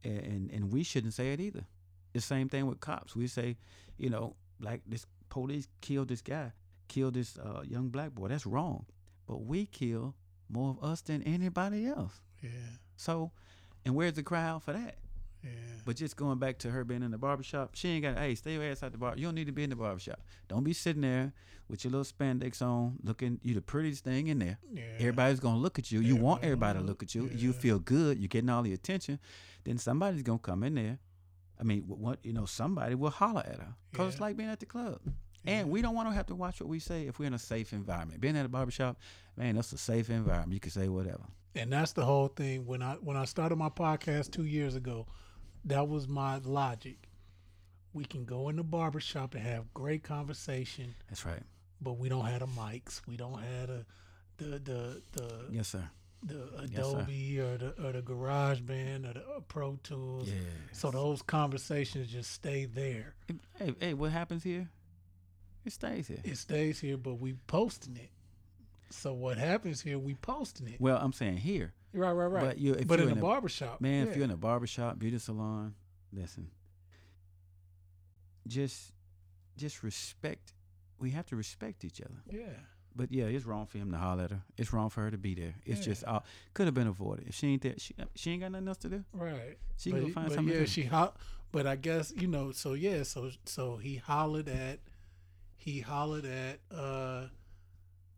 and and, we shouldn't say it either. The same thing with cops. We say you know like this police killed this guy killed this uh, young black boy. That's wrong. But we kill more of us than anybody else. Yeah. so and where's the crowd for that Yeah. but just going back to her being in the barbershop, she ain't got, hey, stay your ass out the bar. You don't need to be in the barbershop. Don't be sitting there with your little spandex on, looking, you the prettiest thing in there. Yeah. Everybody's going to look at you. You want Everybody to look at you. look, You feel good. You're getting all the attention. Then somebody's going to come in there. I mean, what, you know, somebody will holler at her because it's like being at the club. And we don't want to have to watch what we say if we're in a safe environment. Being at a barbershop, man, that's a safe environment. You can say whatever. and that's the whole thing when i when i started my podcast two years ago that was my logic. We can go in the barbershop and have great conversation. That's right. but we don't have the mics. We don't have the the the the, Yes, sir. the Yes, adobe or the or the garage band or the uh, pro tools. So those conversations just stay there. Hey, hey, what happens here? It stays here. it stays here but we posting it. So what happens here we posting it. Well, I'm saying here, right right right but you- if but you're in in the a- barbershop man. yeah. If you're in a barbershop, beauty salon, listen. Just, just respect. We have to respect each other. yeah But yeah, it's wrong for him to holler at her. It's wrong for her to be there. It's Yeah. just uh, could have been avoided. If she ain't there, she she ain't got nothing else to do. Right. She but, can go find but something to Yeah, do. she ho- But I guess you know. So yeah. So so he hollered at, he hollered at uh,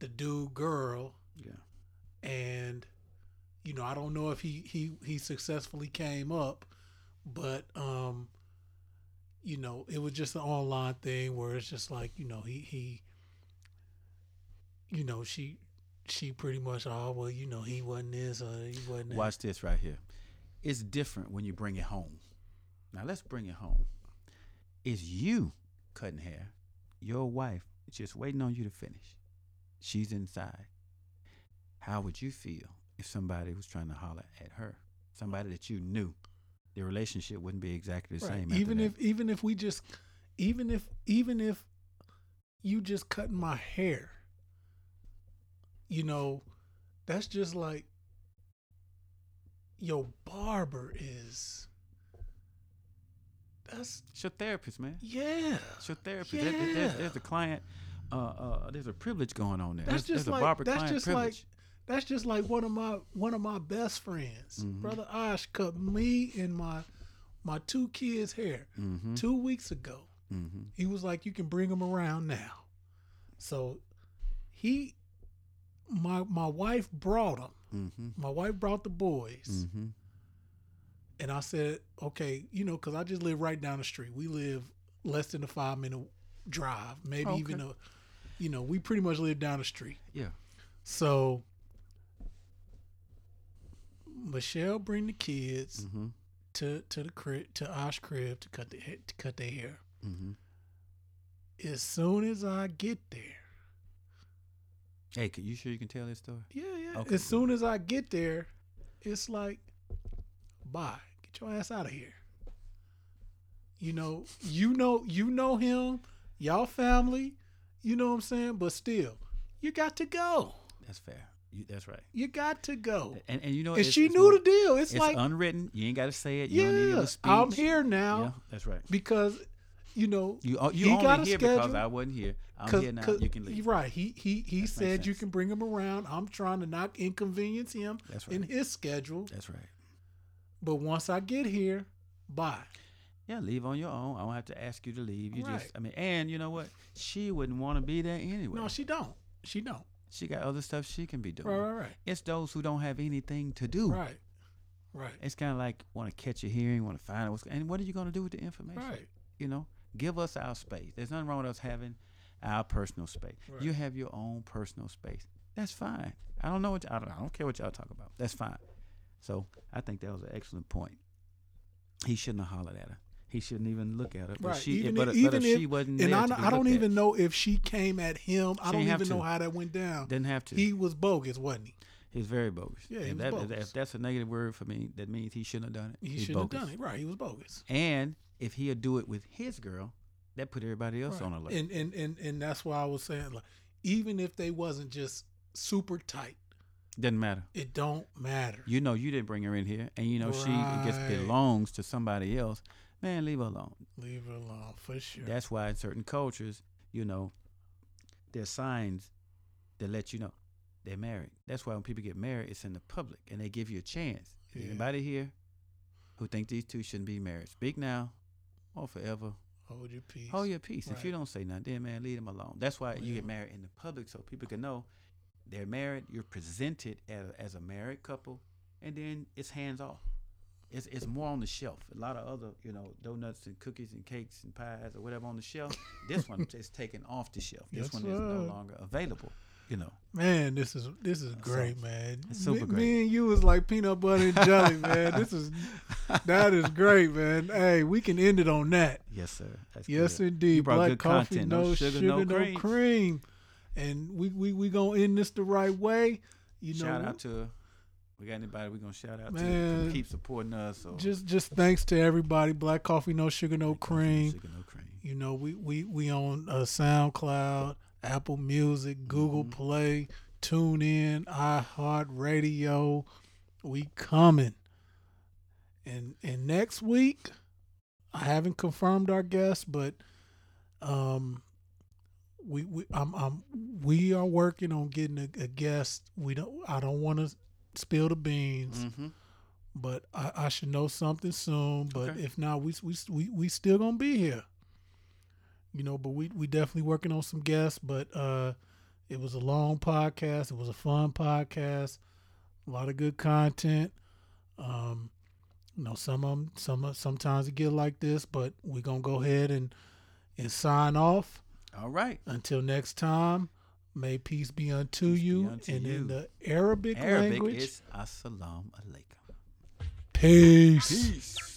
the dude girl, Yeah. and you know I don't know if he he he successfully came up, but um, you know it was just an online thing where it's just like you know he he. You know she, she pretty much oh well you know he wasn't this or he wasn't that. Watch this right here. It's different when you bring it home. Now let's bring it home. It's you cutting hair. Your wife just waiting on you to finish. She's inside. How would you feel if somebody was trying to holler at her? Somebody that you knew. The relationship wouldn't be exactly the Right. same. Even that. if even if we just even if even if you just cutting my hair, you know, that's just like your barber is that's it's your therapist, man. yeah. It's your therapist. There- there- there's, Yeah. there's a client. Uh, uh, there's a privilege going on there. That's there's, just there's like a barber that's client just privilege. like that's just like one of my one of my best friends, Mhm. brother Osh, cut me and my my two kids' hair mm-hmm. two weeks ago. Mm-hmm. He was like, "You can bring them around now." So he, my my wife brought them. Mm-hmm. My wife brought the boys, Mm-hmm. and I said, "Okay, you know, because I just live right down the street. We live less than a five minute drive, maybe Okay. even a, you know, we pretty much live down the street." Yeah. So Michelle bring the kids Mm-hmm. to to the crib to Osh crib to cut the to cut their hair. Mm-hmm. As soon as I get there, Hey, can you sure you can tell this story? Yeah, yeah. Okay, as soon as I get there, it's like, bye. Get your ass out of here. You know, you know, you know him, y'all family, you know what I'm saying? But still, you got to go. That's fair. You, that's right. You got to go. And and you know, And it's- she knew the deal. It's, It's like, unwritten. You ain't got to say it. You yeah. I'm here now Yeah, that's right. because, you know, You oh, you he only got here because. I wasn't here. I'm here now. You can leave. Right. He he he makes said you can bring him around. I'm trying to not inconvenience him That's right. in his schedule. That's right. But once I get here, bye. Yeah, leave on your own. I don't have to ask you to leave. You Right. just, I mean, and you know what? She wouldn't want to be there anyway. No, she don't. She don't. She got other stuff she can be doing. Right, right, right. It's those who don't have anything to do. Right. Right. It's kind of like want to catch a hearing, want to find out what's, and what are you going to do with the information? Right. You know, give us our space. There's nothing wrong with us having our personal space. You have your own personal space. That's fine. I don't know what I don't, I don't care what y'all talk about. That's fine. So I think that was an excellent point. He shouldn't have hollered at her. He shouldn't even look at her. But Right. she, even but, if, but if if, she wasn't and there I, I don't looked at, even know if she came at him. I don't even know how that went down. Didn't have to. He was bogus, wasn't he? He's very bogus. Yeah, he if, was that, bogus. if that's a negative word for me, that means he shouldn't have done it. He He's shouldn't have done it. Right. He was bogus. And if he'd do it with his girl, that put everybody else on Right. alert. And, and and and that's why I was saying, like, even if they wasn't just super tight, Doesn't matter. it don't matter. You know you didn't bring her in here, and you know she I guess Right. belongs to somebody else. Man, leave her alone. Leave her alone for sure. That's why in certain cultures, you know, there's signs that let you know they're married. That's why when people get married, it's in the public, and they give you a chance. Yeah. Anybody here who think these two shouldn't be married? Speak now or forever. Hold your peace. Hold your peace. If you don't say nothing, then man, leave them alone. That's why you get married in the public so people can know they're married. You're presented as, as a married couple, and then it's hands off. It's it's more on the shelf. A lot of other, you know, donuts and cookies and cakes and pies or whatever on the shelf. This one is taken off the shelf. This Yes, one is no longer available. You know. Man, this is this is great, man. it's super me, great. me and you is like peanut butter and jelly, man. This is that is great, man. Hey, we can end it on that. Yes, sir. That's Yes, good. indeed. Black coffee, content. no, sugar, no, cream. cream. And we we we gonna end this the right way. You know, Shout out to. We got anybody we gonna shout out to? Man. to keep supporting us. Or just just thanks to everybody. Black coffee, no sugar, no Coffee, no cream. sugar, no cream. You know, we we we on uh, SoundCloud, Apple Music, Google Mm-hmm. Play, Tune In, iHeartRadio. We coming. And and next week, I haven't confirmed our guest, but um, we we I'm, I'm we are working on getting a, a guest. We don't. I don't want to spill the beans Mm-hmm. but I, I should know something soon. But Okay. if not, we we we we still gonna be here. You know, but we we definitely working on some guests. But uh, it was a long podcast. It was a fun podcast. A lot of good content. Um, you know, some of them, some of- sometimes it get like this, but we're gonna go ahead and and sign off. All right. Until next time, may peace be unto Peace be you. unto and you. in the Arabic, Arabic language, is assalamu alaikum. peace. Peace.